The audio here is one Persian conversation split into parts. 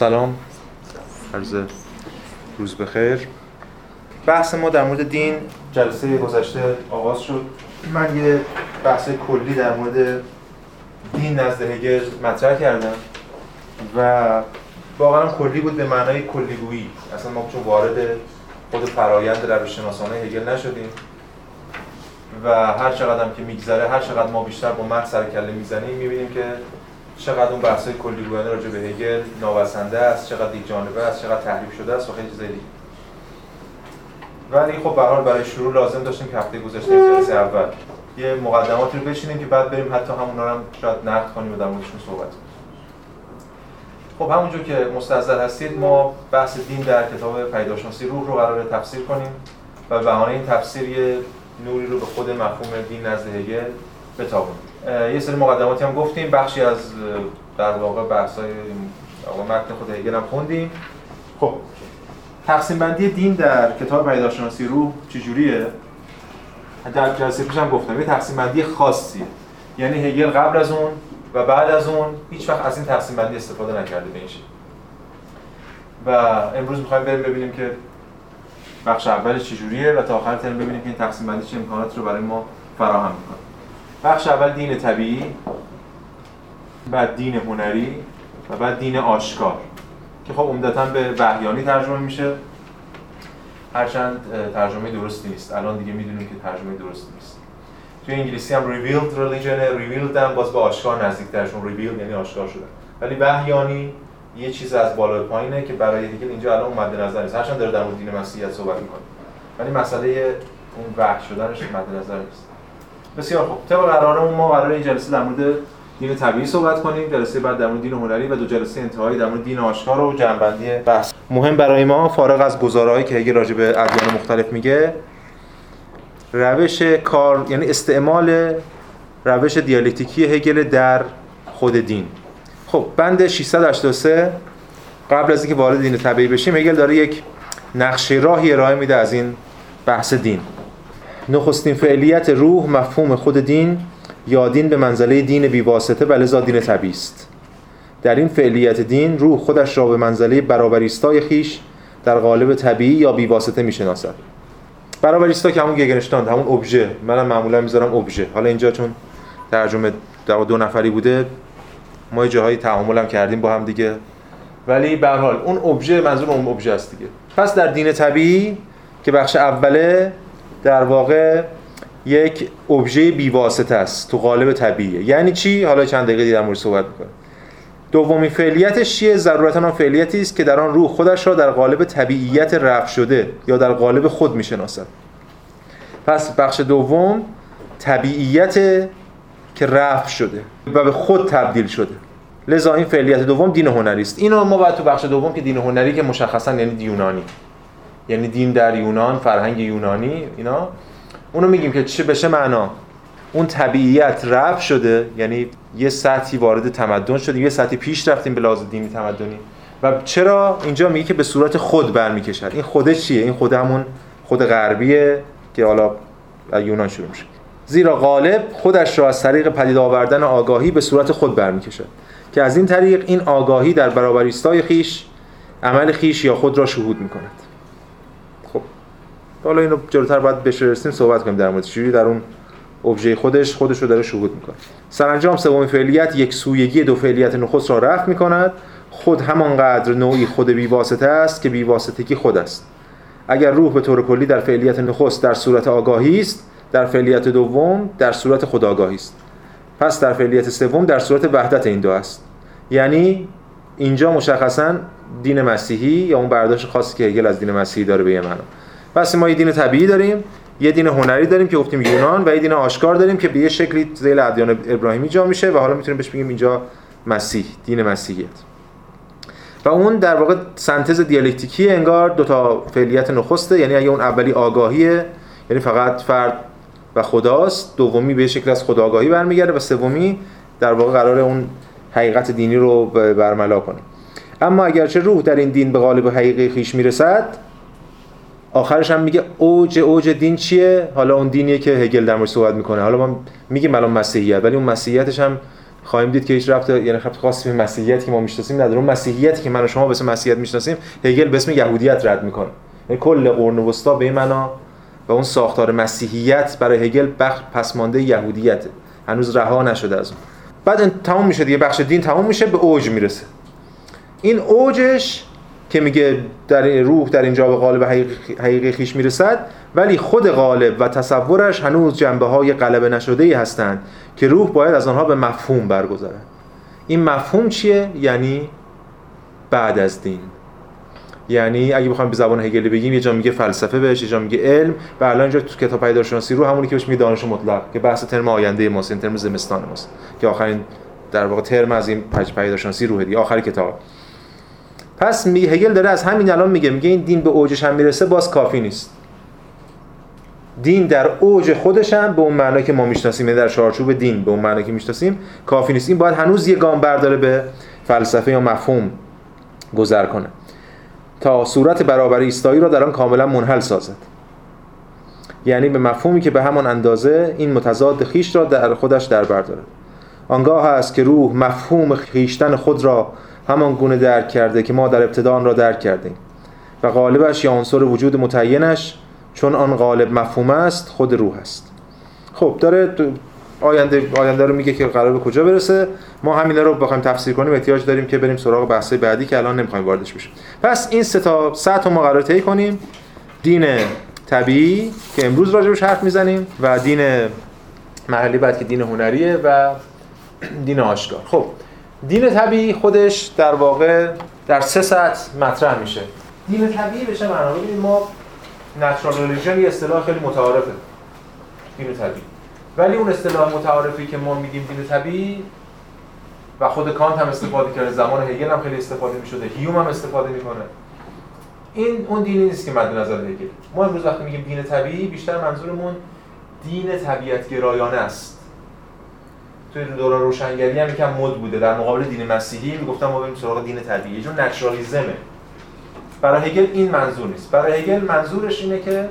سلام. عرض روز بخیر. بحث ما در مورد دین جلسه گذشته آغاز شد. من یه بحث کلی در مورد دین نزد هگل مطرح کردم و واقعا کلی بود به معنای کلیگویی. اصلا ما چون وارد خود فرایند روش شناسانه هگل نشدیم و هر چقدر که میگذره هر چقدر ما بیشتر با متن سر کله می‌زنیم می‌بینیم که چقدر اون بحث‌های کلیگویانه راجع به هگل ناوسنده است چقدر یک جانبه است چقدر تحریف شده است و خیلی چیزای دیگه. ولی خب به حال برای شروع لازم داشتیم که هفته گذشته جلسه اول یه مقدماتی رو بشینیم که بعد بریم حتی همونا رو هم شاید نقد کنیم و در موردشون صحبت کنیم. خب همونجور که مستحضر هستید ما بحث دین در کتاب پیداشناسی روح رو قرار تفسیر کنیم و به بهانه این تفسیر یه نوری رو به خود مفهوم دین نزد هگل بتابونیم. یه سری مقدماتی هم گفتیم. بخشی از در واقع بحث‌های متن خود هگل هم خوندیم. خب. تقسیم بندی دین در کتاب پیداشناسی روح چجوریه؟ در جلسه پیشم گفتم یه تقسیم بندی خاصیه. یعنی هگل قبل از اون و بعد از اون هیچ وقت از این تقسیم بندی استفاده نکرده به و امروز می‌خوایم بریم ببینیم که بخش اولش چجوریه و تا آخر ترم ببینیم که این تقسیم بندی چه امکاناتی رو برای ما فراهم می‌کنه. بخش اول دین طبیعی بعد دین هنری و بعد دین آشکار که خب عمدتا به وحیانی ترجمه میشه. هرچند ترجمه درستی نیست. الان دیگه می‌دونیم که ترجمه درستی نیست. توی انگلیسی هم revealed religion revealed هم باز به آشکار نزدیکترشون revealed یعنی آشکار شده. ولی وحیانی یه چیز از بالا پایینه که برای دیگه اینجا الان مد نظر نیست. هرچند داره در مورد دین مسیحیت صحبت می‌کنه. ولی مسئله اون وحی شدنش مد نظر نیست. بسیار خوب. طبق قرارمون ما قرار این جلسه در مورد دین طبیعی صحبت کنیم. جلسه بعد در مورد دین هنری و دو جلسه انتهایی در مورد دین آشکار و جنبندی بحث. مهم برای ما فارغ از گزارهایی که هگل راجع به ادیان مختلف میگه روش کار یعنی استعمال روش دیالکتیکی هگل در خود دین. خب بند 683 قبل از اینکه وارد دین طبیعی بشیم هگل داره یک نقشه راهی ارائه میده از این بحث دین. نخستین فعلیت روح مفهوم خود دین یا دین به منزله دین بیواسطه و لذا دین طبیعی است. در این فعلیت دین روح خودش را به منزله برابریستای خیش در قالب طبیعی یا بیواسطه می‌شناسد. برابریستا که همون گگنشتاند همون ابژه منم معمولا می‌ذارم ابژه حالا اینجا چون ترجمه در دو نفری بوده ما جاهایی تعامل هم کردیم با هم دیگه. ولی به حال اون ابژه منظور اون ابژه است دیگه. پس در دین طبیعی که بخش اوله در واقع یک ابژه بیواسطه است تو قالب طبیعیه. یعنی چی؟ حالا چند دقیقه در مورد صحبت می‌کنم دومین فعلیتش چیه؟ ضرورتا آن فعلیتی است که در آن روح خودش را در قالب طبیعیت رفع شده یا در قالب خود می‌شناسد. پس بخش دوم طبیعیت که رفع شده و به خود تبدیل شده. لذا این فعلیت دوم دین هنری است. اینو ما باید تو بخش دوم که دین هنری که مشخصا یعنی یونانی یعنی دین در یونان فرهنگ یونانی اینا. اونو میگیم که چه بشه معنا؟ اون طبیعیت رفع شده یعنی یه سطحی وارد تمدن شدیم یه سطحی پیش رفتیم به لحاظ دینی تمدنی. و چرا اینجا میگه که به صورت خود برمیکشد؟ این خودش چیه؟ این خود همون خود غربیه که حالا یونان شروع میشه. زیرا غالب خودش را از طریق پدید آوردن آگاهی به صورت خود برمیکشد. که از این طریق این آگاهی در برابر ایستای خیش عمل خیش یا خود را شهود می‌کند. حالا اینو جلوتر باید بشرسیم صحبت کنیم در مورد چجوری در اون ابژه خودش خودش رو داره شهود می‌کنه. سرانجام سومین فعلیت یک سویگی دو فعلیت نخست را رفع می‌کند. خود همانقدر نوعی خود بیواسطه است که بیواسطگی خود است. اگر روح به طور کلی در فعلیت نخست در صورت آگاهی است در فعلیت دوم در صورت خودآگاهی است. پس در فعلیت سوم در صورت وحدت این دو است. یعنی اینجا مشخصا دین مسیحی یا اون برداشت خاصی که هگل از دین مسیحی داره به معنا. پس ما یه دین طبیعی داریم یه دین هنری داریم که گفتیم یونان و یه دین آشکار داریم که به یه شکلی ذیل ادیان ابراهیمی جا میشه و حالا می‌تونیم بهش بگیم اینجا مسیح دین مسیحیت. و اون در واقع سنتز دیالکتیکی انگار دو تا فعلیت نخسته یعنی اگه اون اولی آگاهیه یعنی فقط فرد و خداست دومی به شکل از خداگاهی برمیگرده و سومی در واقع قرار اون حقیقت دینی رو برملا کنه. اما اگرچه روح در این دین به قالب حقیقی خیش می‌رسد آخرش هم میگه اوج اوج دین چیه؟ حالا اون دینیه که هگل در مورد صحبت می‌کنه. حالا ما میگیم الان مسیحیت ولی اون مسیحیتش هم خواهیم دید که هیچ رفت یعنی خط خاصی به مسیحیت که ما می‌شناسیم نداره. اون مسیحیتی که من و شما به اسم مسیحیت می‌شناسیم هگل به اسم یهودیت رد می‌کنه. یعنی کل قرن وسطا به این معنا و اون ساختار مسیحیت برای هگل بخش پسمانده یهودیته. هنوز رها نشده از اون. بعد تمام میشه دیگه بخش دین تمام میشه به اوج می‌رسه. این اوجش که میگه در روح در اینجا به قالب حقیقی خیش می‌رسد ولی خود قالب و تصورش هنوز جنبه های غلبه نشده ای هستند که روح باید از آنها به مفهوم برگذرد این مفهوم چیه؟ یعنی بعد از دین. یعنی اگه بخوایم به زبان هگلی بگیم یه جا میگه فلسفه بهش یه جا میگه علم و الان اینجا تو کتاب پیدارشناسی رو همونی که بهش میگه دانش مطلق که بحث ترم آینده ماست این ترم زمستان ماست که آخرین در واقع ترم از این پیدارشناسی روح دی آخر کتاب. پس هگل داره از همین الان میگه میگه این دین به اوجش هم می‌رسه باز کافی نیست. دین در اوج خودش هم به اون معنا که ما می‌شناسیم یعنی در چارچوب دین به اون معنا که می‌شناسیم کافی نیست. این باید هنوز یه گام برداره به فلسفه یا مفهوم گذر کنه. تا صورت برابر ایستایی را در آن کاملا منحل سازد. یعنی به مفهومی که به همان اندازه این متضاد خیش را در خودش در برداره آنگاه است که روح مفهوم خیشتن خود را همان گونه درک کرده که ما در ابتدا آن را درک کردیم. و غالبش یا عنصر وجود متعینش چون آن غالب مفهوم است خود روح است. خب داره آینده آینده رو میگه که قرار به کجا برسه؟ ما همین رو بخوایم تفسیر کنیم احتیاج داریم که بریم سراغ بحث بعدی که الان نمی‌خوایم واردش بشیم. پس این سه تا سه ما قرار طی کنیم. دین طبیعی که امروز راجبش حرف می‌زنیم و دین محلی بعد که دین هنریه و دین آشکار. خب دین طبیعی خودش در واقع در سه سطح مطرح میشه. دین طبیعی بشه معنا ببینید ما نچرال یه اصطلاح خیلی متعارفه. دین طبیعی. ولی اون اصطلاح متعارفی که ما میگیم دین طبیعی و خود کانت هم استفاده کرده زمان هگل هم خیلی استفاده می‌شده هیوم هم استفاده می‌کنه. این اون دینی نیست که مد نظر هگل. ما امروز وقتی میگیم دین طبیعی بیشتر منظورمون دین طبیعت گرایانه است. توی دوران روشنگری هم یکم مد بوده. در مقابل دین مسیحی می‌گفتم ما بریم سراغ دین طبیعی. چون نچرالیزمه. برای هگل این منظور نیست. برای هگل منظورش اینه که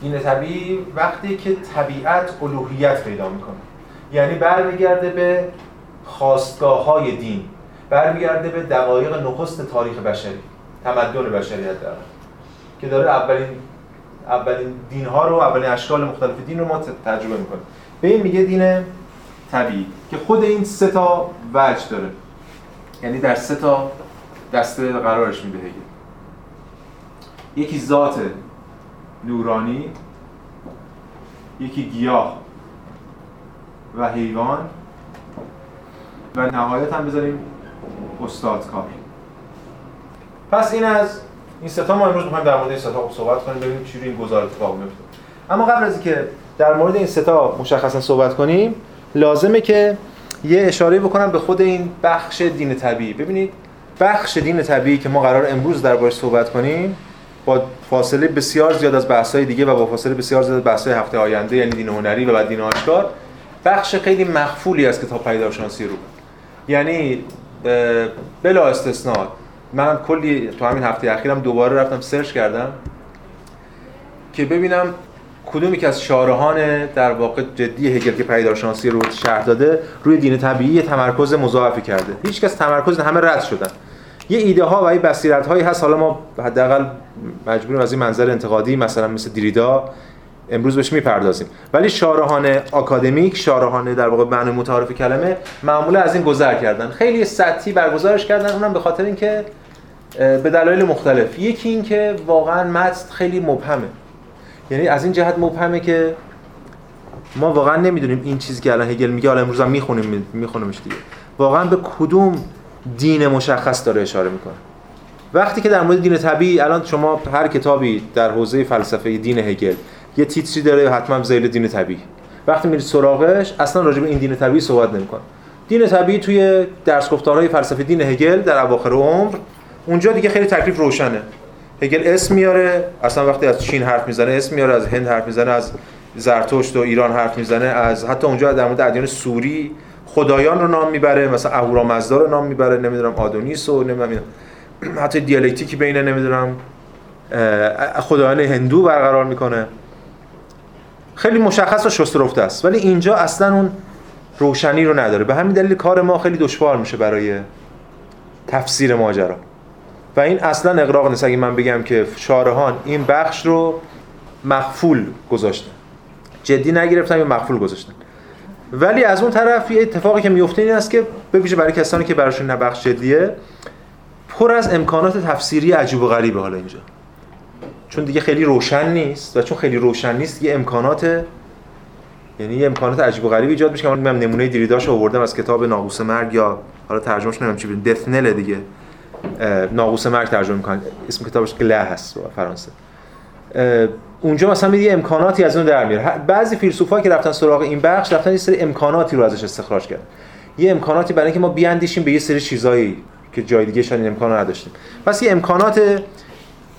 دین طبیعی وقتی که طبیعت الوهیت پیدا می‌کنه. یعنی برمیگرده به خواستگاه های دین. برمیگرده به دقایق نخست تاریخ بشری. تمدن بشریت داره که داره اولین اولین دین ها رو اولین اشکال مختلف دین رو ما تجربه می‌کنیم. به این میگه دین طبیعی که خود این سه تا وجه داره. یعنی در سه تا دسته قرارش میده یکی ذات نورانی یکی گیاه و حیوان. و نهایت هم بذاریم استادکار پس این از این ستا ما امروز می‌خوایم در مورد این ستا صحبت کنیم ببینیم چی این گزار اتفاق میفته اما قبل از اینکه در مورد این ستا مشخصا صحبت کنیم لازمه که یه اشاره بکنم به خود این بخش دین طبیعی. ببینید بخش دین طبیعی که ما قرار امروز دربارش صحبت کنیم با فاصله بسیار زیاد از بحث‌های دیگه و با فاصله بسیار زیاد از بحث‌های هفته آینده یعنی دین هنری و بعد دین آشکار بخش خیلی مخفولی از کتاب پیداشناسی رو. یعنی بلا استثناء من کلی تو همین هفته اخیرم دوباره رفتم سرچ کردم که ببینم کدومی که از شارحان در واقع جدی هگل که پیداشناسی رو شرح داده روی دین طبیعی تمرکز مضاعفی کرده. هیچ کس تمرکز همه رد شدن. یه ایده ها و یه بصیرت هایی هست. حالا ما حداقل مجبوریم از این منظر انتقادی مثلا مثل دریدا امروز بهش می‌پردازیم. ولی شارحان آکادمیک شارحان در واقع معنی متعارف کلمه معمولا از این گذر کردن. خیلی سطحی برگزارش کردن. اونم به خاطر اینکه به دلایل مختلف. یکی این که واقعا متن خیلی مبهمه. یعنی از این جهت مبهمه که ما واقعا نمی‌دونیم این چیزی که الان هگل میگه حالا امروز هم می‌خونیم میخونیمش دیگه. واقعا به کدوم دین مشخص داره اشاره می‌کنه؟ وقتی که در مورد دین طبیعی الان شما هر کتابی در حوزه فلسفه دین هگل یه تیتری داره حتما زیل دین طبیعی. وقتی میرید سراغش اصلا راجع به این دین طبیعی صحبت نمی‌کنه. دین طبیعی توی درس گفتارهای فلسفه دین هگل در اواخر عمر اونجا دیگه خیلی تکلیف روشنه. هگل اسم میاره. اصلا وقتی از چین حرف می‌زنه اسم میاره از هند حرف می‌زنه از زرتشت و ایران حرف می‌زنه از حتی اونجا در مورد ادیان سوری خدایان رو نام می‌بره مثلا اهورامزدا رو نام می‌بره نمی‌دونم آدونیس و نمی‌دونم حتی دیالکتیکی بین نمی‌دونم خدایان هندو برقرار می‌کنه. خیلی مشخص و شست است. ولی اینجا اصلا اون روشنی رو نداره. به همین دلیل کار ما خیلی دشوار میشه برای تفسیر ماجرا. و این اصلا اقراق نیست. اگه من بگم که شارهان این بخش رو مخفول گذاشتن. جدی نگرفتن یا مخفول گذاشتن. ولی از اون طرف یه اتفاقی که میفته این است که ببینید برای کسانی که براشون نه بخش جدیه پر از امکانات تفسیری عجیب و غریبه حالا اینجا. چون دیگه خیلی روشن نیست و چون خیلی روشن نیست یه امکانات یعنی یه امکانات عجیب و غریبی ایجاد میشه. که من نمونه دیریداش آوردم از کتاب ناقوس مرگ یا حالا ترجمهش نمی‌دونم چی بود دثنل دیگه. ناقوس مرگ ترجمه می‌کنن. اسم کتابش گله هست فرانسه. اونجا مثلا یه امکاناتی از اون در میاره بعضی فیلسوفا که رفتن سراغ این بخش رفتن یه سری امکاناتی رو ازش استخراج کردن. یه امکاناتی برای اینکه ما بیاندیشیم به یه سری چیزایی که جای دیگه این امکان نداشتیم. پس یه امکانات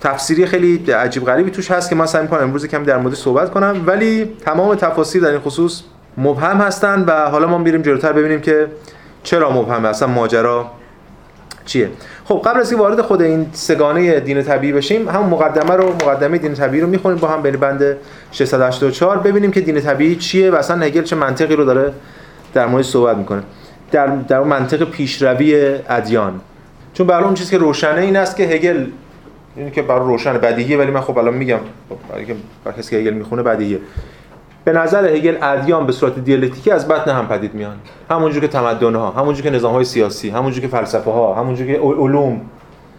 تفسیری خیلی عجیب غریبی توش هست که ما سعی می‌کنم امروز کمی در مورد صحبت کنم. ولی تمام تفاسیر در این خصوص مبهم هستن و حالا ما میریم جلوتر ببینیم که چرا مبهم هستن ماجرا چیه. خب قبل از اینکه وارد خود این سگانه دین طبیعی بشیم هم مقدمه رو مقدمه دین طبیعی رو می‌خونیم با هم بین بند 684 ببینیم که دین طبیعی چیه و اصلا هگل چه منطقی رو داره در مورد صحبت می‌کنه. در در منطق پیشروی ادیان. چون برای اون چیزی که روشنه این است که هگل این که برای روشن بدیهیه ولی من خب الان میگم برای که کسی هگل می‌خونه بدیهیه. به نظر هگل ادیان به صورت دیالکتیکی از بطن هم پدید میان. همونجور که تمدن ها همونجور که نظام های سیاسی همونجور که فلسفه ها همونجور که علوم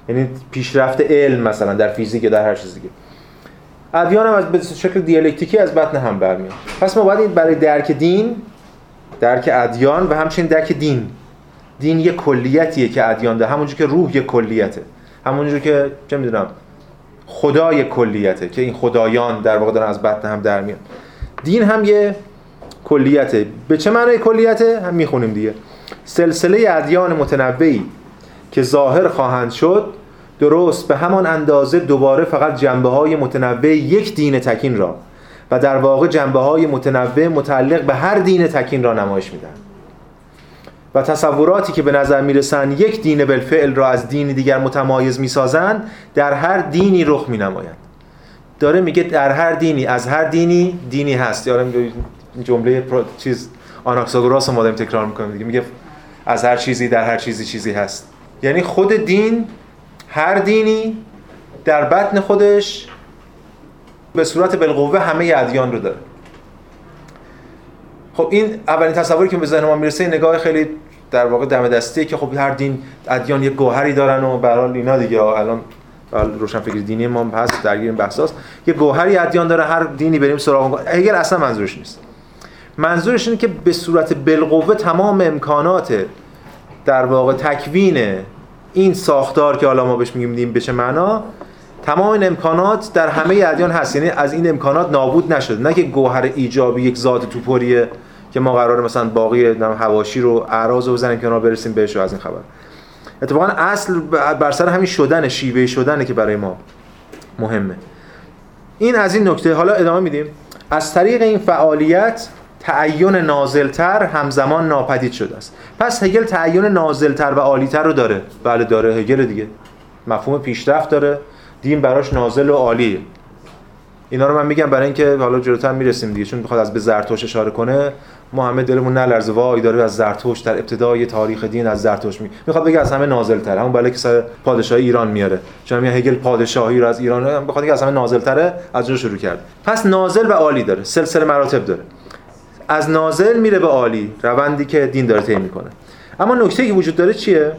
یعنی پیشرفت علم مثلا در فیزیک در هر چیز دیگه. ادیان هم از به شکل دیالکتیکی از بطن هم برمیان پس ما باید برای درک دین درک ادیان و همچنین درک دین. دین یه کلیتیه که ادیان ده همونجور که روح یه کلیته. همونجور که چه می‌دونم خدای کلیته که این خدایان در واقع دارن از بطن هم در میان. دین هم یه کلیته. به چه معنای کلیته؟ هم می‌خونیم دیگه. سلسله ادیان متنوعی که ظاهر خواهند شد درست به همان اندازه دوباره فقط جنبه های متنوع یک دین تکین را و در واقع جنبه های متنوع متعلق به هر دین تکین را نمایش میدن و تصوراتی که به نظر می‌رسن یک دین بالفعل را از دین دیگر متمایز می‌سازند در هر دینی رخ مینمایند. داره میگه در هر دینی از هر دینی دینی هست. یارم جمله چیز آناکساگوراس ما داریم تکرار می‌کنیم دیگه. میگه از هر چیزی در هر چیزی چیزی هست. یعنی خود دین هر دینی در بطن خودش به صورت بالقوه همه ادیان رو داره. خب این اولین تصوری که به ذهن ما می‌رسه نگاه خیلی در واقع دم دستی که خب هر دین ادیان یه گوهری دارن و برای اینا دیگه. الان روشن فکر دینی ما هست درگیر این بحثاست یه گوهری ادیان داره هر دینی بریم سراغ اگر اصلا منظورش نیست. منظورش اینه که به صورت بالقوه تمام امکانات در واقع تکوین این ساختار که حالا ما بهش میگیم دین بشه معنا تمام این امکانات در همه ادیان هست. یعنی از این امکانات نابود نشده. نه که گوهر ایجابی یک ذات توپریه که ما قرار مثلا باقی هواشی رو اعراض رو بزنیم کنار برسیم بهش از این خبر. اتفاقا اصل بر سر همین شدن شیوه شدنه که برای ما مهمه. این از این نکته حالا ادامه میدیم. از طریق این فعالیت تعین نازلتر همزمان ناپدید شده است. پس هگل تعین نازلتر و عالیتر رو داره. بله داره هگل دیگه. مفهوم پیشرفت داره. دین براش نازل و عالیه. اینا رو من میگم برای اینکه حالا جلوتر می‌رسیم دیگه چون می‌خواد از به زرتوش اشاره کنه ما همه دلمون نلرزه. وای داره از زرتوش در ابتدای تاریخ دین از زرتوش می می‌خواد بگه از همه نازل تره همون بله که سر پادشاهی ایران میاره. چون میگه هگل پادشاهی رو از ایران بخواد که از همه نازل تره از اون شروع کرد. پس نازل و عالی داره. سلسله مراتب داره. از نازل میره به عالی روندی که دین داره طی می‌کنه. اما نکته که وجود داره چیه؟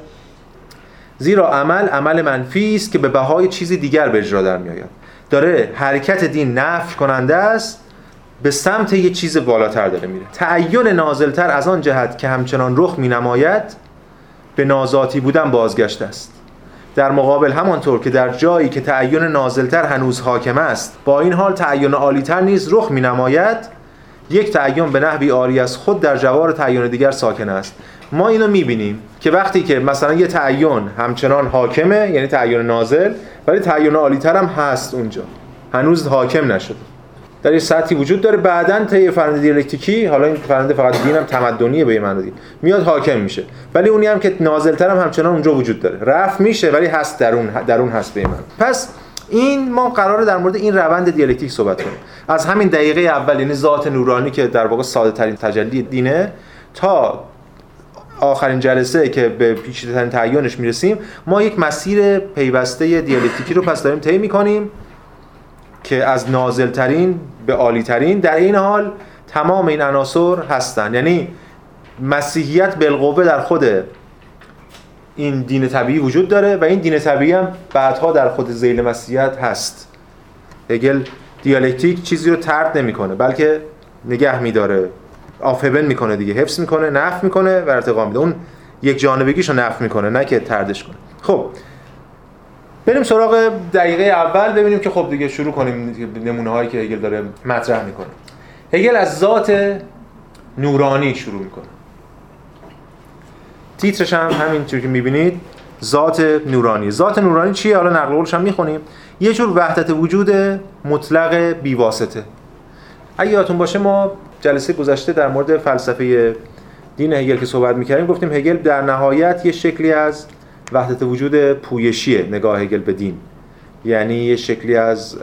زیرا عمل عمل منفی است که به بهای چیزی دیگر به اجرا در میآید. داره حرکت دین نفی کننده است به سمت یه چیز بالاتر داره میره. تعین نازلتر از آن جهت که همچنان رخ می نماید به نازاتی بودن بازگشته است. در مقابل همانطور که در جایی که تعین نازلتر هنوز حاکم است با این حال تعین عالیتر نیز رخ می نماید یک تعین به نحوی آری از خود در جوار تعین دیگر ساکن است. ما اینو می‌بینیم که وقتی که مثلا یه تعین همچنان حاکمه یعنی تعین نازل ولی تعین عالیتر هم هست اونجا. هنوز حاکم نشده. در این سطحی وجود داره. بعدا طی فرند دیالکتیکی حالا این فرند فقط دین هم تمدنیه به معنی میاد حاکم میشه. ولی اونی هم که نازلتر هم همچنان اونجا وجود داره. رفت میشه ولی هست درون درون هست به من. پس این ما قراره در مورد این روند دیالکتیک صحبت کنیم. از همین دقیقه اول یعنی ذات نورانی که در واقع ساده ترین تجلی دینه تا آخرین جلسه که به پیچیده‌ترین تعیینش می‌رسیم ما یک مسیر پیوسته دیالکتیکی رو پس داریم طی می‌کنیم که از نازلترین به عالیترین. در این حال تمام این عناصر هستن. یعنی مسیحیت بالقوه در خود این دین طبیعی وجود داره و این دین طبیعی هم بعدها در خود زیل مسیحیت هست. هگل دیالکتیک چیزی رو ترد نمی‌کنه بلکه نگه میداره. آفبن می‌کنه دیگه حفظ می‌کنه نف می‌کنه و ارتقا میده. اون یک جانبگیش رو نف می‌کنه نه که تردش کنه. خب بریم سراغ دقیقه اول ببینیم که خب دیگه شروع کنیم نمونه هایی که هگل داره مطرح می‌کنه. هگل از ذات نورانی شروع می‌کنه. تیترش هم همینطور که می‌بینید ذات نورانی. ذات نورانی چیه؟ حالا نقل قولش هم می‌خونیم. یه جور وحدت وجود مطلق بیواسطه. اگه یادتون باشه ما جلسه گذشته در مورد فلسفه دین هگل که صحبت می‌کردیم گفتیم هگل در نهایت یه شکلی از وحدت وجود پویشیه نگاه هگل به دین. یعنی یه شکلی از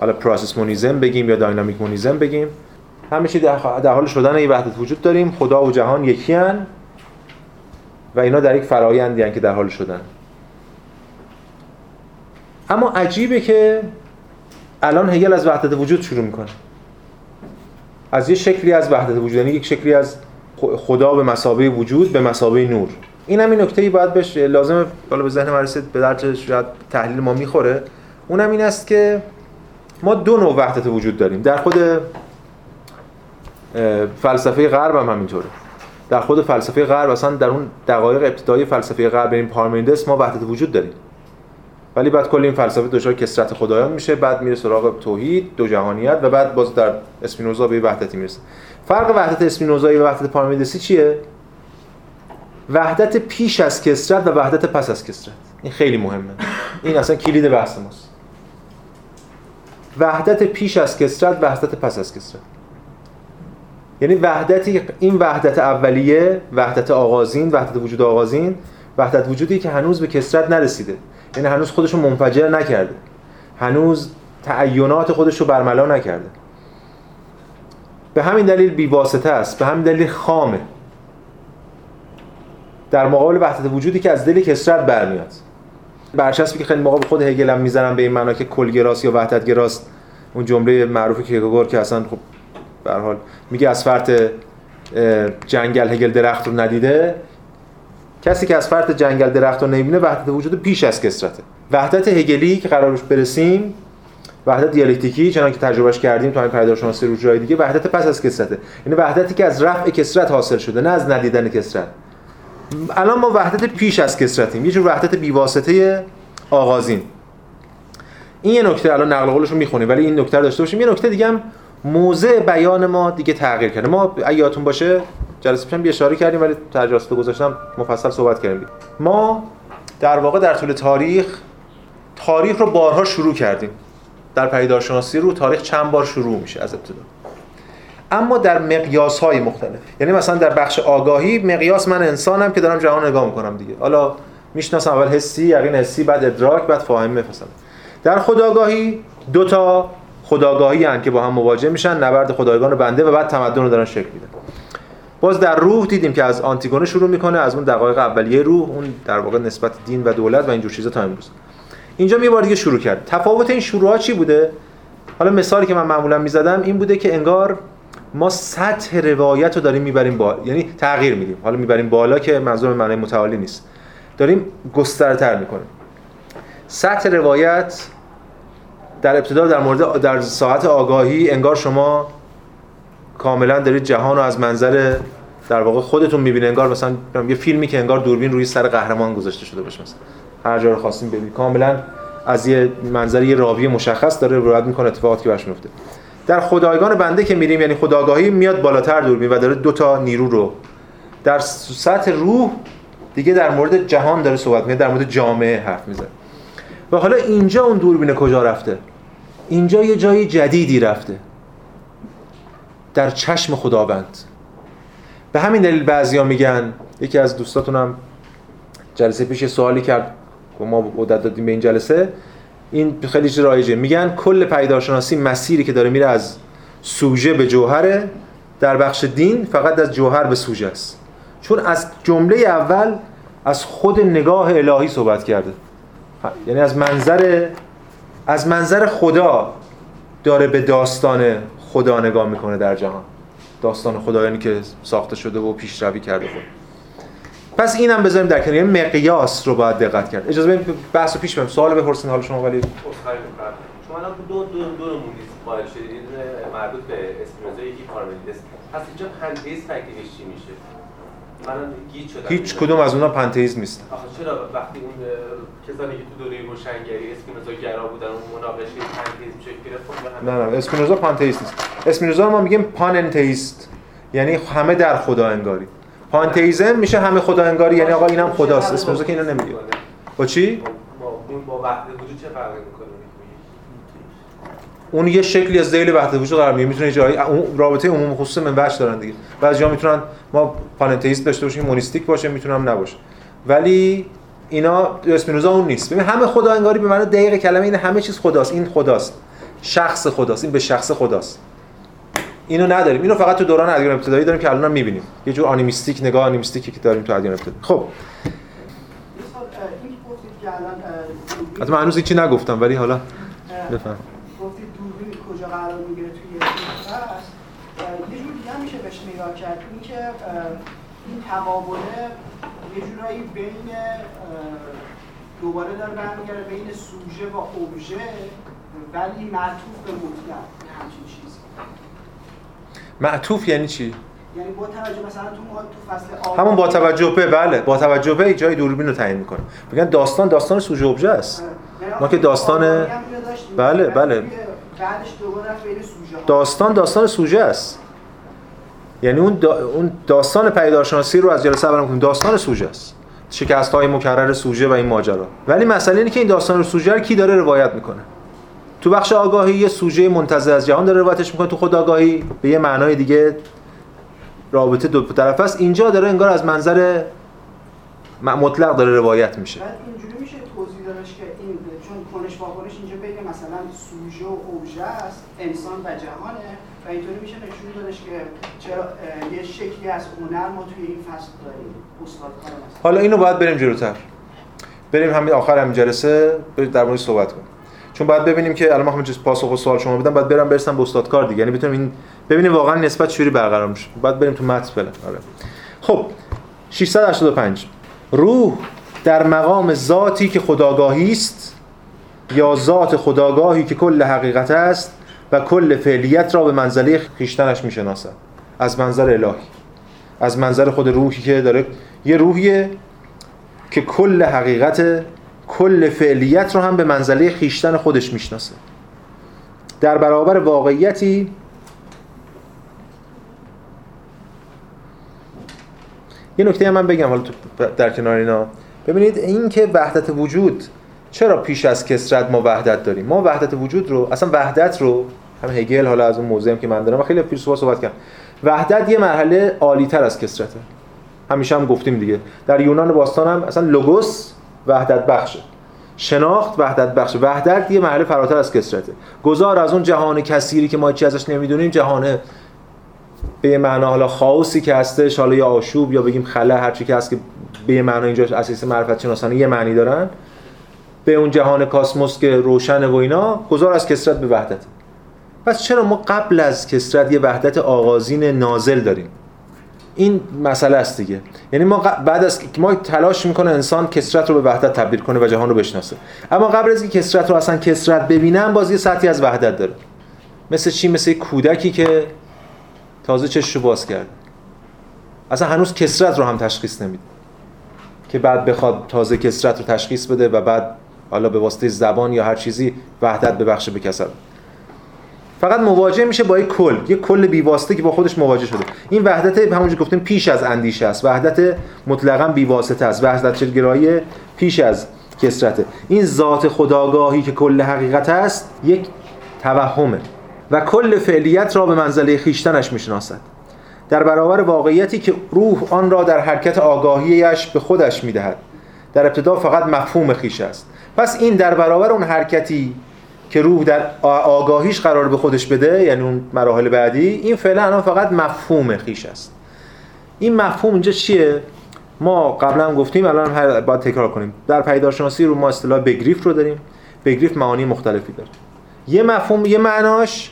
حالا process monism بگیم یا dynamic monism بگیم. همیشه در حال شدن یه وحدت وجود داریم. خدا و جهان یکی هن و اینا در یک فرایندی که در حال شدن. اما عجیبه که الان هگل از وحدت وجود شروع می‌کنه. از یه شکلی از وحدت وجود یعنی یک شکلی از خدا به مسابه وجود به مسابه نور. این هم این نکته باید بهش لازمه بالا به ذهن من به درد شاید تحلیل ما می‌خوره. اونم این است که ما دو نوع وحدت وجود داریم. در خود فلسفه غرب هم همینطوره. در خود فلسفه غرب اصلا در اون دقایق ابتدایی فلسفه غرب این پارمیندس ما وحدت وجود داریم. ولی بعد کل این فلسفه دچار کسرت خدایان میشه بعد میره سراغ توحید دو جهانیت و بعد باز در اسپینوزا به وحدتی می‌رسه. فرق وحدت اسپینوزایی و وحدت پارمیندسی چیه؟ وحدت پیش از کسرت و وحدت پس از کسرت. این خیلی مهمه. این اصلا کلید بحث ماست. وحدت پیش از کسرت وحدت پس از کسرت. یعنی وحدتی این وحدت اولیه وحدت آغازین وحدت وجود آغازین وحدت وجودی که هنوز به کسرت نرسیده. یعنی هنوز خودش رو منفجر نکرده. هنوز تعینات خودش رو برملا نکرده. به همین دلیل بیواسطه است. به همین دلیل خامه. در مقابل وحدت وجودی که از دل کسرت برمیاد. برچسبی که خیلی موقع خود هگل هم به این معنا که کلگراست یا وحدت گراست اون جمله معروفی که گور که اصلا خب به حال میگه از فرط جنگل هگل درخت رو ندیده. کسی که از فرط جنگل درخت رو نمی‌بینه وحدت وجود پیش از کسرته وحدت هگلی که قرارش برسیم وحدت دیالکتیکی چنان که تجربهش کردیم تو همین شناسی رو جای دیگه وحدت پس از کسرته یعنی وحدتی که از رفع کسرت حاصل شده نه از ندیدن کسرت الان ما وحدت پیش از کسرتیم یه جور وحدت بیواسطه آغازین این یه نکته الان نقل قولش رو می‌خونیم ولی این نکته داشته باشیم. یه نکته دیگه هم موضع بیان ما دیگه تغییر کرده. ما یادتون باشه جلسه پیشم اشاره کردیم ولی تجربه گذاشتم مفصل صحبت کردیم. ما در واقع در طول تاریخ تاریخ رو بارها شروع کردیم. در پیدارشناسی رو تاریخ چند بار شروع میشه از ابتدا. اما در مقیاس های مختلف. یعنی مثلا در بخش آگاهی مقیاس من انسانم که دارم جهان نگاه می‌کنم دیگه. حالا می‌شناسم اول حسی یقین حسی بعد ادراک بعد فاهمه مثلا. در خداگاهی دو تا خداگاهی هن که با هم مواجه میشن نبرد خدایگان بنده و بعد تمدن رو دارن شکل میدن. باز در روح دیدیم که از آنتیگونه شروع می‌کنه از اون دقایق اولیه روح اون در واقع نسبت دین و دولت و اینجور چیزا تا امروز. اینجا یه بار دیگه شروع کرد. تفاوت این شروع ها چی بوده؟ حالا مثالی که من معمولا می‌زدم این بوده که انگار ما سطح روایت رو داریم می‌بریم بالا یعنی تغییر میدیم. حالا می‌بریم بالا که منظور معنی متعالی نیست. داریم گسترتر می‌کنیم. سطح روایت در ابتدا در مورد در ساعت آگاهی انگار شما کاملا دارید جهان رو از منظر در واقع خودتون می‌بینید. انگار مثلا یه فیلمی که انگار دوربین روی سر قهرمان گذاشته شده باشه مثلا. هر جا رو خواستیم ببینید کاملا از یه منظر یه راوی مشخص داره روایت می‌کنه اتفاقاتی که برش میفته در خدایگان بنده که میریم یعنی خداگاهی میاد بالاتر دوربین و داره دو تا نیرو رو. در سطح روح دیگه در مورد جهان داره صحبت می‌کنه در مورد جامعه حرف می‌زنه. و حالا اینجا اون دوربین کجا رفته؟ اینجا یه جای جدیدی رفته. در چشم خداوند. به همین دلیل بعضیا میگن یکی از دوستاتونم جلسه پیش سوالی کرد و ما عدت دادیم به این جلسه. این خیلی رایجه. میگن کل پیدارشناسی مسیری که داره میره از سوژه به جوهره در بخش دین فقط از جوهر به سوژه است. چون از جمله اول از خود نگاه الهی صحبت کرده. یعنی از منظر از منظر خدا داره به داستان خدا نگاه می‌کنه در جهان. داستان خدایانی که ساخته شده و پیشروی کرده خود. پس اینم بذاریم در کنار. مقیاس رو باید دقت کرد. اجازه بدید بحث پیش بریم. سوال بپرسین حال شما ولی شما الان دو دو دو نمونه قائل شدید مربوط به اسپینوزا یکی پارمنیدس پس اینجا پنتئیسم تکلیفش چی میشه؟ من گیج شدم. هیچ کدوم از اونها پنتئیسم نیست آخه چرا وقتی اون کسانی که تو دوره روشنگری اسپینوزا گرا بودن اون مناقشه پنتئیسم شکل گرفت نه نه اسپینوزا پانتئیست نیست. اسپینوزا ما میگیم پاننتئیست یعنی همه در خدا انگاری. پانتئیزم میشه همه خدا انگاری یعنی آقا اینم خداست. اسپینوزا که اینو نمیگه. با چی؟ با وحدت وجود چه فرقی می‌کنه؟ اون یه شکلی از ذیل وحدت وجود قرار می‌گیره. می‌تونه جایی رابطه عموم خصوص منبعش دارن دیگه. بعضی‌ها می‌تونن ما پاننتئیست داشته باشیم مونیستیک باشه می‌تونم نباشه. ولی اینا اسپینوزا اون نیست. ببین همه خدا انگاری به معنی دقیق کلمه این همه چیز خداست. این خداست. شخص خداست. این به شخص خداست. اینو نداریم. اینو فقط تو دوران ادیان ابتدایی داریم که الان می‌بینیم. یه جور آنیمیستیک نگاه آنیمیستیکی که داریم تو ادیان ابتدایی. خب. حتی من هنوز هیچی نگفتم ولی حالا بفهم گفتید دوربین کجا قرار می‌گیره توی هست یه جور دیگه میشه بهش نگاه کرد اینکه این تقابله یه جورایی بین دوباره داره برمیگرده بین سوژه و ابژه ولی معطوف به مطلق همچین چیزی. معطوف یعنی چی؟ یعنی با توجه مثلا تو تو فصل همون با توجه به بله با توجه به جای دوربین رو تعیین می‌کنه. میگن داستان داستان سوژه ابژه است. یعنی ما که داستان بله بله. داستان داستان سوژه است. یعنی اون اون داستان پیدارشناسی رو از جلسه اول میگیم داستان سوژه است. شکست های مکرر سوژه و این ماجرا. ولی مسئله اینه که این داستان سوژه رو کی داره روایت می‌کنه؟ تو بخش آگاهی یه سوژه منتظر از جهان داره روایتش می‌کنه. تو خود آگاهی به یه معنای دیگه رابطه دو طرف است. اینجا داره انگار از منظر مطلق داره روایت میشه. بعد اینجوری میشه توضیح دادش که این چون کنش مثلا سوژه و اوژه است انسان و جهانه و اینطوری میشه نشون دادش که چرا یه شکلی از هنر ما توی این فصل داریم. حالا اینو باید بریم جلوتر. بریم همین آخر همین جلسه در مورد صحبت کنیم. چون باید ببینیم که الان ما چیز پاسخ و سوال شما بدم بعد برم برسم به استاد کار دیگه. یعنی بتونیم این ببینیم واقعا نسبت چوری برقرار میشه. بعد بریم تو متن فعلا آره. خب 685 روح در مقام ذاتی که خداگاهی است یا ذات خداگاهی که کل حقیقت است و کل فعلیت را به منزله خیشتنش می‌شناسد. از منظر الهی. از منظر خود روحی که داره یه روحیه که کل حقیقت کل فعلیت رو هم به منزله خیشتن خودش می‌شناسه. در برابر واقعیتی یه نکته هم من بگم حالا در کنار اینا. ببینید این که وحدت وجود چرا پیش از کسرت ما وحدت داریم؟ ما وحدت وجود رو اصلا وحدت رو هم هگل حالا از اون موضوعی که من دارم خیلی فیلسوفا صحبت کردم. وحدت یه مرحله عالی تر از کسرته. همیشه هم گفتیم دیگه. در یونان باستان هم اصلا لوگوس وحدت بخشه. شناخت وحدت بخش وحدت یه مرحله فراتر از کسرته. گذار از اون جهان کثیری که ما چی ازش نمی‌دونیم جهان به یه معنا حالا خاوسی که هستش حالا یا آشوب یا بگیم خلا هر چی که هست که به یه معنا اینجا اساس معرفت شناسانه یه معنی دارن. به اون جهان کاسموس که روشن و اینا گذار از کسرت به وحدت. پس چرا ما قبل از کسرت یه وحدت آغازین نازل داریم؟ این مسئله است دیگه. یعنی ما بعد از ما تلاش می‌کنه انسان کسرت رو به وحدت تبدیل کنه و جهان رو بشناسه. اما قبل از اینکه کسرت رو اصلا کسرت ببینم باز یه سطحی از وحدت داره. مثل چی؟ مثل کودکی که تازه چشش رو باز کرد. اصلا هنوز کسرت رو هم تشخیص نمیده. که بعد بخواد تازه کسرت رو تشخیص بده و بعد حالا به واسطه زبان یا هر چیزی وحدت ببخشه به کسر فقط مواجه میشه با یک کل یک کل بیواسطه که با خودش مواجه شده. این وحدت همونجوری گفتیم پیش از اندیشه است. وحدت مطلقا بیواسطه است. وحدت گرایی پیش از کسرته این ذات خداگاهی که کل حقیقت است یک توهمه و کل فعلیت را به منزله خیشتنش می‌شناسد. در برابر واقعیتی که روح آن را در حرکت آگاهیش به خودش می‌دهد. در ابتدا فقط مفهوم خیش است. پس این در برابر اون حرکتی که روح در آگاهیش قرار به خودش بده یعنی اون مراحل بعدی این فعلا الان فقط مفهوم خیش است. این مفهوم اینجا چیه؟ ما قبلا هم گفتیم الان هر باید تکرار کنیم. در پیدارشناسی رو ما اصطلاح بگریف رو داریم. بگریف معانی مختلفی داره. یه مفهوم یه معناش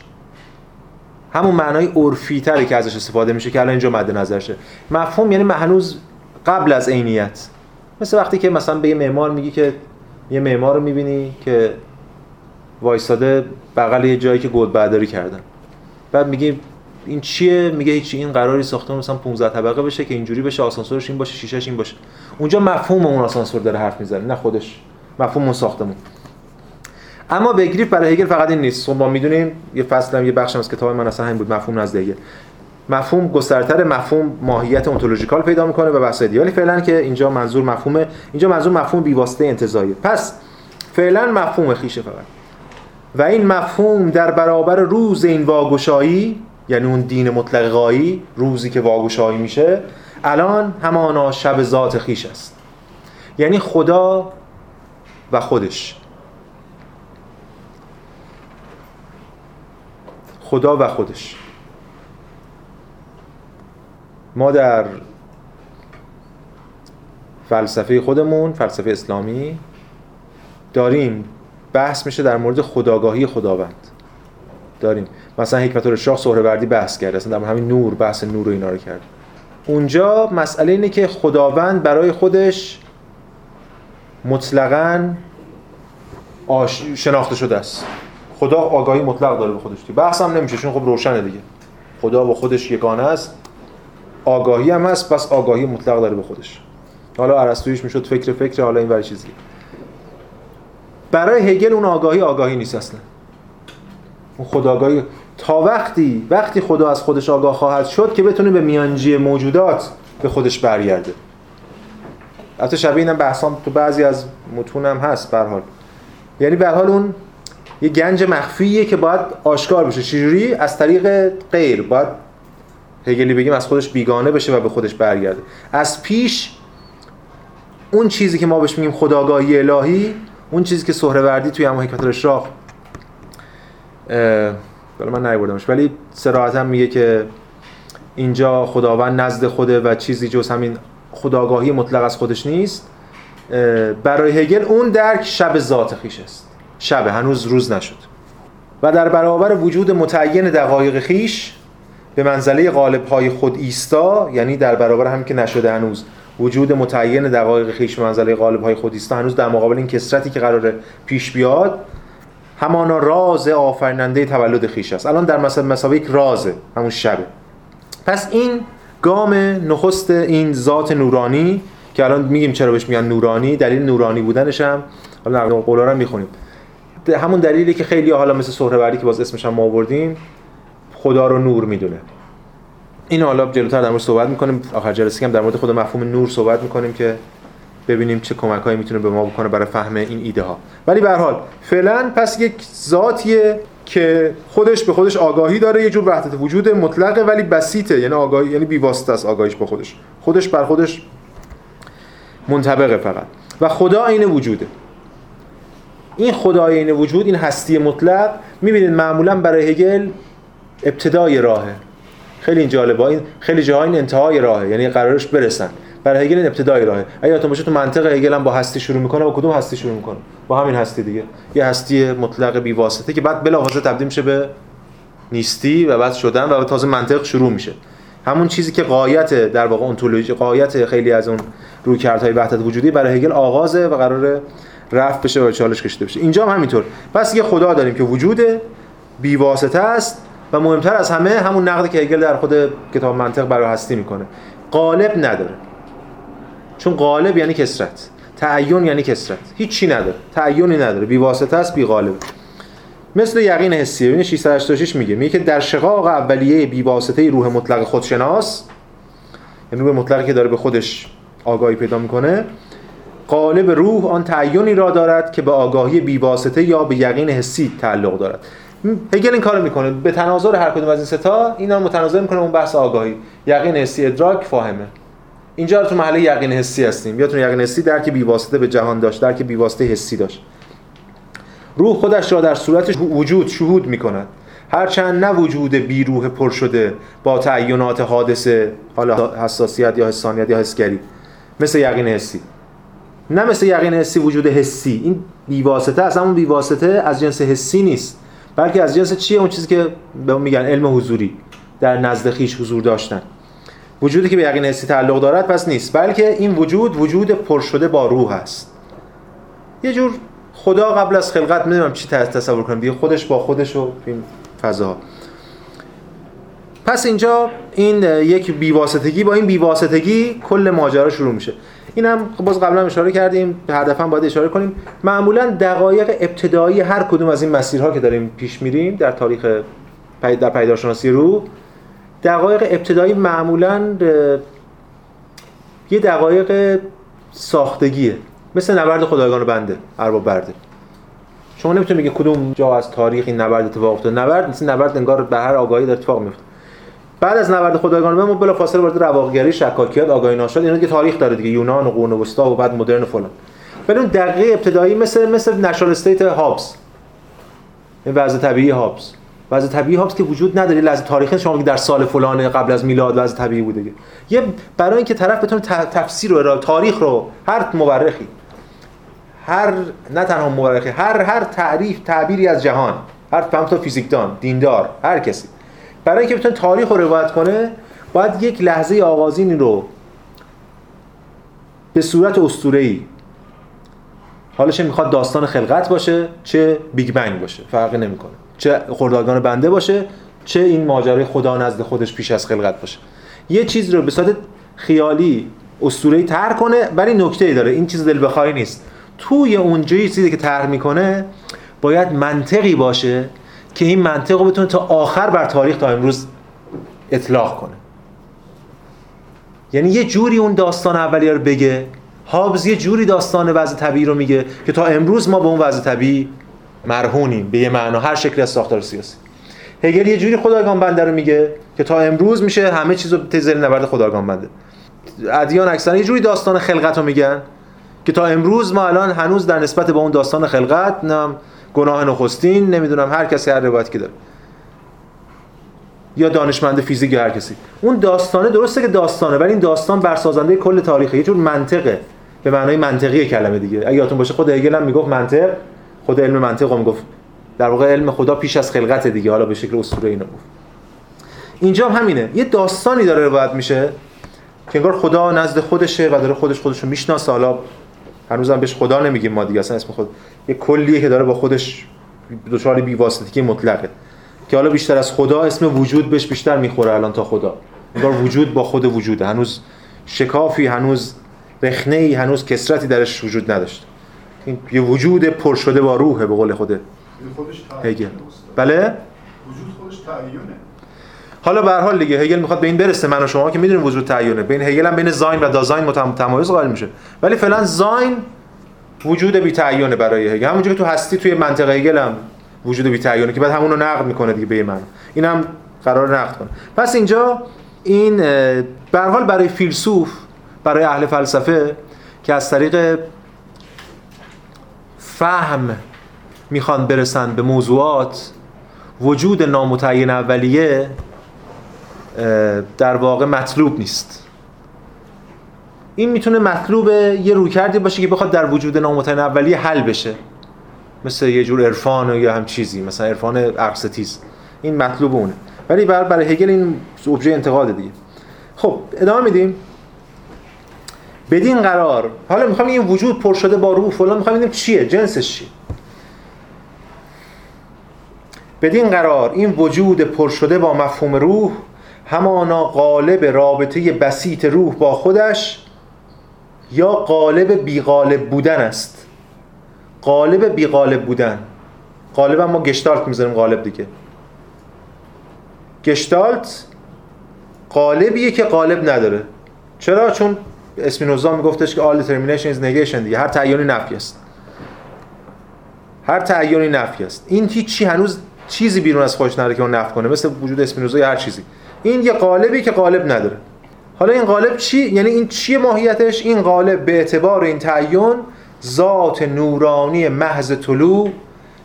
همون معنای عرفی تری که ازش استفاده میشه که الان اینجا مد نظرشه. مفهوم یعنی هنوز قبل از عینیت. مثل وقتی که مثلا به یه معمار میگی که یه معمار رو می‌بینی که وایساده بغل یه جایی که گود برداری کردن. بعد میگی این چیه؟ میگه هیچ این قراری ساختمان مثلا 15 طبقه بشه که اینجوری بشه آسانسورش این باشه شیشهش این باشه. اونجا مفهوم اون آسانسور داره حرف می‌زنه نه خودش. مفهوم اون ساختمون. اما بگریف برای هگل فقط این نیست. خب ما می‌دونیم یه فصل هم یه بخش از کتاب من اصلا همین بود مفهوم نزد هگل. مفهوم گسترتر مفهوم ماهیت اونتولوژیکال پیدا می‌کنه و بحث ولی فعلا که اینجا منظور مفهوم اینجا منظور مفهوم بیواسطه انتزاعی پس فعلا مفهوم خیشه فقط. و این مفهوم در برابر روز این واگشایی یعنی اون دین مطلق غایی روزی که واگشایی میشه الان همانا شب ذات خیش است. یعنی خدا و خودش. خدا و خودش. ما در فلسفه خودمون فلسفه اسلامی داریم. بحث میشه در مورد خداگاهی خداوند. داریم. مثلا حکمت الشاه سهروردی بحث کرده اصلا در همین نور بحث نور و اینا رو کرد. اونجا مسئله اینه که خداوند برای خودش مطلقا آش... شناخته شده است. خدا آگاهی مطلق داره به خودش بحث هم نمیشه چون خب روشنه دیگه. خدا با خودش یگانه است. آگاهی هم هست پس آگاهی مطلق داره به خودش. حالا ارسطویش می‌شد فکر فکر حالا این ور چیزی. برای هگل اون آگاهی آگاهی نیست اصلا. اون خداگاهی تا وقتی وقتی خدا از خودش آگاه خواهد شد که بتونه به میانجی موجودات به خودش برگرده. البته شبیه اینم بحثام تو بعضی از متون هم هست به حال. یعنی به حال اون یه گنج مخفیه که باید آشکار بشه. چجوری؟ از طریق غیر. باید هگلی بگیم از خودش بیگانه بشه و به خودش برگرده. از پیش اون چیزی که ما بهش میگیم خداگاهی الهی اون چیزی که سهروردی توی هم حکمت الاشراق حالا من نیوردمش ولی صراحتا میگه که اینجا خداوند نزد خوده و چیزی جز همین خداگاهی مطلق از خودش نیست. برای هگل اون درک شب ذات خیش است. شب هنوز روز نشد. و در برابر وجود متعین دقایق خیش به منزله قالب های خود ایستا یعنی در برابر هم که نشده هنوز. وجود متعین دقایق خیش منزله قالب های خود ایستا هنوز در مقابل این کسرتی که قراره پیش بیاد همانا راز آفریننده تولد خیش است. الان در مثلا مسابقه یک رازه همون شبه. پس این گام نخست این ذات نورانی که الان میگیم چرا بهش میگن نورانی دلیل نورانی بودنش هم حالا قولا رو می‌خونیم. همون دلیلی که خیلی حالا مثل سهروردی که باز اسمش هم آوردیم خدا رو نور می‌دونه. این حالا جلوتر در مورد صحبت می‌کنیم. آخر جلسه هم در مورد خود مفهوم نور صحبت می‌کنیم که ببینیم چه کمکایی می‌تونه به ما بکنه برای فهم این ایده ها ولی به هر حال فعلا پس یک ذاتیه که خودش به خودش آگاهی داره یه جور وحدت وجود مطلقه ولی بسیطه. یعنی آگاهی یعنی بیواسطه است آگاهیش به خودش. خودش بر خودش منطبقه فقط. و خدا عین وجوده. این خدای عین وجود این هستی مطلق می‌بینید معمولا برای هگل ابتدای راهه. خیلی جالبه این خیلی جاها این انتهای راهه یعنی قرارش برسن. برای هگل این ابتدای راهه. اگه تو باشه تو منطق هگل هم با هستی شروع می‌کنه با کدوم هستی شروع می‌کنه؟ با همین هستی دیگه. یه هستی مطلق بی واسطه که بعد بلافاصله تبدیل میشه به نیستی و بعد شدن و تازه منطق شروع میشه. همون چیزی که قایت در واقع اونتولوژی قایت خیلی از اون رویکردهای وحدت وجودی برای هگل آغازه و قراره رفت بشه و چالش کشیده بشه. اینجا هم همینطور. پس یه خدا داریم که وجود بی واسطه است و مهمتر از همه همون نقدی که هگل در خود کتاب منطق برای هستی می‌کنه. قالب نداره. چون قالب یعنی کسرت تعین یعنی کسرت هیچ چی نداره. تعینی نداره. بی واسطه است بی قالب مثل یقین حسی ببین 686 میگه. میگه که در شقاق اولیه بی واسطه روح مطلق خودشناس یعنی روح مطلقی که داره به خودش آگاهی پیدا می‌کنه قالب روح آن تعینی را دارد که به آگاهی بی واسطه یا به یقین حسی تعلق دارد. هگل این کارو می‌کنه. به تناظر هر کدوم از این ستا اینا متناظر می‌کنه اون بحث آگاهی. یقین حسی ادراک فاهمه. اینجا تو محله یقین حسی هستیم. یادتون یقین حسی درک بی واسطه به جهان داشت درک بی واسطه حسی داشت. روح خودش را در صورت وجود شهود می کند هرچند نه وجود بیروح پر شده با تعینات حادثه حالا حساسیت یا حسانیت یا حسگری. مثل یقین حسی. نه مثل یقین حسی وجود حسی. این بیواسطه از همون بیواسطه از جنس حسی نیست. بلکه از جنس چیه؟ اون چیزی که به میگن علم حضوری. در نزد خیش حضور داشتن. وجودی که به یقین حسی تعلق دارد پس نیست. بلکه این وجود وجود پر شده با روح است. یه جور خدا قبل از خلقت می‌دونم چی تصور کنم. دیگه خودش با خودش و این فضا پس اینجا این یک بیواسطگی. با این بیواسطگی کل ماجرا شروع میشه. این هم باز قبلا اشاره کردیم هدفم باید اشاره کنیم. معمولا دقایق ابتدایی هر کدوم از این مسیرها که داریم پیش میریم در تاریخ در پیدارشناسی رو دقایق ابتدایی معمولا یه دقایق ساختگیه. مثل نبرد خدایگان بنده ارباب برده. شما نمی‌تونید بگید کدوم جا از تاریخ این نبرد اتفاق افتاد نبرد مثل نبرد انگار به هر آگاهی در اتفاق میفته بعد از نبرد خدایگان ما بلا فاصله وارد رواقگری شکاکیات آگاهی ناشد اینا دیگه تاریخ داره دیگه یونان و قرون وسطا و بعد مدرن و فلان. ولی اون دقیقه ابتدایی مثل مثل نشال استیت هابس این وضع طبیعی هابس وضع طبیعی هابس که وجود نداره لحظه تاریخی شما در سال فلان قبل از میلاد وضع طبیعی بوده یه برای اینکه طرف بتونه تفسیر رو تاریخ رو هر مورخی هر نه تنها مورخی هر هر تعریف تعبیری از جهان هر فهم تو فیزیکدان دیندار هر کسی برای اینکه بتونه تاریخ رو روایت کنه باید یک لحظه آغازینی رو به صورت اسطوره‌ای. حالا چه می‌خواد داستان خلقت باشه چه بیگ بنگ باشه فرقی نمی‌کنه. چه خردادگان بنده باشه چه این ماجرای خدا نزد خودش پیش از خلقت باشه. یه چیز رو به صورت خیالی اسطوره‌ای تر کنه ولی نکته داره. این چیز دل بخوای نیست. توی اونجایی چیزی که طرح می‌کنه باید منطقی باشه که این منطق رو بتونه تا آخر بر تاریخ تا امروز اطلاق کنه. یعنی یه جوری اون داستان اولیه رو بگه. هابز یه جوری داستان وضع طبیعی رو میگه که تا امروز ما به اون وضع طبیعی مرهونیم به یه معنا. هر شکلی از ساختار سیاسی. هگل یه جوری خدایگان بنده رو میگه که تا امروز میشه همه چیز رو نبرد خدایگان بنده. ادیان اکثرا یه جوری داستان خلقت رو میگن که تا امروز ما الان هنوز در نسبت به اون داستان خلقت نم گناه نخستین نمی‌دونم هر کسی هر روایت که داره. یا دانشمند فیزیک یا هر کسی. اون داستانه درسته که داستانه ولی این داستان برسازنده کل تاریخه. یه جور منطقه. به معنای منطقی کلمه دیگه. اگه یادتون باشه خود هگل هم می‌گفت منطق خود علم منطق هم می‌گفت. در واقع علم خدا پیش از خلقت دیگه. حالا به شکل اسطوره اینو گفت. اینجا هم همینه. یه داستانی داره روایت میشه که انگار خدا نزد خودشه و داره خودش خودش رو می‌شناسه. حالا هنوزم بهش خدا نمیگیم ما دیگه. اصلا اسم خود یه کلیه که داره با خودش دچار بی‌واسطگی مطلقه. که حالا بیشتر از خدا اسم وجود بهش بیشتر می‌خوره الان تا خدا. انگار وجود با خود وجوده. هنوز شکافی هنوز رخنه ای هنوز کسرتی درش وجود نداشت. این یه وجود پر شده با روحه به قول خوده هگل. بله؟ وجود خودش تعیینه. حالا به هر حال دیگه هگل می‌خواد به این برسه من و شما که می‌دونیم وجود تعیینه. بین هگل هم بین زاین و دازاین متمایز قائل میشه. ولی فعلا زاین وجود بی برای هگل. همونجوری که تو هستی توی منطقه هگل هم وجود بی که بعد همون رو نقد می‌کنه دیگه به من. این هم قرار نقد کنه. پس اینجا این به حال برای فیلسوف برای اهل فلسفه که از طریق فهم می‌خوان برسن به موضوعات وجود نامتعین اولیه در واقع مطلوب نیست. این می‌تونه مطلوب یه رویکردی باشه که بخواد در وجود نامتعین اولیه حل بشه. مثل یه جور عرفان یا هم چیزی مثلا عرفان اقستیز این مطلوب اونه. ولی بر برای هگل این ابژه انتقاد دیگه. خب ادامه میدیم. بدین قرار. حالا می‌خوام این وجود پر شده با روح فلان می‌خوام ببینیم چیه جنسش چیه. بدین قرار این وجود پر شده با مفهوم روح همانا قالب رابطه بسیط روح با خودش یا قالب بیغالب بودن است. قالب بیغالب بودن. قالب ما گشتالت می‌ذاریم قالب دیگه. گشتالت قالبیه که قالب نداره. چرا؟ چون اسپینوزا میگفتش که all determination is negation دیگه. هر تعیینی نفی است. هر تعیینی نفی است. این هیچی هنوز چیزی بیرون از خودش نداره که اون نفی کنه. مثل وجود اسپینوزا یا هر چیزی. این یه قالبی که قالب نداره. حالا این قالب چی؟ یعنی این چیه ماهیتش؟ این قالب به اعتبار این تعین ذات نورانی محض طلوع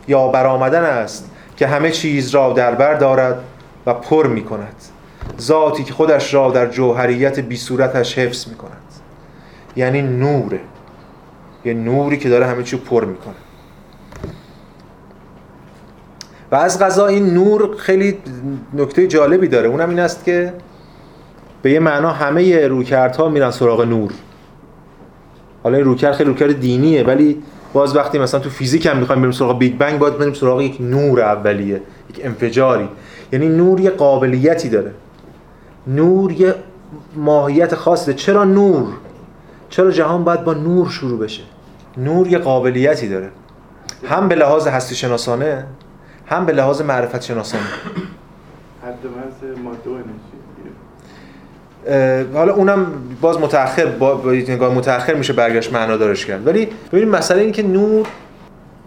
یا برآمدن است که همه چیز را در بر دارد و پر می کند. ذاتی که خودش را در جوهریت بی صورتش حفظ می کند. یعنی نوره. یه نوری که داره همه چی پر می‌کنه و از غذا این نور خیلی نکته جالبی داره. اونم این است که به یه معنا همه روکردها میرن سراغ نور. حالا این رویکرد خیلی روکرد دینیه ولی باز وقتی مثلا تو فیزیک هم می‌خوایم بریم سراغ بیگ بنگ باید بریم سراغ یک نور اولیه یک انفجاری. یعنی نور یه قابلیتی داره. نور یه ماهیت خاصی داره. چرا نور؟ چرا جهان باید با نور شروع بشه؟ نور یه قابلیتی داره. هم به لحاظ هستی شناسانه هم به لحاظ معرفت شناسانه حد مرز ماده و انرژی حالا اونم باز متأخر با نگاه متأخر میشه برگشت معنا دارش کرد. ولی ببینید مسئله این که نور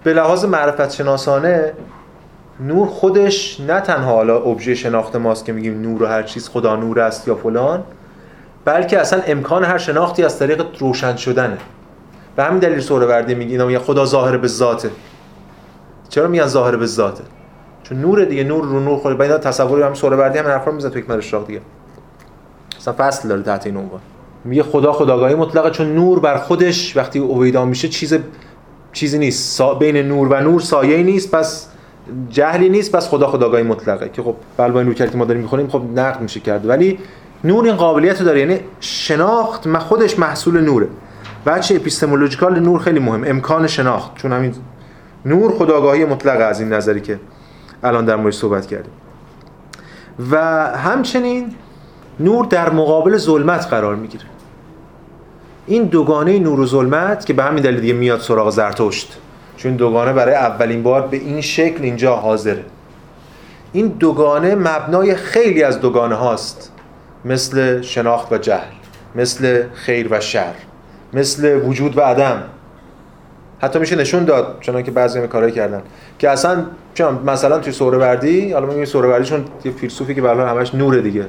به لحاظ معرفت شناسانه نور خودش نه تنها حالا ابژه شناخت ماست که میگیم نور و هر چیز خدا نور است یا فلان بلکه اصلا امکان هر شناختی از طریق روشن شدنه. به همین دلیل سهروردی میگه اینا میگن خدا ظاهر به ذاته. چرا میگن ظاهر به ذاته؟ چون نور دیگه نور رو نور خود اینا تصوری هم سهروردی هم حرفا می‌زنه تو یک دیگه. اصلا فصل داره تحت این عنوان. میگه خدا خداگاهی مطلقه چون نور بر خودش وقتی اویدا میشه چیز چیزی نیست. سا... بین نور و نور سایه نیست پس جهلی نیست پس خدا خداگاهی مطلقه. که خب بل این که ما داریم می‌خونیم خب نقد میشه کرد. ولی نور این قابلیت رو داره. یعنی شناخت ما خودش محصول نوره. بچه اپیستمولوژیکال نور خیلی مهم. امکان شناخت. چون همین نور خداگاهی مطلق از این نظری که الان در موردش صحبت کردیم. و همچنین نور در مقابل ظلمت قرار می‌گیره. این دوگانه نور و ظلمت که به همین دلیل دیگه میاد سراغ زرتشت. چون دوگانه برای اولین بار به این شکل اینجا حاضره این دوگانه مبنای خیلی از دوگانه هاست. مثل شناخت و جهل مثل خیر و شر مثل وجود و عدم. حتی میشه نشون داد چون که بعضی هم کارایی کردن که اصلا مثلا توی سهروردی حالا میگیم سهروردی چون یه فیلسوفی که به همش نوره دیگه.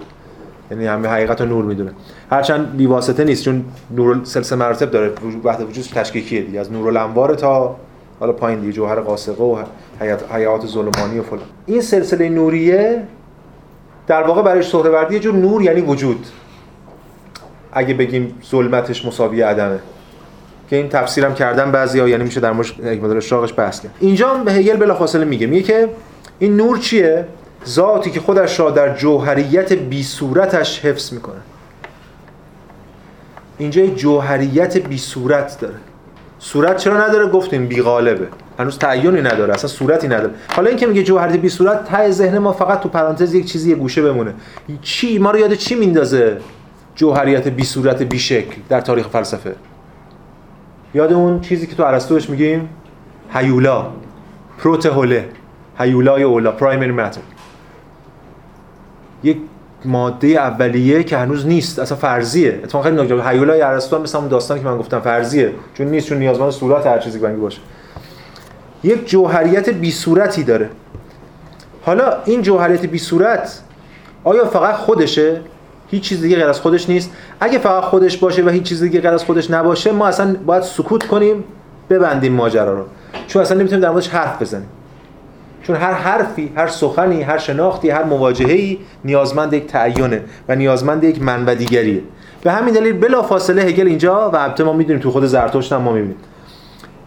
یعنی همه حقیقت رو نور می‌دونه. هرچند بیواسطه نیست چون نور سلسله مراتب داره. وحدت وجود تشکیکیه دیگه. از نور الانوار تا حالا پایین دیگه جوهر قاسقه و حیات حیات ظلمانی و فلان. این سلسله نوریه در واقع برای سهروردی یه جور نور یعنی وجود. اگه بگیم ظلمتش مساوی عدمه. که این تفسیرم کردن بعضیا یعنی میشه در مورد حکمت اشراقش بحث کرد. اینجا هگل بلافاصله میگه. میگه که این نور چیه؟ ذاتی که خودش را در جوهریت بی صورتش حفظ می‌کنه اینجا جوهریت بی صورت داره. صورت چرا نداره؟ گفتیم بی غالبه. هنوز تعیینی نداره اصلا صورتی نداره. حالا اینکه میگه جوهریت بی صورت ته ذهن ما فقط تو پرانتز یک چیزی یه گوشه بمونه. چی؟ ما رو یاد چی میندازه جوهریت بی صورت بی شکل در تاریخ فلسفه؟ یاد اون چیزی که تو ارسطوش میگیم؟ هیولا. پروتهوله. هیولای اولا پرایمری ماتر یک ماده اولیه که هنوز نیست اصلا فرضیه. اتفاقا خیلی نکته. هیولای ارسطو مثل اون داستانی که من گفتم فرضیه. چون نیست چون نیازمند صورت هر چیزی که باشه. یک جوهریت بی صورتی داره. حالا این جوهریت بی صورت آیا فقط خودشه؟ هیچ چیز دیگه غیر از خودش نیست. اگه فقط خودش باشه و هیچ چیز دیگه غیر از خودش نباشه ما اصلا باید سکوت کنیم ببندیم ماجرا رو. چون اصلا نمی‌تونیم در موردش حرف بزنیم. چون هر حرفی هر سخنی هر شناختی هر مواجهه‌ای نیازمند یک تعینه و نیازمند یک منبع دیگریه. به همین دلیل بلا فاصله هگل اینجا و البته ما می‌دونیم تو خود زرتشت هم ما می‌بینیم.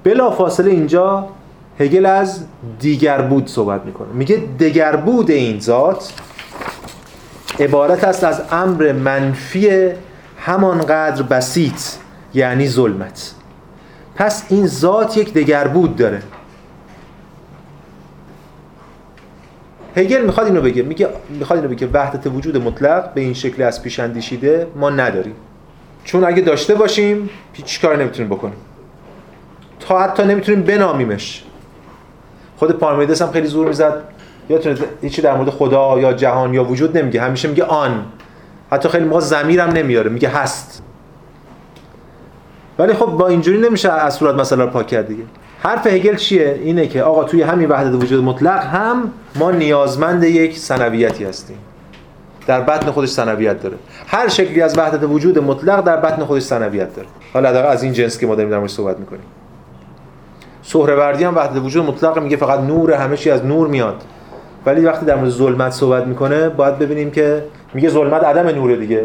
بلا فاصله اینجا هگل از دیگر بود صحبت می‌کنه. میگه دیگر بود این ذات عبارت است از امر منفی همانقدر بسیط یعنی ظلمت. پس این ذات یک دگر بود داره. هگل می‌خواد اینو بگه. میگه می‌خواد اینو بگه. وحدت وجود مطلق به این شکل از پیش اندیشیده ما نداریم. چون اگه داشته باشیم هیچ کار نمی‌تونیم بکنیم. تا حتی نمی‌تونیم بنامیمش. خود پارمیدس هم خیلی زور می‌زد. یادتونه هیچی در مورد خدا یا جهان یا وجود نمیگه. همیشه میگه آن. حتی خیلی موقع ضمیرم نمیاره. میگه هست. ولی خب با اینجوری نمیشه از صورت مسئله رو پاک کرد دیگه. حرف هگل چیه؟ اینه که آقا توی همین وحدت وجود مطلق هم ما نیازمند یک سنویتی هستیم. در بطن خودش سنویت داره. هر شکلی از وحدت وجود مطلق در بطن خودش سنویت داره. حالا از این جنس که ما داریم در صحبت می‌کنیم. سهروردی هم وحدت وجود مطلق میگه فقط نور همه از نور میاد. ولی وقتی در مورد ظلمت صحبت می‌کنه باید ببینیم که میگه ظلمت عدم نوره دیگه.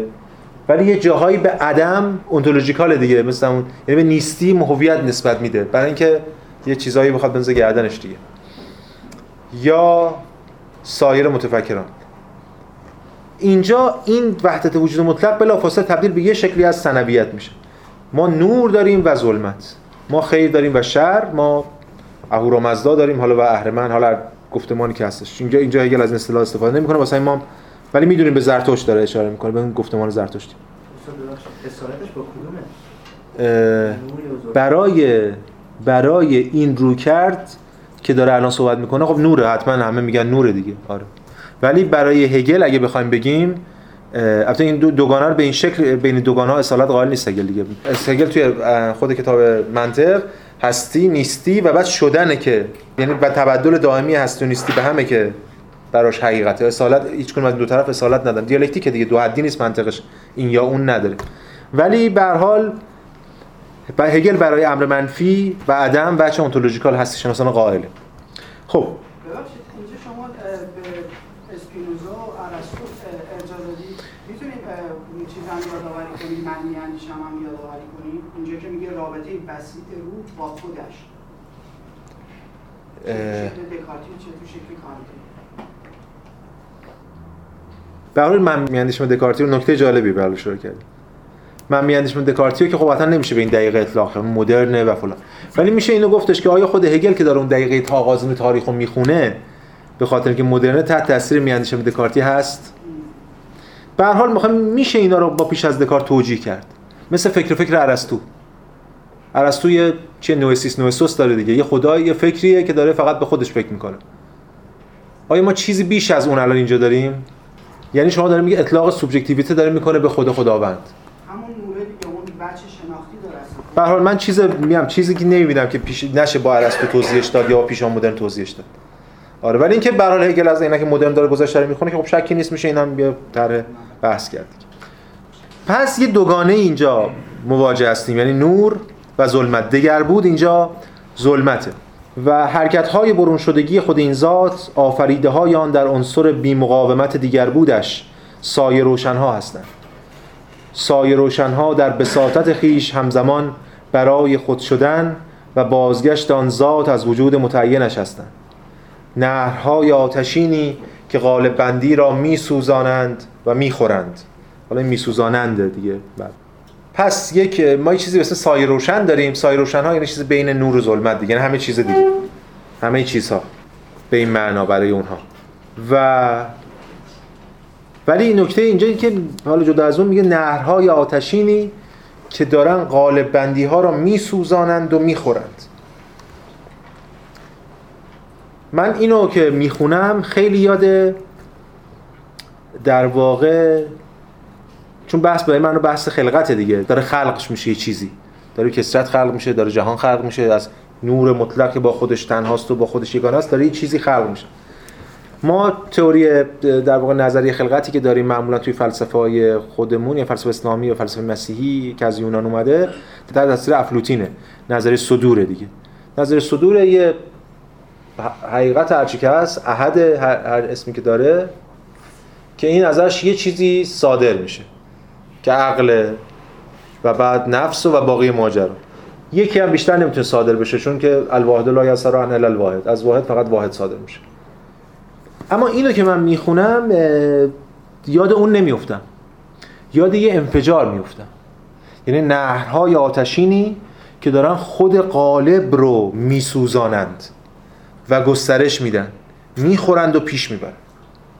ولی یه جاهایی به عدم اونتولوژیکال دیگه مثل اون یعنی به نیستی هویت نسبت میده. برای اینکه یه چیزایی بخواد بنزه گردنش دیگه. یا سایر متفکران. اینجا این وحدت وجود مطلق بلافاصله تبدیل به یه شکلی از سنویت میشه. ما نور داریم و ظلمت. ما خیر داریم و شر. ما اهورامزدا داریم حالا و اهرمن حالا گفتمانی که هستش. اینجا اینجا هگل از این اصطلاح استفاده نمی‌کنه. واسه ما ولی می‌دونیم به زرتشت داره اشاره می‌کنه. به اون گفتمان زرتشتی. برای برای این رو کرد که داره الان صحبت می‌کنه خب نوره حتما همه میگن نوره دیگه آره. ولی برای هگل اگه بخوایم بگیم البته این دو دوگانه رو به این شکل بین دوگانه ها اصالت قائل نیست هگل دیگه. هگل توی خود کتاب منطق هستی نیستی و بعد شدنه که یعنی و تبدل دائمی هستی و نیستی به همه که براش حقیقته. اصالت هیچ از دو طرف اصالت ندارن. دیالکتیک دیگه دو حدی نیست منطقش این یا اون نداره. ولی به هر حال هگل برای امر منفی و عدم بچه اونتولوژیکال هستی شناسان قائله. خب. معنی اندیشم هم یادآوری کنیم. اینجا که میگه رابطه بسیط روح با خودش. دکارتی چه تو شکل به حال من میاندیشم دکارتی رو نکته جالبی به شروع کردیم. من میاندیشم دکارتی رو که خب اصلا نمیشه به این دقیقه اطلاق مدرنه و فلان. ولی میشه اینو گفتش که آیا خود هگل که داره اون دقیقه تاغازون تاریخ رو می‌خونه به خاطر اینکه مدرنه تحت تاثیر میاندیشم دکارتی هست؟ به هر حال می‌خوام میشه اینا رو با پیش از دکارت توجیه کرد. مثل فکر فکر ارسطو. ارسطو یه چه نوسیس نوسوس داره دیگه. یه خدای یه فکریه که داره فقط به خودش فکر می‌کنه. آیا ما چیزی بیش از اون الان اینجا داریم؟ یعنی شما داره میگه اطلاق سوبژکتیویته داره می‌کنه به خود خداوند. همون نوره دیگه اون بچه شناختی به حال من چیز میام چیزی که نمی‌بینم که پیش نشه با ارسطو توضیحش داد یا پیش مدرن توضیحش داد. آره ولی اینکه به حال هگل از اینا که مدرن داره گذشته رو می‌خونه که خب شکی نیست میشه اینم بیا طرح بحث کرد. پس یه دوگانه اینجا مواجه هستیم یعنی نور و ظلمت. دگر بود اینجا ظلمته و حرکت های برون شدگی خود این ذات آفریده های آن در عنصر بی مقاومت دیگر بودش سایه روشن ها هستند. سایه روشن ها در بساطت خیش همزمان برای خود شدن و بازگشت آن ذات از وجود متعینش هستند نهرهای آتشینی که غالب بندی را می سوزانند و می خورند حالا می سوزانند دیگه بعد پس یک ما یه چیزی مثل سایه روشن داریم. سایه روشن ها یعنی چیز بین نور و ظلمت دیگه یعنی همه چیز دیگه. همه چیزها. به این معنا برای اونها. و ولی این نکته اینجا این که حالا جدا از اون میگه نهرهای آتشینی که دارن غالب بندی ها را میسوزانند و می‌خورند. من اینو که می‌خونم خیلی یاد در واقع چون بحث برای من بحث خلقت دیگه. داره خلقش میشه یه چیزی. داره کسرت خلق میشه داره جهان خلق میشه از نور مطلق با خودش تنهاست و با خودش یگانه است داره یه چیزی خلق میشه. ما تئوری در واقع نظریه خلقتی که داریم معمولا توی فلسفه های خودمون یا فلسفه اسلامی یا فلسفه مسیحی که از یونان اومده در تاثیر افلوتینه نظریه صدور دیگه. نظریه صدور یه حقیقت هرچی که هست احد هر اسمی که داره که این ازش یه چیزی صادر میشه که عقل و بعد نفس و باقی ماجرا. یکی هم بیشتر نمی‌تونه صادر بشه چون که الواحد لا یسر عن الواحد. از واحد فقط واحد صادر میشه. اما اینو که من می‌خونم یاد اون نمیفتم یاد یه انفجار میفتم یعنی نهرهای آتشینی که دارن خود قالب رو میسوزانند و گسترش میدن. می‌خورند و پیش می‌برن.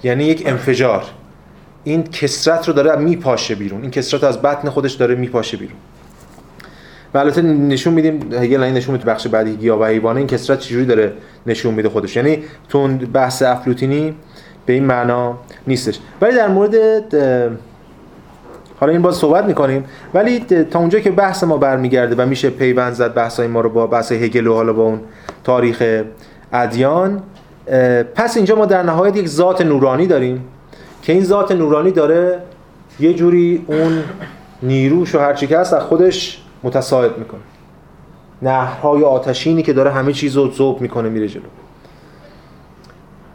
یعنی یک انفجار. این کسرت رو داره میپاشه بیرون. این کسرت از بطن خودش داره میپاشه بیرون. و البته نشون میدیم هگل این نشون میده بخش بعدی گیاه و حیوانه این کسرت چجوری داره نشون میده خودش. یعنی تو بحث افلوتینی به این معنا نیستش. ولی در مورد حالا این باز صحبت می‌کنیم ولی تا اونجا که بحث ما برمیگرده و میشه پیوند زد بحث ما رو با بحث هگل و حالا با اون تاریخ ادیان پس اینجا ما در نهایت یک ذات نورانی داریم که این ذات نورانی داره یه جوری اون نیروش و هرچی که هست از خودش متساعد می‌کنه. نهرهای آتشینی که داره همه چیز رو ذوب می‌کنه میره جلو.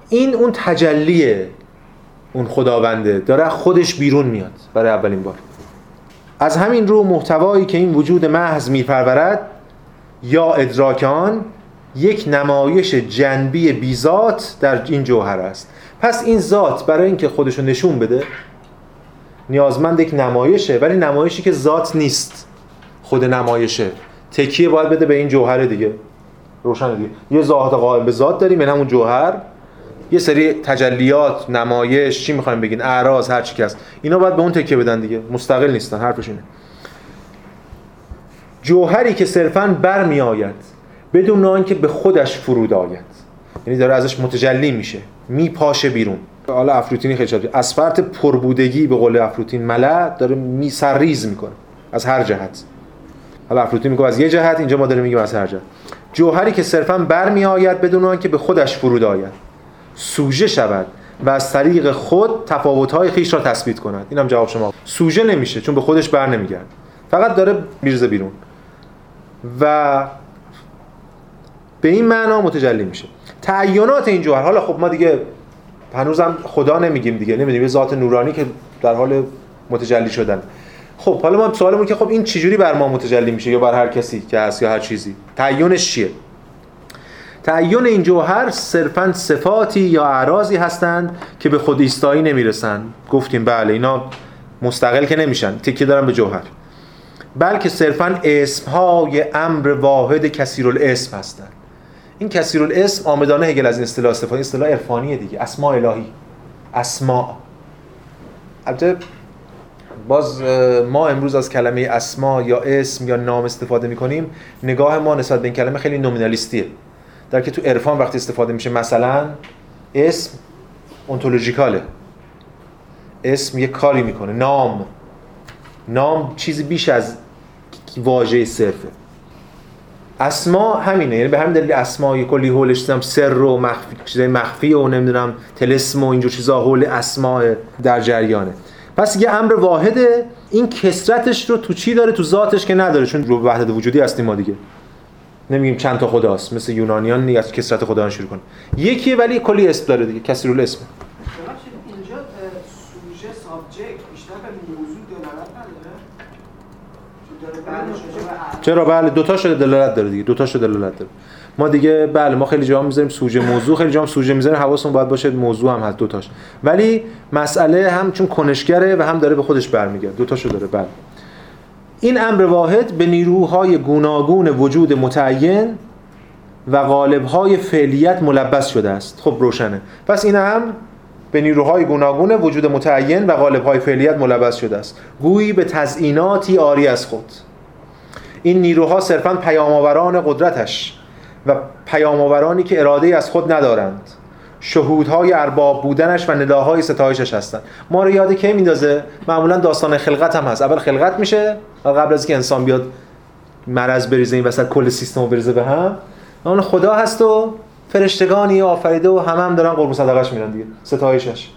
این اون تجلیه اون خداونده. داره خودش بیرون میاد برای اولین بار. از همین رو محتوایی که این وجود محض میپرورد یا ادراک آن یک نمایش جنبی بیزات در این جوهر است. پس این ذات برای اینکه خودشو نشون بده نیازمند یک نمایشه ولی نمایشی که ذات نیست. خود نمایشه. تکیه باید بده به این جوهر دیگه. روشن دیگه. یه ذات قائم به ذات داریم این همون جوهر. یه سری تجلیات نمایش چی می‌خوایم بگین؟ اعراض هر چی هست. اینا باید به اون تکیه بدن دیگه. مستقل نیستن. حرفش اینه. جوهری که صرفا برمی آید بدون آنکه به خودش فرود آید. یعنی داره ازش متجلی میشه. میپاشه بیرون. حالا افروتینی خیلی شد اسفرت پربودگی به قول افروتین ملع داره میسریز می‌کنه. از هر جهت. حالا افروتین میگه از یه جهت اینجا ما داریم میگیم از هر جهت جوهری که صرفا برمی آید بدون آنکه به خودش فرود آید. سوژه شود و از طریق خود تفاوت‌های خیش را تثبیت کند. اینم جواب شما. سوژه نمیشه چون به خودش بر نمیگرد. فقط داره میرزه بیرون. و به این معنا متجلی میشه. تعینات این جوهر. حالا خب ما دیگه هنوزم خدا نمیگیم دیگه. نمی‌دونیم یه ذات نورانی که در حال متجلی شدن. خب حالا ما سوالمون که خب این چجوری بر ما متجلی میشه یا بر هر کسی که هست یا هر چیزی؟ تعینش چیه؟ تعین این جوهر صرفا صفاتی یا اعراضی هستند که به خود ایستایی نمی‌رسن. گفتیم بله اینا مستقل که نمیشن تکیه دارن به جوهر. بلکه صرفا اسمهای امر واحد کثیر الاسم هستند. این کثیر الاسم آمدانه هگل از این اصطلاح استفاده اصطلاح عرفانیه دیگه. اسماء الهی. اسماء. البته باز ما امروز از کلمه اسما یا اسم یا نام استفاده می‌کنیم. نگاه ما نسبت به این کلمه خیلی نومینالیستیه. در که تو عرفان وقتی استفاده میشه مثلا اسم اونتولوژیکاله اسم یه کاری می‌کنه. نام. نام چیزی بیش از واژه صرفه. اسما همینه. یعنی به همین دلیل اسما یه کلی حولش هم سر و مخفی چیزای مخفی و نمی‌دونم تلسم و اینجور چیزا حول اسما در جریانه. پس یه امر واحده این کسرتش رو تو چی داره؟ تو ذاتش که نداره چون رو وحدت وجودی هستیم ما دیگه. نمیگیم چند تا خداست مثل یونانیان نیست از کسرت خدا شروع کنه یکیه ولی کلی اسم داره دیگه کسی رو اسم اینجا سوژه سابجکت بیشتر به موضوع دلالت نداره؟ چرا؟ بله دو تا شده دلالت داره دیگه دو تا شده دلالت داره. ما دیگه بله ما خیلی جا می‌ذاریم سوژه موضوع. خیلی جا سوژه می‌ذاریم حواسمون باید باشه موضوع هم هست دو تاش. ولی مسئله هم چون کنشگره و هم داره به خودش برمیگرده. دو تاشو داره بله. این امر واحد به نیروهای گوناگون وجود متعین و غالبهای فعلیت ملبس شده است. خب روشنه. پس این هم به نیروهای گوناگون وجود متعین و غالبهای فعلیت ملبس شده است. گویی به تزئیناتی آری از خود. این نیروها صرفا پیامآوران قدرتش. و پیامآورانی که اراده از خود ندارند. شهودهای ارباب بودنش و نداهای ستایشش هستن ما رو یاد کی میندازه؟ معمولا داستان خلقت هم هست. اول خلقت میشه و قبل از اینکه انسان بیاد مرض بریزه این وسط کل سیستم رو بریزه به هم. اون خدا هست و فرشتگانی آفریده و همه هم دارن قربون صدقش میرن دیگه. ستایشش.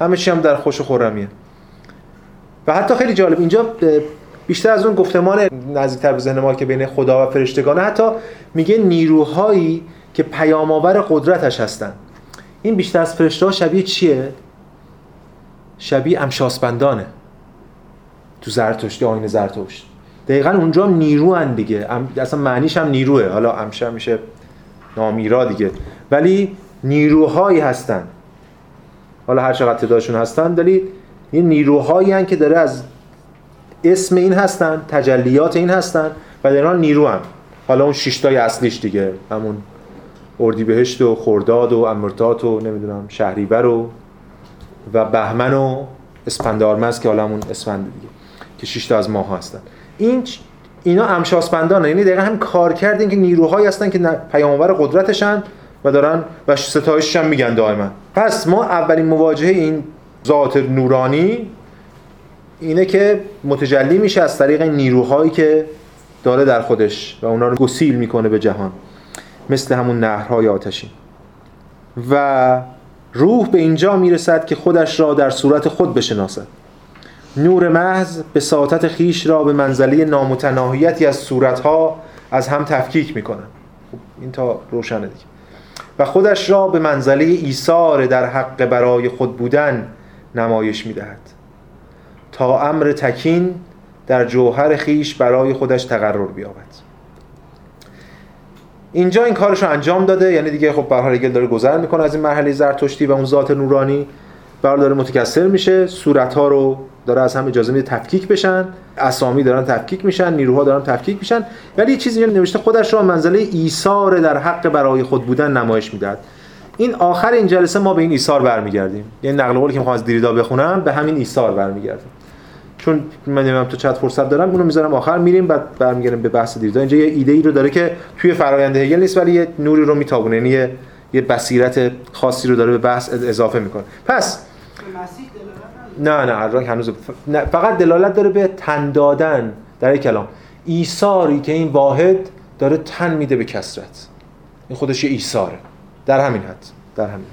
همه چی هم در خوش و خرمیه. و حتی خیلی جالب. اینجا بیشتر از اون گفتمان نزدیکتر به ذهن ما که بین خدا و فرشتگانه حتی میگه نیروهایی که پیامآور قدرتش هستن. این بیشتر از فرشته شبیه چیه؟ شبیه امشاسپندانه. تو زرتشتی آین زرتشت. دقیقا اونجا نیرو هن دیگه. اصلا معنیش هم نیروه. حالا امشه میشه نامیرا دیگه. ولی نیروهایی هستن. حالا هر چقدر تعدادشون هستن ولی یه نیروهایی هن که داره از اسم این هستن تجلیات این هستن و در نیرو هم. حالا اون شیشتای اصلیش دیگه همون اردیبهشت و خرداد و امرتات و نمی‌دونم شهریور و و بهمن و اسپندارمز که حالا همون اسفند دیگه که شش تا از ماه هستن. این اینا امشاسپندانه. یعنی دقیقا هم کار کردین که نیروهایی هستن که پیامآور قدرتشن و دارن و ستایشش هم میگن دائما. پس ما اولین مواجهه این ذات نورانی اینه که متجلی میشه از طریق نیروهایی که داره در خودش و اونا رو گسیل می‌کنه به جهان مثل همون نهرهای آتشین. و روح به اینجا می‌رسد که خودش را در صورت خود بشناسد. نور محض به ساعتت خیش را به منزله نامتناهیتی از صورتها از هم تفکیک می‌کنن خب این تا روشنه دیگه. و خودش را به منزله ایثار در حق برای خود بودن نمایش می‌دهد. تا امر تکین در جوهر خیش برای خودش تقرر بیابد. اینجا این کارش رو انجام داده یعنی دیگه خب به هر داره گذر می‌کنه از این مرحله زرتشتی و اون ذات نورانی بر داره متکثر میشه. صورت ها رو داره از هم اجازه میده تفکیک بشن اسامی دارن تفکیک میشن نیروها دارن تفکیک میشن ولی یه چیزی نوشته خودش را منزله ایثار در حق برای خود بودن نمایش می‌داد این آخر این جلسه ما به این ایثار برمیگردیم. یعنی نقل قولی که می‌خوام از دریدا بخونم به همین ایثار برمیگردیم. چون من نمی‌دونم تو چت فرصت دارم اونو می‌ذارم آخر میریم بعد برمیگردیم به بحث دریدا اینجا یه ایده ای رو داره که توی فرآیند هگل نیست ولی یه نوری رو میتابونه. یعنی یه یه بصیرت خاصی رو داره به بحث اضافه می‌کنه. پس نه نه ادراک هنوز نه فقط دلالت داره به تن دادن در یک کلام. ایثاری که این واحد داره تن میده به کسرت این خودش یه ایثاره. در همین حد در همین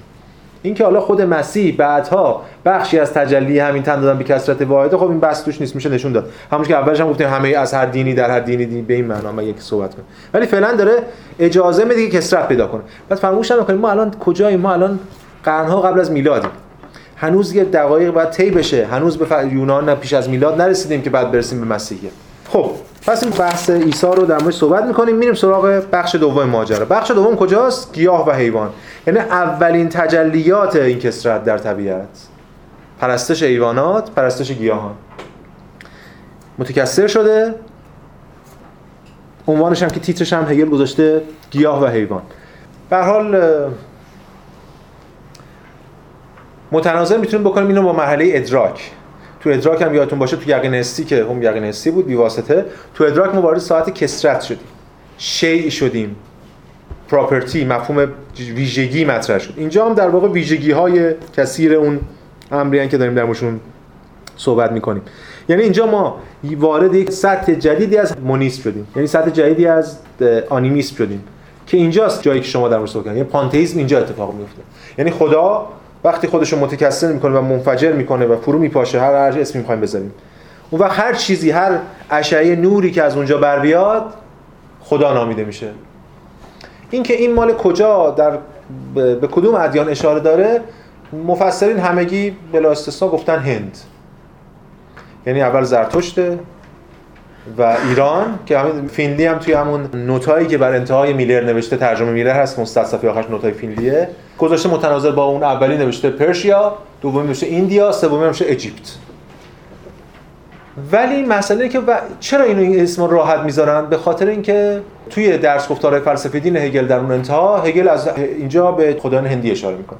این که حالا خود مسیح بعدها بخشی از تجلی همین تن دادن به کسرت واحده خب این بس توش نیست میشه نشون داد. همونش که اولش هم گفتیم همه از هر دینی در هر دینی, دینی به این معنا ما یک صحبت کنیم ولی فعلا داره اجازه میده که کسرت پیدا کنه. بعد فراموش نکنیم ما الان کجاییم؟ ما الان قرنها قبل از میلادیم. هنوز یه دقایق باید طی بشه. هنوز به یونان پیش از میلاد نرسیدیم که بعد برسیم به مسیحیت. خب پس این بحث عیسی رو در مورد صحبت می‌کنیم. میریم سراغ بخش دوم ماجرا. بخش دوم کجاست؟ گیاه و حیوان. یعنی اولین تجلیات این کسرت در طبیعت. پرستش حیوانات پرستش گیاهان. متکثر شده. عنوانش هم که تیترش هم هگل گذاشته گیاه و حیوان. به حال متناظر می‌تونیم بکنیم اینو با مرحله ادراک. تو ادراک هم یادتون باشه تو یقین حسی که هم یقین حسی بود بی واسطه. تو ادراک ما وارد ساعت کسرت شدیم. شیء شدیم. پراپرتی مفهوم ویژگی مطرح شد. اینجا هم در واقع ویژگی های کثیر اون امریان که داریم در موردشون صحبت می‌کنیم. یعنی اینجا ما وارد یک سطح جدیدی از مونیسم شدیم. یعنی سطح جدیدی از آنیمیسم شدیم. که اینجاست جایی که شما در مورد صحبت یعنی پانتئیسم اینجا اتفاق میفته یعنی خدا وقتی خودش رو متکثر می‌کنه و منفجر می‌کنه و فرو میپاشه هر هر اسمی می‌خوایم بذاریم. اون وقت هر چیزی هر اشعه نوری که از اونجا بر بیاد خدا نامیده میشه. این که این مال کجا در به کدوم ادیان اشاره داره؟ مفسرین همگی بلا استثنا گفتن هند. یعنی اول زرتشته و ایران که همین فینلی هم توی همون نوتایی که بر انتهای میلر نوشته ترجمه میلر هست مستطفی آخرش نوتای فینلیه گذاشته متناظر با اون اولی نوشته پرشیا دومی نوشته ایندیا سومی نوشته اجیپت. ولی مسئله که و... چرا اینو این اسم راحت می‌ذارن؟ به خاطر اینکه توی درس گفتارهای فلسفه دین هگل در اون انتها هگل از اینجا به خدایان هندی اشاره می‌کنه.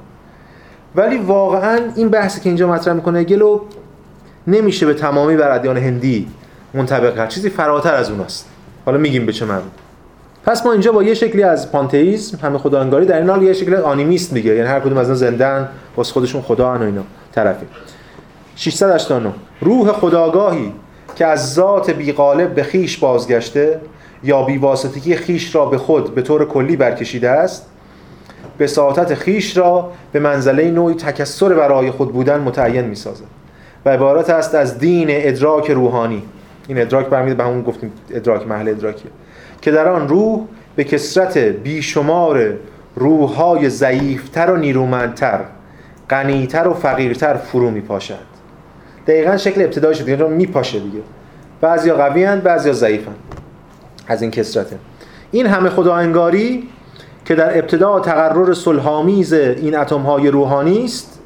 ولی واقعا این بحثی که اینجا مطرح می‌کنه هگل نمیشه به تمامی بر ادیان هندی منطبق کرد چیزی فراتر از اوناست. حالا میگیم به چه معنی. پس ما اینجا با یه شکلی از پانتئیسم همه خدا انگاری در این حال یه شکلی آنیمیست میگه یعنی هر کدوم از اینا زندن واسه خودشون خدا و اینا. طرفی 689 روح خداگاهی که از ذات بیقالب به خیش بازگشته یا بیواسطگی خیش را به خود به طور کلی برکشیده است به ساعتت خیش را به منزله نوعی تکسر برای خود بودن متعین می سازد و عبارت است از دین ادراک روحانی. این ادراک برمیده به همون گفتیم ادراک محل ادراکیه. که در آن روح به کسرت بیشمار روحهای ضعیفتر و نیرومندتر غنیتر و فقیرتر فرو می پاشد دقیقا شکل ابتدای شده یعنی میپاشه دیگه. بعضیا قوی هستند بعضیا ضعیفن از این کسرته این همه خدا انگاری که در ابتدا تقرر صلحآمیز این اتم های روحانی است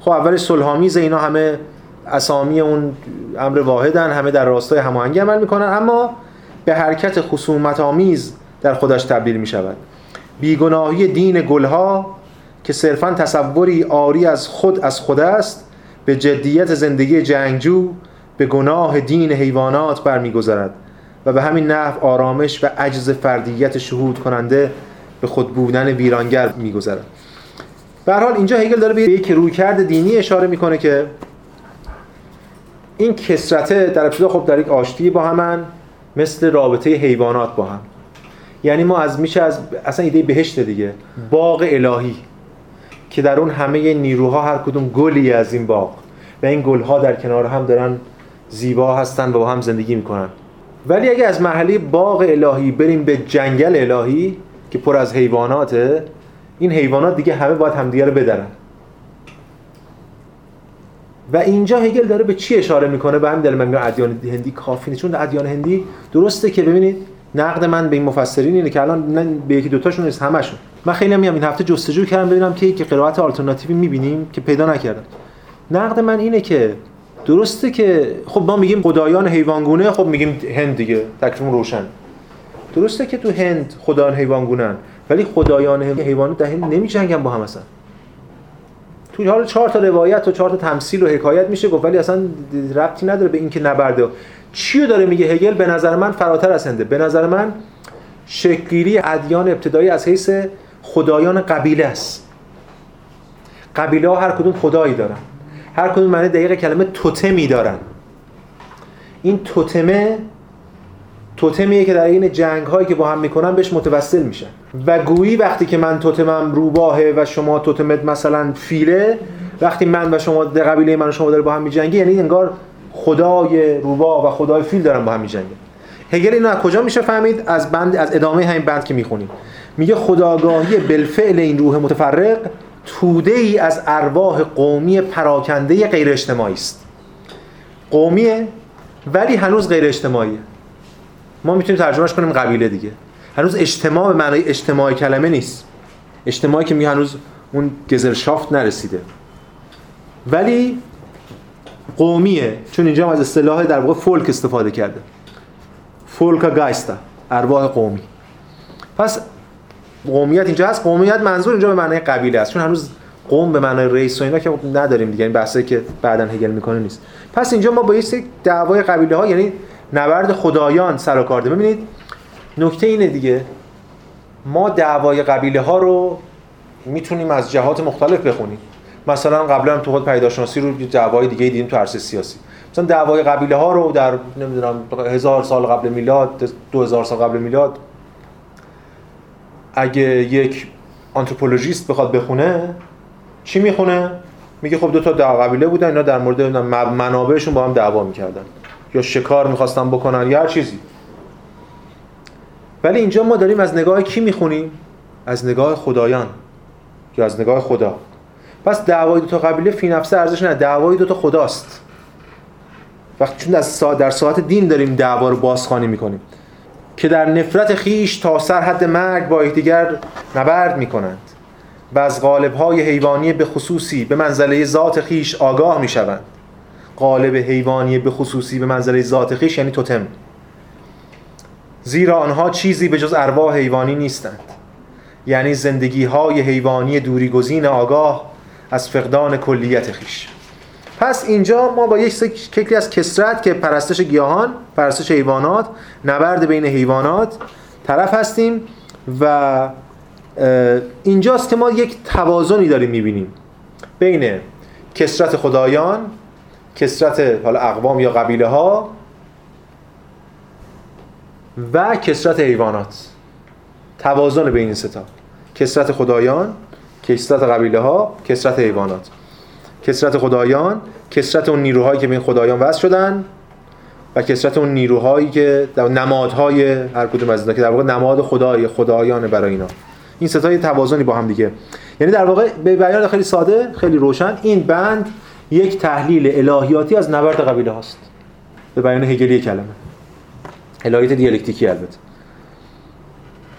خب اولش صلحآمیز اینا همه اسامی اون امر واحدن همه در راستای هماهنگی عمل می‌کنن. اما به حرکت خصومت آمیز در خودش تبدیل می شود بیگناهی دین گلها که صرفا تصوری آری از خود از خود است به جدیت زندگی جنگجو به گناه دین حیوانات برمیگذرد و به همین نحو آرامش و عجز فردیت شهود کننده به خود بودن ویرانگر میگذرد. به حال اینجا هگل داره به یک رویکرد دینی اشاره می‌کنه که این کسرته در ابتدا خب در یک آشتی با همن مثل رابطه حیوانات با هم. یعنی ما از میشه از اصلا ایده بهشت دیگه. باغ الهی که در اون همه نیروها هر کدوم گلی از این باغ. و این گلها در کنار هم دارن زیبا هستن و با هم زندگی می‌کنن. ولی اگه از مرحله باغ الهی بریم به جنگل الهی که پر از حیواناته این حیوانات دیگه همه باید همدیگه رو بدرن. و اینجا هگل داره به چی اشاره می‌کنه؟ به همین دلیل من میگم ادیان هندی کافی نیست. چون ادیان هندی درسته که ببینید نقد من به این مفسرین اینه که الان به یکی دوتاشون نیست همشون. من خیلی میام این هفته جستجو کردم ببینم که یک قرائت آلترناتیوی می‌بینیم که پیدا نکردم نقد من اینه که درسته که خب ما میگیم خدایان حیوانگونه خب میگیم هند دیگه تکلیفمون روشن. درسته که تو هند خدایان حیوانگونن ولی خدایان حیوانات در هند نمیجنگن با هم اصلا. توی حال چهار تا روایت و چهار تا تمثیل و حکایت میشه گفت ولی اصلا ربطی نداره به اینکه نبرده. چی داره میگه هگل؟ به نظر من فراتر از به نظر من شکلگیری ادیان ابتدایی از حیث خدایان قبیله است. قبیله ها هر کدوم خدایی دارن. هر کدوم معنی دقیق کلمه توتمی دارن. این توتمه توتمیه که در این جنگ هایی که با هم می‌کنن بهش متوسل میشن. و گویی وقتی که من توتمم روباهه و شما توتمت مثلا فیله وقتی من و شما در قبیله من و شما داره با هم میجنگی یعنی انگار خدای روباه و خدای فیل دارن با هم میجنگن هگل اینو از کجا میشه فهمید؟ از بند از ادامه همین بند که می‌خونیم. میگه خداگاهی بالفعل این روح متفرق توده ای از ارواح قومی پراکنده غیر اجتماعی است. قومیه ولی هنوز غیر اجتماعیه. ما می‌تونیم ترجمهش کنیم قبیله دیگه. هنوز اجتماع به معنای اجتماع کلمه نیست. اجتماعی که میگه هنوز اون گزرشافت نرسیده. ولی قومیه چون اینجا هم از اصطلاح در واقع فولک استفاده کرده. فولکا گایستا ارواح قومی. پس قومیت اینجا هست. قومیت منظور اینجا به معنای قبیله است. چون هنوز قوم به معنای رئیس و اینا که نداریم دیگه. این بحثی که بعدن هگل می‌کنه نیست. پس اینجا ما با یه دعوای قبیله ها یعنی نبرد خدایان سر و کار ببینید نکته اینه دیگه. ما دعوای قبیله ها رو می‌تونیم از جهات مختلف بخونیم. مثلا قبلا تو خود پیداشناسی رو دعوای دیگه دیدیم تو عرصه سیاسی. مثلا دعوای قبیله ها رو در نمی‌دونم هزار سال قبل میلاد دو هزار سال قبل میلاد اگه یک آنتروپولوژیست بخواد بخونه چی می‌خونه؟ میگه خب دو تا قبیله بودن اینا در مورد منابعشون با هم دعوا می‌کردن. یا شکار می‌خواستن بکنن یا هر چیزی. ولی اینجا ما داریم از نگاه کی می‌خونیم؟ از نگاه خدایان یا از نگاه خدا. پس دعوای دو تا قبیله فی نفسه ارزش نه دعوای دو تا خداست. وقتی چون در در ساعت دین داریم دعوا رو بازخوانی می‌کنیم. که در نفرت خیش تا سر حد مرگ با یکدیگر نبرد می‌کنند. و از های حیوانی به خصوصی به منزله ذات خیش آگاه می‌شوند. قالب حیوانی به خصوصی به منزله ذات خیش یعنی توتم. زیرا آنها چیزی به جز ارواح حیوانی نیستند. یعنی زندگی های حیوانی دوری گزین آگاه از فقدان کلیت خیش. پس اینجا ما با یک شکلی از کسرت که پرستش گیاهان پرستش حیوانات نبرد بین حیوانات طرف هستیم و اینجاست که ما یک توازنی داریم می‌بینیم بین کسرت خدایان کسرت حالا اقوام یا قبیله ها و کسرت حیوانات. توازن بین این ستا کسرت خدایان کسرت قبیله ها کسرت حیوانات. کسرت خدایان کسرت اون نیروهایی که به این خدایان وصل شدن و کسرت اون نیروهایی که در نمادهای هر کدوم از اینا که در واقع نماد خدای خدایان برای اینا. این ستای توازنی با هم دیگه. یعنی در واقع به بیان خیلی ساده خیلی روشن. این بند یک تحلیل الهیاتی از نبرد قبیله هاست. به بیان هگلی کلمه. الهیات دیالکتیکی البته.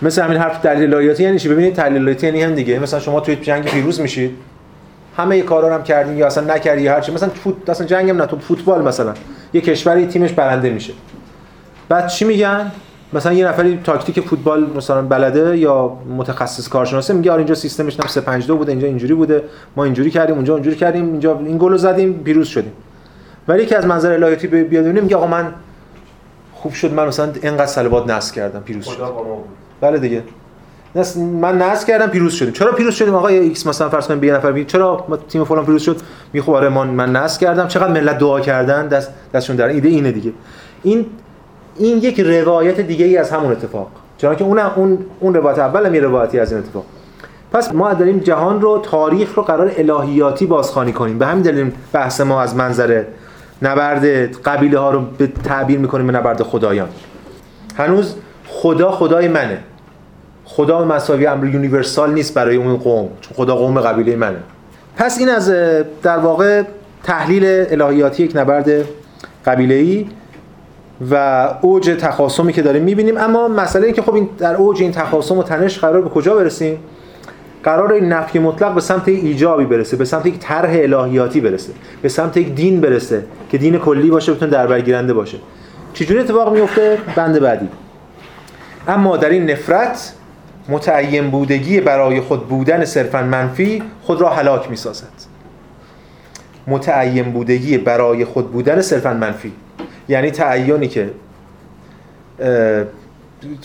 مثل همین حرف دلیل الهیاتی یعنی چی؟ ببینید تحلیل الهیاتی یعنی هم دیگه. مثلا شما توی جنگ پیروز میشید. همه کارا رو هم کردین یا اصلا نکردی هر چی. مثلا فوت اصلا جنگم نه تو فوتبال مثلا. یه کشوری تیمش برنده میشه. بعد چی میگن؟ مثلا یه نفری تاکتیک فوتبال مثلا بلده یا متخصص کارشناسه میگه آره اینجا سیستمش نم 352 بوده اینجا اینجوری بوده ما اینجوری کردیم اونجا اونجوری کردیم اینجا این گل زدیم پیروز شدیم. ولی که از منظر الهیاتی بیاد میگه آقا من خوب شد من مثلا اینقدر صلوات نصب کردم پیروز شدم. بله دیگه. نس من نصب کردم پیروز شدیم. چرا پیروز شدیم؟ آقا ایکس مثلا فرض کنیم یه نفر بگید چرا ما تیم فلان پیروز شد؟ می خب آره من من نصب کردم. چقدر ملت دعا کردن؟ دست دستشون در ایده اینه دیگه. این این یک روایت دیگه ای از همون اتفاق. چون که اون اون اون روایت اول یه روایتی از این اتفاق. پس ما داریم جهان رو تاریخ رو قرار الهیاتی بازخوانی کنیم. به همین دلیل بحث ما از منظر نبرد قبیله ها رو به تعبیر می‌کنیم به نبرد خدایان. هنوز خدا خدای منه. خدا مساوی امر یونیورسال نیست برای اون قوم. چون خدا قوم قبیله منه. پس این از در واقع تحلیل الهیاتی یک نبرد قبیله و اوج تخاصمی که داریم می‌بینیم. اما مسئله این که خب این در اوج این تخاصم و تنش قرار به کجا برسیم؟ قرار این نفی مطلق به سمت ایجابی برسه به سمت یک طرح الهیاتی برسه به سمت یک دین برسه که دین کلی باشه بتونه در برگیرنده باشه. چجوری اتفاق میفته بند بعدی. اما در این نفرت متعین بودگی برای خود بودن صرفا منفی خود را هلاک می‌سازد. متعین بودگی برای خود بودن صرفا منفی. یعنی تعیینی که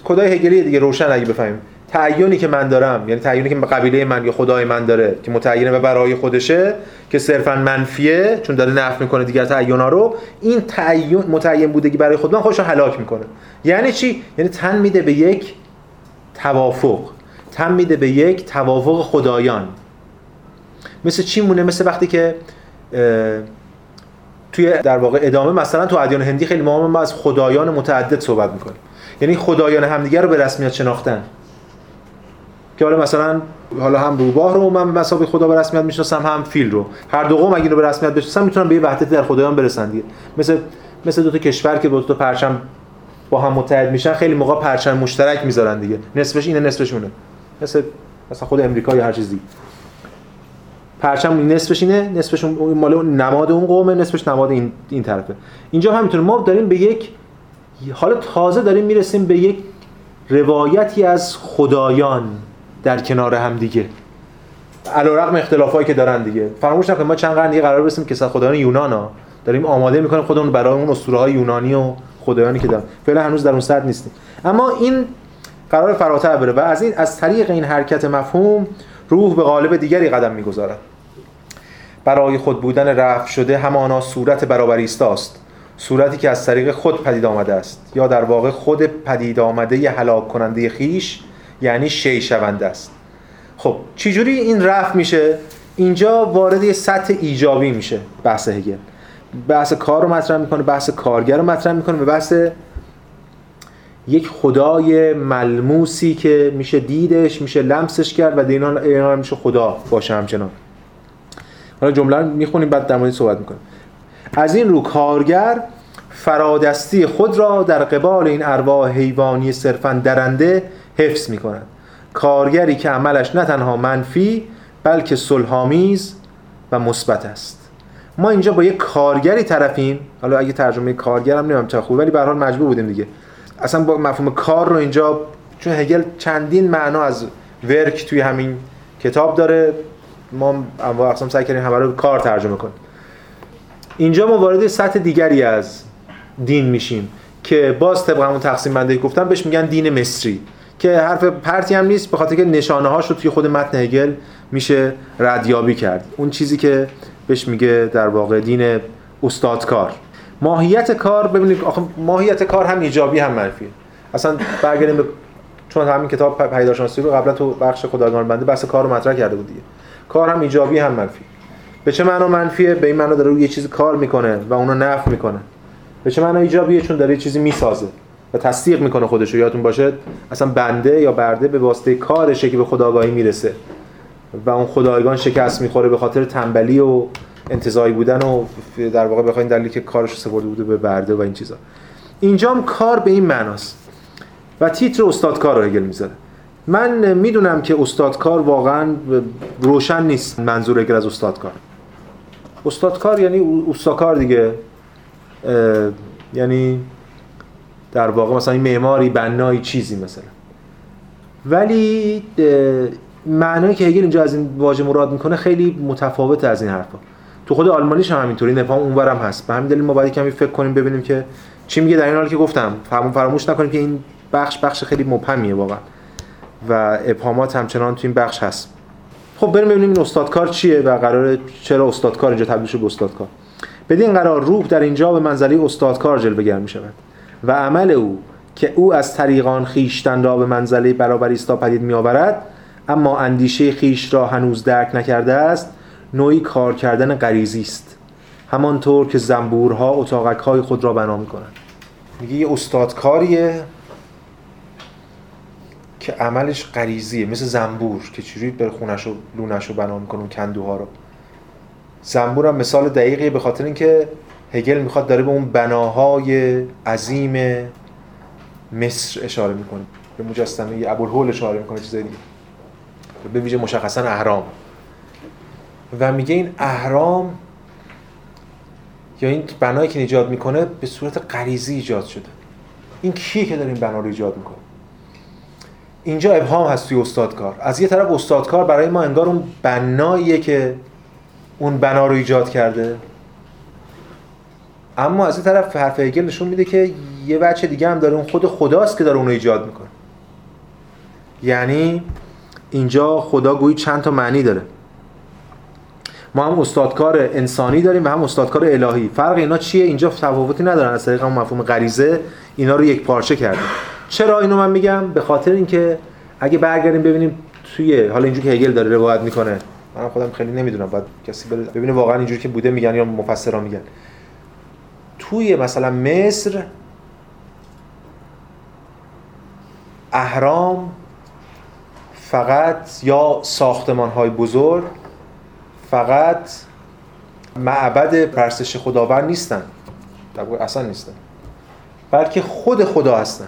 کدای هگلی دیگه روشن اگه بفهمیم. تعیینی که من دارم یعنی تعیینی که قبیله من یا خدای من داره که متعینه و برای خودشه که صرفا منفیه چون داره نفی می‌کنه دیگر تعیینا رو این تعیین متعین بودگی برای خود من خودش هلاک می‌کنه. یعنی چی؟ یعنی تن میده به یک توافق. تن میده به یک توافق خدایان. مثل چی مونه؟ مثل وقتی که توی در واقع ادامه مثلا تو ادیان هندی خیلی ما از خدایان متعدد صحبت می‌کنیم. یعنی خدایان همدیگر رو به رسمیت شناختن. که حالا مثلا حالا هم روباه رو من به مسابقه خدا به رسمیت می‌شناسم هم فیل رو. هر دو قوم اگه رو به رسمیت بشناسن می‌تونن به یه وحدت در خدایان برسن دیگه. مثل مثل دو تا کشور که دو تا پرچم با هم متحد میشن خیلی موقع پرچم مشترک می‌ذارن دیگه. نصفش اینه نصفش اونه. مثل مثلا خود امریکا یا هر چیز دیگه. پرچم نصفش اینه نصفش مال نماد اون قومه نصفش نماد این این طرفه. اینجا همینطور ما داریم به یک حالا تازه داریم می‌رسیم به یک روایتی از خدایان در کنار هم دیگه. علیرغم اختلافایی که دارن دیگه. فراموش نکنید ما چند قرن دیگه قرار برسیم که خدایان یونان ها داریم آماده می‌کنیم خودمون برای اون اسطوره های یونانی و خدایانی که دارن. فعلا هنوز در اون سطح نیستیم. اما این قرار فراتر بره و از این از طریق این حرکت مفهوم روح به قالب دیگری قدم می‌گذارد برای خود بودن رفع شده همانا صورت برابری است صورتی که از طریق خود پدید آمده است یا در واقع خود پدید آمده هلاک کننده خیش یعنی شی شونده است. خب چجوری این رفع میشه؟ اینجا وارد یه سطح ایجابی میشه بحث هگل. بحث کار رو مطرح می‌کنه بحث کارگر رو مطرح می‌کنه و بحث یک خدای ملموسی که میشه دیدش میشه لمسش کرد و دینا میشه خدا باشه همچنان. حالا جمله رو می‌خونیم بعد در مورد صحبت می‌کنیم. از این رو کارگر فرادستی خود را در قبال این ارواح حیوانی صرفا درنده حفظ می کند کارگری که عملش نه تنها منفی بلکه صلحآمیز و مثبت است. ما اینجا با یک کارگری طرفیم. حالا اگه ترجمه کارگرم نمی‌دونم چه خوب ولی به حال مجبور بودیم دیگه. اصلا با مفهوم کار رو اینجا چون هگل چندین معنا از ورک توی همین کتاب داره. ما انواع اقسام سعی کردیم همه رو کار ترجمه کنیم. اینجا ما وارد سطح دیگری از دین میشیم که باز طبق همون تقسیم بندی گفتم بهش میگن دین مصری که حرف پرتی هم نیست به خاطر که نشانه هاش رو توی خود متن هگل میشه ردیابی کرد. اون چیزی که بهش میگه در واقع دین استادکار ماهیت کار ببینید آخه ماهیت کار هم ایجابی هم منفی اصلا برگردیم به چون همین کتاب پیداشناسی رو قبلا تو بخش خدایگان بنده بحث کار رو مطرح کرده بود دیگه. کار هم ایجابی هم منفی. به چه معنا منفیه؟ به این معنا داره روی یه چیزی کار می‌کنه و اونو نفع می‌کنه به چه معنا ایجابیه؟ چون داره یه چیزی می‌سازه و تصدیق می‌کنه خودش رو یادتون باشه اصلا بنده یا برده به واسطه کارشه که به خداگاهی می‌رسه و اون خدایگان شکست می‌خوره به خاطر تنبلی و انتزاعی بودن و در واقع بخواین دلیلی که کارش سپرده بوده به برده و این چیزا. اینجا هم کار به این معناست. و تیتر استادکار رو هگل می‌ذاره. من می‌دونم که استادکار واقعا روشن نیست منظور هگل از استادکار استادکار یعنی استاکار دیگه. یعنی در واقع مثلا این معماری بنایی چیزی مثلا. ولی معنایی که هگل اینجا از این واژه مراد می‌کنه خیلی متفاوت از این حرفا. تو خود آلمانیش هم همینطوری نفهم اونورم هست. به همین دلیل ما باید کمی فکر کنیم ببینیم که چی میگه در این حال که گفتم. فراموش نکنیم که این بخش بخش خیلی مبهمیه واقعا. و ابهامات همچنان تو این بخش هست. خب بریم ببینیم این استادکار چیه و قراره چرا استادکار اینجا تبدیل شد به استادکار. بدین قرار روح در اینجا به منزله استادکار جلوه گر می شود و عمل او که او از طریقان خیشتن را به منزله برابریستا پدید می آورد اما اندیشه خیش را هنوز درک نکرده است نوعی کار کردن غریزی است. همانطور که زنبورها اتاقک های خود را بنا می کنند. میگه یه استادکاریه. که عملش غریزیه مثل زنبور که چجوری بر خونش و لونش رو بنا می‌کنه اون کندوها رو. زنبور هم مثال دقیقیه به خاطر اینکه هگل می‌خواد داره به اون بناهای عظیم مصر اشاره می‌کنه. به مجسمه ابوالهول اشاره می‌کنه چیزای دیگه. به ویژه مشخصا اهرام. و میگه این اهرام یا این بنایی که ایجاد می‌کنه به صورت غریزی ایجاد شده. این کیه که داره این بنا رو ایجاد می‌کنه؟ اینجا ابهام هست توی استادکار. از یه طرف استادکار برای ما انگار اون بناییه که اون بنا رو ایجاد کرده. اما از یه طرف حرف هگل نشون میده که یه بچه دیگه هم داره اون خود خداست که داره اون رو ایجاد می‌کنه. یعنی اینجا خدا گویی چند تا معنی داره. ما هم استادکار انسانی داریم و هم استادکار الهی. فرق اینا چیه؟ اینجا تفاوتی ندارن. از طریق مفهوم غریزه اینا رو یک پارچه کرده چرا اینو من میگم؟ به خاطر اینکه اگه برگردیم ببینیم توی حالا اینجوری که هگل داره روایت می‌کنه. من خودم خیلی نمی‌دونم. باید کسی ببینه واقعا اینجوری که بوده میگن یا مفسرا میگن. توی مثلا مصر اهرام فقط یا ساختمان های بزرگ فقط معبد پرستش خداوند نیستن. اصلا نیستن. بلکه خود خدا هستن.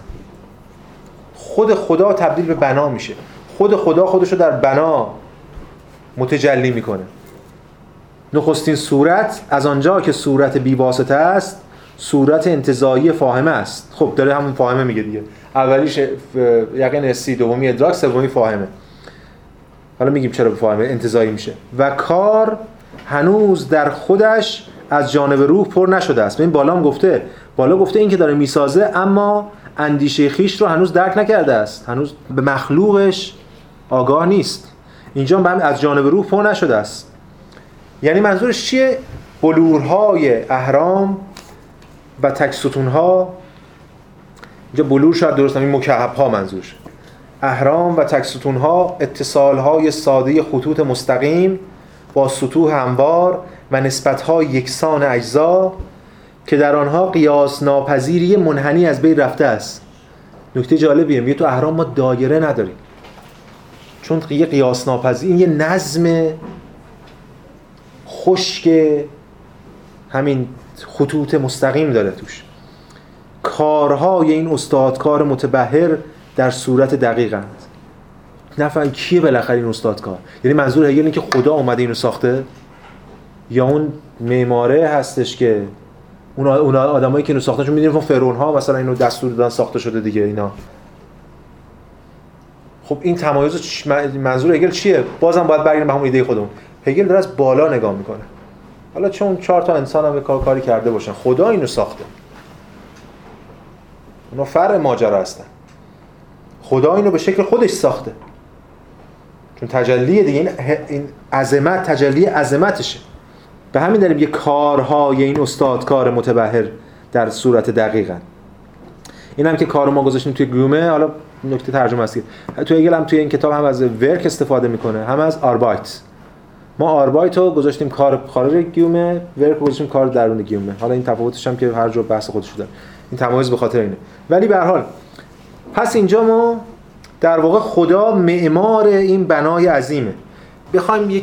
خود خدا تبدیل به بنا میشه. خود خدا خودشو در بنا متجلی می‌کنه. نخستین صورت از آنجا که صورت بیواسطه است صورت انتظایی فاهمه است. خب داره همون فاهمه میگه دیگه. اولیش یقین حسی دومی ادراک سومی فاهمه. حالا میگیم چرا فاهمه؟ انتظایی میشه. و کار هنوز در خودش از جانب روح پر نشده است. این بالا هم گفته. بالا گفته این که داره می‌سازه اما اندیشه خیش رو هنوز درک نکرده است. هنوز به مخلوقش آگاه نیست. اینجا هم از جانب روح پر نشده است. یعنی منظورش چیه؟ بلورهای اهرام و تک ها اینجا بلور شاید درست این مکعب ها منظورش اهرام و تک ها اتصال های ساده خطوط مستقیم با سطوح هموار و نسبت های یکسان اجزا. که در آنها قیاس ناپذیری منحنی از بین رفته است. نکته جالبیه میگه تو اهرام ما دایره نداریم. چون یه قیاس ناپذیر این یه نظم خشک همین خطوط مستقیم داره توش. کارهای این استادکار متبهر در صورت دقیقند. نفهم کیه بالاخره این استادکار یعنی منظور هگل اینه که خدا اومده اینو ساخته؟ یا اون معماره هستش که اون اون آدمایی که اینو ساختن چون می‌دونیم فرعون ها مثلا اینو دستور دادن ساخته شده دیگه اینا. خب این تمایز منظور هگل چیه؟ بازم باید برگردیم به همون ایده خودمون. هگل داره از بالا نگاه می‌کنه. حالا چون چهار تا انسان هم کار کاری کرده باشن خدا اینو ساخته. اونا فرع ماجرا هستن. خدا اینو به شکل خودش ساخته. چون تجلی دیگه این این عظمت تجلی عظمتشه. به همین داریم یه کارهای این استادکار متبحر در صورت دقیقا. این هم که کار ما گذاشتیم توی گیومه حالا نکته ترجمه است توی هگل هم توی این کتاب هم از Werk استفاده می‌کنه هم از Arbeit. ما Arbeit رو گذاشتیم کار خارج گیومه Werk گذاشتیم کار درون گیومه حالا این تفاوتش هم که هر جور بحث خودش داره. این تمایز به خاطر اینه. ولی به هر حال پس اینجا ما در واقع خدا معمار این بنای عظیمه. بخوایم یه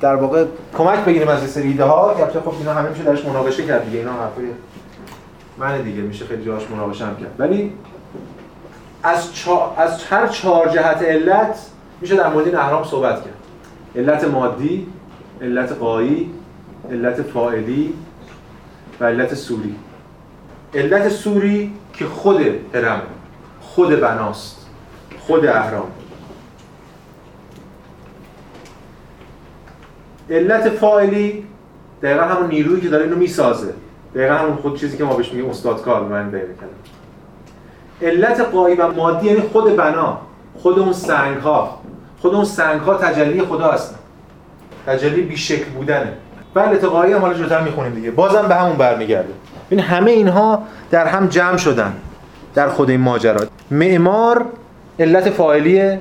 در واقع کمک بگیریم از سری ایده ها که خب اینا همه میشه درش مناقشه کرد دیگه اینا حرفای من دیگه میشه خیلی جاش مناقشه هم کرد. ولی از, چا... از هر چهار جهت علت میشه در مورد این اهرام صحبت کرد. علت مادی علت قایی علت فاعلی و علت سوری. علت سوری که خود هرم خود بناست خود اهرام. علت فاعلی دقیقا همون نیرویی که داره اینو می‌سازه. دقیقا همون خود چیزی که ما بهش میگیم استادکار من بیان کردم علت قایی و مادی یعنی خود بنا خود اون سنگ ها خود اون سنگ ها تجلی خدا هستن تجلی بیشکل بودنه. بله قایی هم حالا جوتر می‌خونیم دیگه. بازم به همون برمیگرده. این همه اینها در هم جمع شدن در خود این ماجرا. معمار علت فاعلیه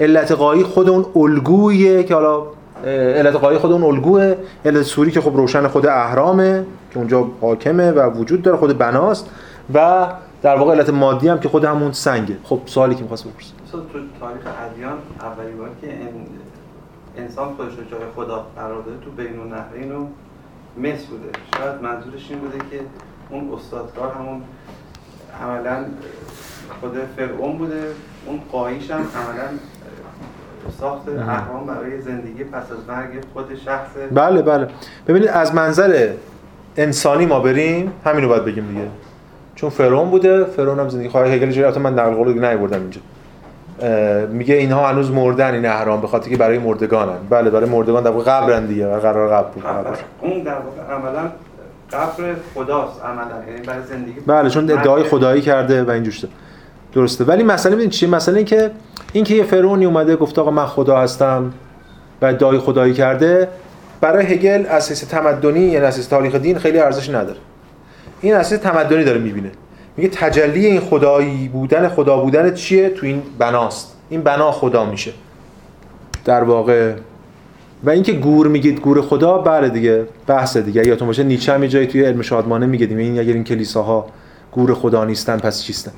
علت قایی خود اون الگویه که حالا علت قایی خود اون الگوه علت سوری که خب روشن خود اهرامه که اونجا حاکمه و وجود داره خود بناست. و در واقع علت مادی هم که خود همون سنگه. خب سوالی که می‌خواست بپرسه. مثلا تو تاریخ ادیان اولین بار که ان- انسان خودش رو جای خدا قرار داده تو بین النهرین و مصر بوده. شاید منظورش این بوده که اون استادکار همون عملا خود فرعون بوده. اون قایش هم عملا ساخت اهرام برای زندگی پس از مرگ خود شخص. بله بله. ببینید از منظر انسانی ما بریم همینو باید بگیم دیگه. چون فرعون بوده فرعون هم زندگی خواهی هگل جوری من نقل قول دیگه نیوردم اینجا. میگه اینها هنوز مردن این اهرام به خاطر که برای مردگانن. بله برای مردگان در واقع قبرن دیگه و قرار قبر بود. قبر. اون در واقع عملا قبر خداست عملا. یعنی برای زندگی بله چون ادعای خدایی کرده و این جوشته درسته. ولی مسئله ببین چیه؟ مسئله این که این که یه فرعونی اومده گفت آقا من خدا هستم و ادعای خدایی کرده برای هگل حیث تمدنی یعنی حیث تاریخ دین خیلی ارزش نداره. این حیث تمدنی داره می‌بینه. میگه تجلی این خدایی بودن خدا بودن چیه؟ تو این بناست. این بنا خدا میشه. در واقع و اینکه گور میگید گور خدا بله دیگه بحث دیگه. یادتون باشه نیچه هم یه جایی توی علم شادمانه میگه این اگر این کلیساها گور خدا نیستن پس چیستن؟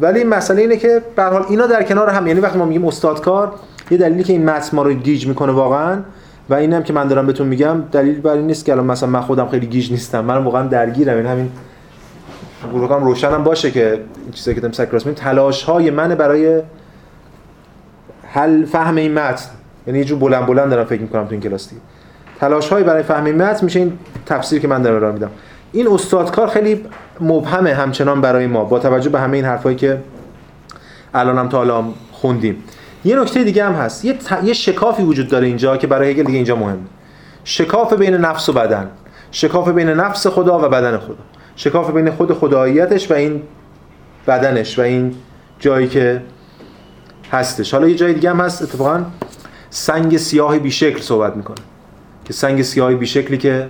ولی مسئله اینه که به حال اینا در کنار هم یعنی وقتی ما میگیم استادکار یه دلیلی که این متن ما رو گیج می‌کنه واقعا و اینم که من دارم بهتون میگم دلیل بر این نیست که الان مثلا من خودم خیلی گیج نیستم من واقعا درگیرم این همین گروهام روشنم باشه که این چیزایی که دارم سکراس تلاش های من برای حل فهم این متن. یعنی یه جور بلند بلند دارم فکر می‌کنم تو این کلاس دیگه. تلاش های برای فهم این متن میشه این تفسیر که من دارم ارائه میدم. این استادکار خیلی مبهمه همچنان برای ما با توجه به همه این حرفایی که الان هم تا حالا خوندیم. یه نکته دیگه هم هست. یه, ت... یه شکافی وجود داره اینجا که برای هگل دیگه اینجا مهمه. شکاف بین نفس و بدن. شکاف بین نفس خدا و بدن خدا. شکاف بین خود خداییتش و این بدنش و این جایی که هستش. حالا یه جای دیگه هم هست اتفاقا سنگ سیاه بیشکل صحبت می‌کنه. که سنگ سیاه بیشکلی که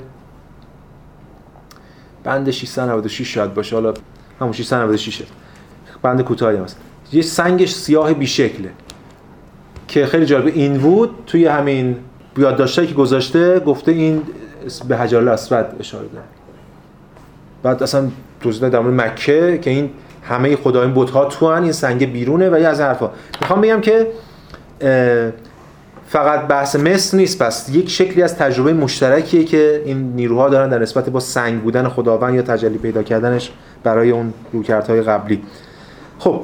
بند 696 شاید باشه حالا همون 696 بند کوتاهی هست. یه سنگش سیاه بیشکله. که خیلی جالبه این وود توی همین یادداشتایی که گذاشته گفته این به حجر الاسود اشاره داره. بعد اصلا داد در مورد مکه که این همه خدایان بت‌ها تو این سنگ بیرونه و یه از حرفا. می‌خوام بگم که فقط بحث مصر نیست. پس یک شکلی از تجربه مشترکیه که این نیروها دارن در نسبت با سنگ بودن خداوند یا تجلی پیدا کردنش برای اون رویکردهای قبلی. خب.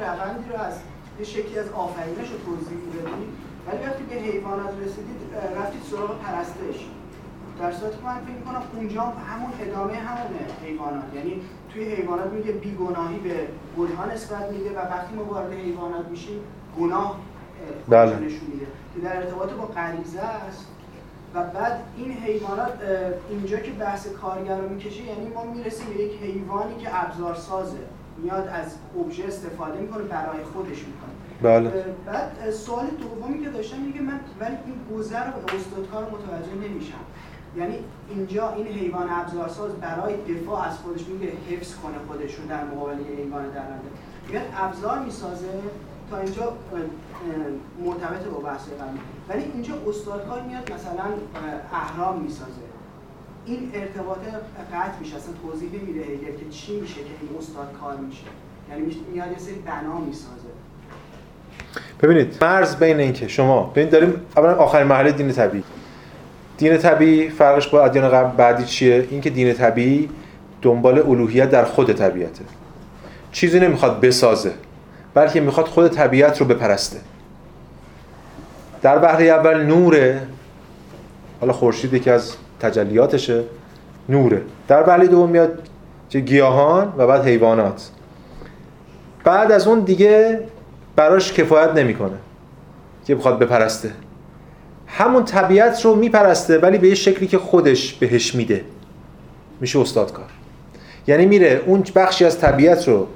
روندی رو از یه شکلی از آفرینش رو توضیح می‌دادی ولی وقتی به حیوانات رسیدید رفتید سراغ پرستش. در صورتی که من فکر می‌کنم اونجا هم همون ادامه همونه حیوانات. یعنی توی حیوانات میگه بیگناهی به گناه نسبت میده و وقتی ما وارد حیوانات میشیم گناه بله. نشون میده. که در ارتباط با غریزه است و بعد این حیوانات اینجا که بحث کارگر رو می‌کشه یعنی ما می‌رسیم به یک حیوانی که ابزار سازه میاد از ابژه استفاده می‌کنه برای خودش می‌کنه. بله. بعد سوال دومی که داشتم که من ولی این گذر به استادکار متوجه نمیشم. یعنی اینجا این حیوان ابزارساز برای دفاع از خودش میگه حفظ کنه خودش رو در مقابل حیوان درنده میاد ابزار می‌سازه تا اینجا مرتبط با بحث قبلی ولی اینجا استادکار میاد مثلا اه، اهرام می‌سازه. این ارتباط قطع میشه اصلا توضیح نمیده هگل که چی میشه که این استاد کار میشه. یعنی میاد یه سری بنا می‌سازه. ببینید مرز بین این که شما ببینید داریم اولا آخرین مرحله دین طبیعی. دین طبیعی فرقش با ادیان قبل بعدی چیه؟ اینکه دین طبیعی دنبال الوهیت در خود طبیعته. چیزی نمی‌خواد بسازه بلکه می‌خواد خود طبیعت رو بپرسته. در بحره اول نوره حالا خورشید که از تجلیاتشه نوره. در بحره دوم میاد چه گیاهان و بعد حیوانات. بعد از اون دیگه براش کفایت نمی‌کنه که بخواد بپرسته. همون طبیعت رو میپرسته ولی به یه شکلی که خودش بهش میده. میشه استادکار یعنی میره اون بخشی از طبیعت رو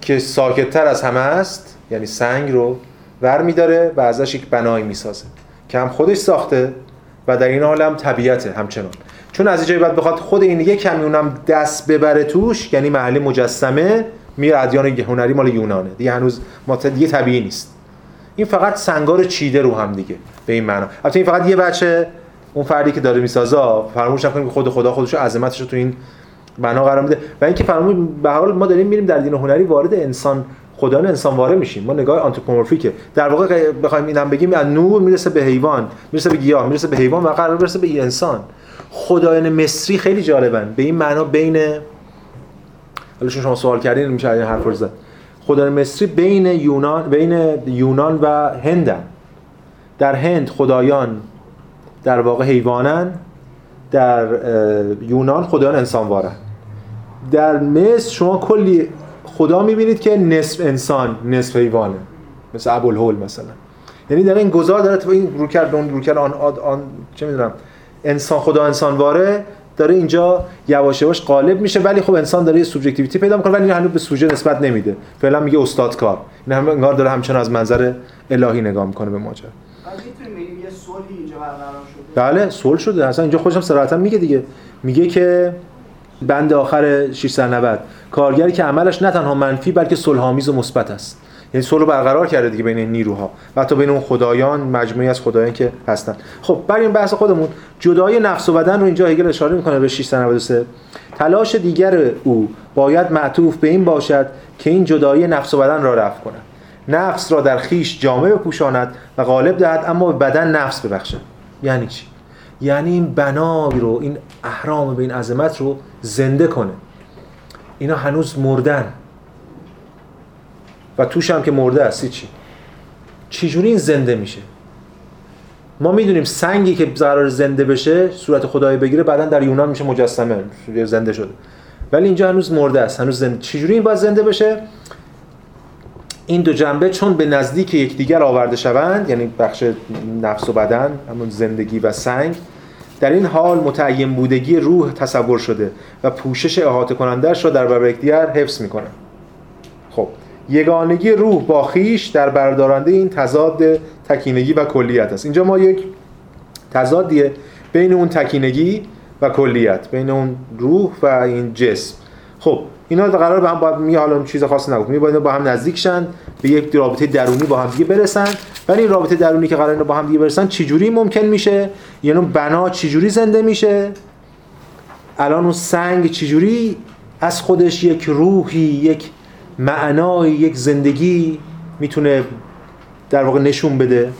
که ساکتتر از همه است یعنی سنگ رو ور میداره و ازش یک بنایی می‌سازه که هم خودش ساخته و در این حال هم طبیعته همچنان. چون از اینجای بعد بخواد خود این یه کمی اونم دست ببره توش یعنی محل مجسمه میره ادیان هنری مال یونانه. دیگه هنوز ما دیگه طبیعی نیست. این فقط سنگار چیده رو هم دیگه به این معنا. البته این فقط یه بچه اون فردی که داره می‌سازه فراموش نکنیم که خود خدا خودش عظمتش رو تو این بنا قرار میده. و اینکه فراموش به هر حال ما داریم میریم در دین هنری وارد انسان خدایان انسان واره میشیم. ما نگاه آنتروپومورفیکه در واقع بخوایم اینم بگیم از نور می‌رسه به حیوان می‌رسه به گیاه می‌رسه به حیوان و قرار برسه به انسان. خدایان مصری خیلی جالبن. به این معنا بین حالا شما سوال کردین میشه این حرف رو زد. خدایان مصری بین یونان بین یونان و هندن در هند خدایان در واقع حیوانن در یونان خدایان انسانوارن. در مصر شما کلی خدا می‌بینید که نصف انسان نصف حیوانه. مثل ابوالهول مثلا. یعنی در این گذار داره تو این رو کرد اون رو کرد آن, آن, چه می‌دونم انسان خدا انسانواره. داره اینجا یواش یواش غالب میشه ولی خب انسان داره یه سوبژکتیویتی پیدا می‌کنه ولی هنوز به سوژه نسبت نمیده. فعلا میگه استاد کار. این هم انگار داره همچنان از منظر الهی نگاه می‌کنه به ماجرا. بله صلح شده. اصلا اینجا خودشم صراحتا میگه دیگه. میگه که بند آخر 690 کارگری که عملش نه تنها منفی بلکه صلحآمیز و مثبت است. یعنی صلح برقرار کرده دیگه بین نیروها و حتی بین اون خدایان مجموعی از خدایان که هستن. خب بریم بحث خودمون. جدای نفس و بدن رو اینجا هگل اشاره می‌کنه به 693 تلاش دیگر او باید معطوف به این باشد که این جدایی نفس و بدن را رفع کند. نفس را در خیش جامعه بپوشاند و غالب دهد اما به بدن نفس ببخشد. یعنی چی؟ یعنی این بنای رو این اهرام به این عظمت رو زنده کنه. اینا هنوز مردن. و توش هم که مرده است چی چجوری این زنده میشه؟ ما می‌دونیم سنگی که قرار زنده بشه صورت خدای بگیره بعدا در یونان میشه مجسمه زنده شده. ولی اینجا هنوز مرده است هنوز زنده. چجوری این باید زنده بشه؟ این دو جنبه چون به نزدیک یکدیگر آورده شوند یعنی بخش نفس و بدن همون زندگی و سنگ در این حال متعین بودگی روح تصور شده و پوشش احاطه کنندهش را در برابر یکدیگر حفظ می‌کنه. خب یگانگی روح با خیش در بردارنده این تضاد تکینگی و کلیت است. اینجا ما یک تضادیه بین اون تکینگی و کلیت بین اون روح و این جسم. خب اینا قرار به هم باید می حالا چیز خاصی نگفت. می باید با هم نزدیک شن به یک رابطه درونی با هم دیگه برسن. ولی این رابطه درونی که قرار با هم دیگه برسن چجوری ممکن میشه؟ یعنی بنا چجوری زنده میشه؟ الان اون سنگ چجوری از خودش یک روحی یک معنای یک زندگی می‌تونه در واقع نشون بده.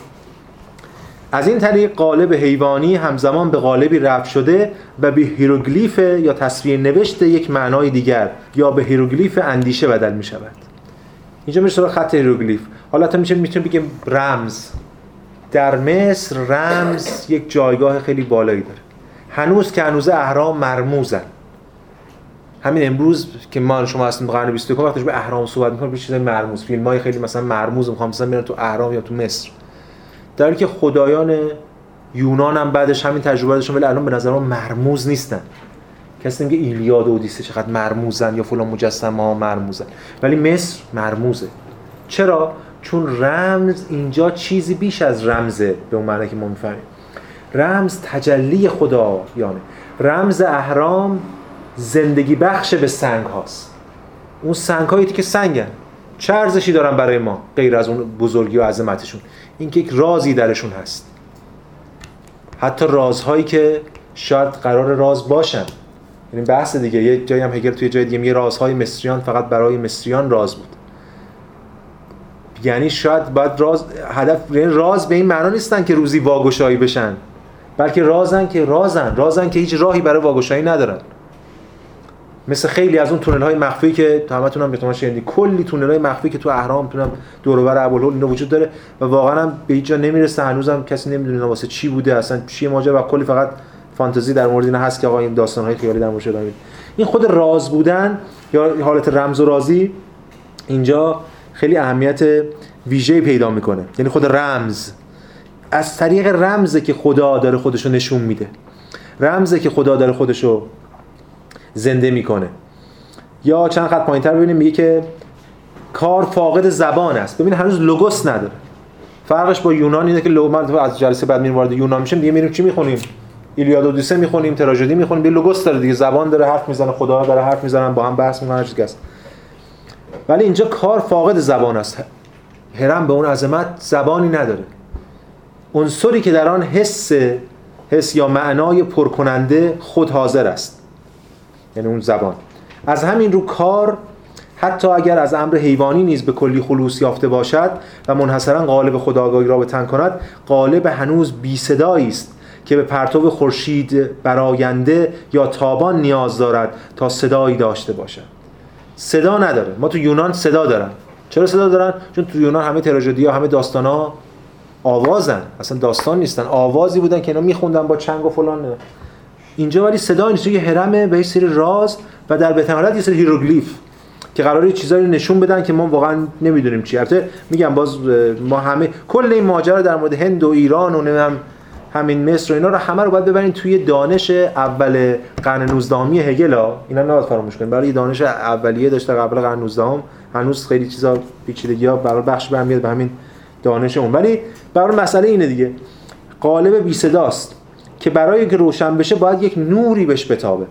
از این طریق قالب حیوانی همزمان به قالبی رفع شده و به هیروگلیف یا تصویر نوشت یک معنای دیگر یا به هیروگلیف اندیشه بدل می شود اینجا میشه سراغ خط هیروگلیف. حالا تا میشه می‌تونیم بگیم رمز. در مصر رمز یک جایگاه خیلی بالایی داره. هنوز که هنوز اهرام مرموزن. همین امروز که ما شما هستیم قرن 21 وقتش به اهرام صحبت می‌کنیم به چیزای مرموز. فیلم های خیلی مثلا مرموز می‌خوام مثلا برن تو اهرام یا تو مصر. در که خدایان یونان هم بعدش همین تجربه داشتن ولی الان به نظر ما مرموز نیستن. کسی نمیگه ایلیاد و اودیسه چقدر مرموزن یا فلان مجسمه ها مرموزن. ولی مصر مرموزه. چرا؟ چون رمز اینجا چیزی بیش از رمزه به اون معنی که ما می‌فهمیم. رمز تجلی خدا یعنی رمز اهرام زندگی بخش به سنگ هاست. اون سنگ هایی که سنگن. چه ارزشی دارن برای ما غیر از اون بزرگی و عظمتشون؟ اینکه یک رازی درشون هست. حتی رازهایی که شاید قرار راز باشن. یعنی بحث دیگه یه جایی هم هگل توی جای دیگه میگه رازهای مصریان فقط برای مصریان راز بود. یعنی شاید باید راز هدف یعنی راز به این معنا نیستن که روزی واگشایی بشن. بلکه رازن که رازن. رازن که هیچ راهی برای واگشایی ندارن. مثل خیلی از اون تونل های مخفی که همتون هم بهتون شنیدید کلی تونل های مخفی که تو اهرام تو دور و بر ابوالهول اینا وجود داره و واقعا هم به هیچ جا نمی‌رسه. هنوزم کسی نمی‌دونه واسه چی بوده اصلا چی ماجرا و کلی فقط فانتزی در مورد اینا هست که آقا این داستان های خیالی در مورد این خود راز بودن یا حالت رمز و رازی اینجا خیلی اهمیت ویژه پیدا می‌کنه. یعنی خود رمز. از طریق رمزه که خدا داره خودشو نشون میده. رمزه که خدا داره خودشو زنده می‌کنه. یا چند خط پایینتر ببینیم میگه که کار فاقد زبان است. ببین هنوز لوگوس نداره. فرقش با یونان اینه که لوگوس از جلسه بعد میریم وارد یونان میشیم دیگه میریم چی می‌خونیم؟ ایلیاد و اودیسه می‌خونیم تراژدی می‌خونیم. یه لوگوس داره دیگه. زبان داره حرف می‌زنه خدا داره حرف می‌زنن با هم بحث می‌کنن هر است ولی اینجا کار فاقد زبان است. هرم به اون عظمت زبانی نداره. عنصری که در آن حس حس یا معنای پرکننده خود حاضر است. یعنی اون زبان. از همین رو کار حتی اگر از امر حیوانی نیز به کلی خلوص یافته باشد و منحصرا قالب خداگاهی را به تن کند قالب هنوز بی صدایی است که به پرتو خورشید براینده یا تابان نیاز دارد تا صدایی داشته باشد. صدا نداره. ما تو یونان صدا دارن. چرا صدا دارن؟ چون تو یونان همه تراژدی ها همه داستان ها آوازن. اصلا داستان نیستن. آوازی بودن که اینا میخوندن با چنگ و فلان. اینجا ولی صدا نیست یه هرمه یه سری راز و در بهترین حالت یه سری هیروگلیف که قراره چیزایی نشون بدن که ما واقعا نمی‌دونیم چی. البته میگم باز ما همه کل این ماجرا در مورد هند و ایران و نمی‌دونم همین مصر و اینا رو همه رو باید ببرین توی دانش اول قرن 19 هگل ها اینا نباید فراموش کنیم. برای دانش اولیه داشته قبل قرن 19 هم هنوز خیلی چیزا پیچیدگی ها برای بخش برمیاد به همین دانش اون. ولی برای مسئله اینه دیگه. قالب بی صداست. که برای که روشن بشه باید یک نوری بهش بتابه.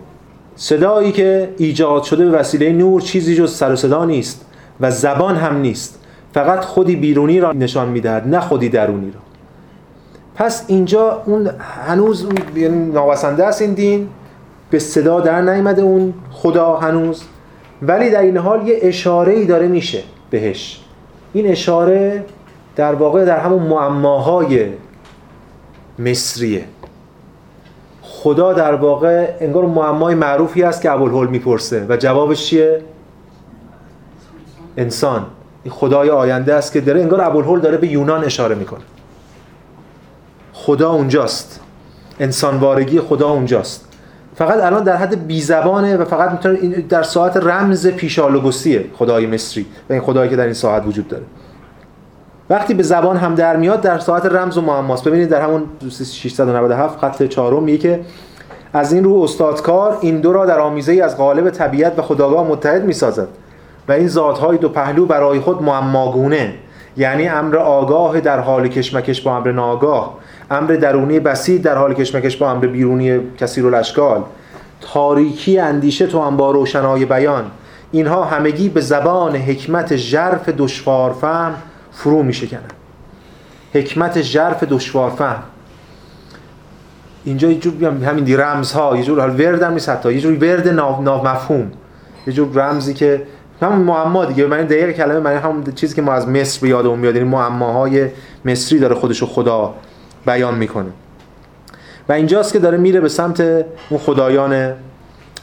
صدایی که ایجاد شده به وسیله نور چیزی جز سر و صدا نیست و زبان هم نیست. فقط خودی بیرونی را نشان می‌دهد نه خودی درونی را. پس اینجا اون هنوز یعنی ناوسنده است این دین. به صدا در نیامده اون خدا هنوز. ولی در این حال یه اشاره ای داره میشه بهش. این اشاره در واقع در همون معماهای مصریه. خدا در واقع انگار معمای معروفی است که ابوالهول می‌پرسه. و جوابش چیه؟ انسان. این خدای آینده است که داره انگار ابوالهول داره به یونان اشاره می‌کنه. خدا اونجاست. انسانوارگی خدا اونجاست. فقط الان در حد بی زبانه و فقط می‌تونه در ساعت رمز پیشالوگوسیه خدای مصری و این خدایی که در این ساعت وجود داره. وقتی به زبان هم در میاد در ساعت رمز و معماست. ببینید در همون 697 خط چهارم میگه که از این رو استادکار این دو را در آمیزه ای از قالب طبیعت و خداگاه متحد می‌سازد و این ذاتهای دو پهلو برای خود معماگونه. یعنی امر آگاه در حال کشمکش با امر ناگاه امر درونی بسیط در حال کشمکش با امر بیرونی کثیر الاشکال تاریکی اندیشه تو هم با روشنای بیان. اینها همگی به زبان حکمت ژرف دشوار فهم فرو میشکنن حکمت دشوار فهم اینجا یه جور همین دی رمز ها یه جور حال ورد هم نیست حتی یه جور ورد ناو, ناو مفهوم یه جور رمزی که همون معما دیگه من دقیق کلمه من همون چیزی که ما از مصر به یادمون میاد یعنی معماهای مصری داره خودشو خدا بیان می‌کنه. و اینجاست که داره میره به سمت اون خدایان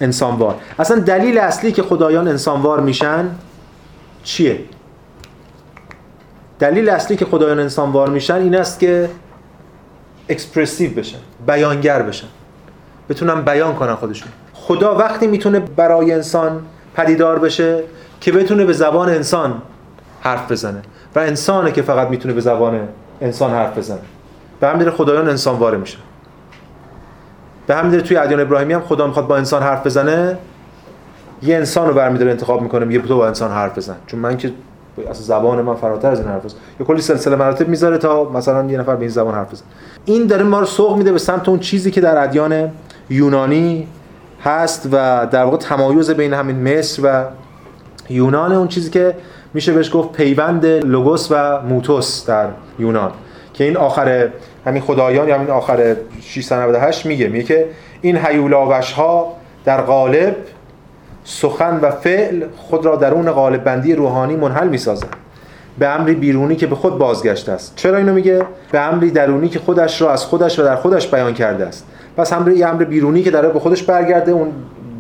انسانوار. اصلا دلیل اصلی که خدایان انسانوار میشن چیه؟ دلیل اصلی که خدایان انسانوار میشن این است که اکسپرسیو بشن بیانگر بشن. بتونن بیان کنن خودشون. خدا وقتی می‌تونه برای انسان پدیدار بشه که بتونه به زبان انسان حرف بزنه و انسانه که فقط می‌تونه به زبان انسان حرف بزنه. به همین خدایان انسان واره میشه به همین توی ادیان ابراهیمی هم خدا می‌خواد با انسان حرف بزنه یه انسان رو برمیداره انتخاب می‌کنه میگه تو با انسان حرف بزن. چون من که اصلا زبان من فراتر از این حرف است. یه کلی سلسله مراتب می‌ذاره تا مثلا یه نفر به این زبان حرف بزنه. این داره ما رو سوق میده به سمت اون چیزی که در ادیان یونانی هست و در واقع تمایز بین همین مصر و یونان. اون چیزی که میشه بهش گفت پیوند لوگوس و موتوس در یونان که این آخر همین خدایان یا همین آخر 698 میگه. میگه که این هیولاوش ها در قالب سخن و فعل خود را درون قالب بندی روحانی منحل می‌سازند به امری بیرونی که به خود بازگشته است. چرا اینو میگه؟ به امری درونی که خودش را از خودش و در خودش بیان کرده است. پس امر یه امر بیرونی که داره به خودش برگرده اون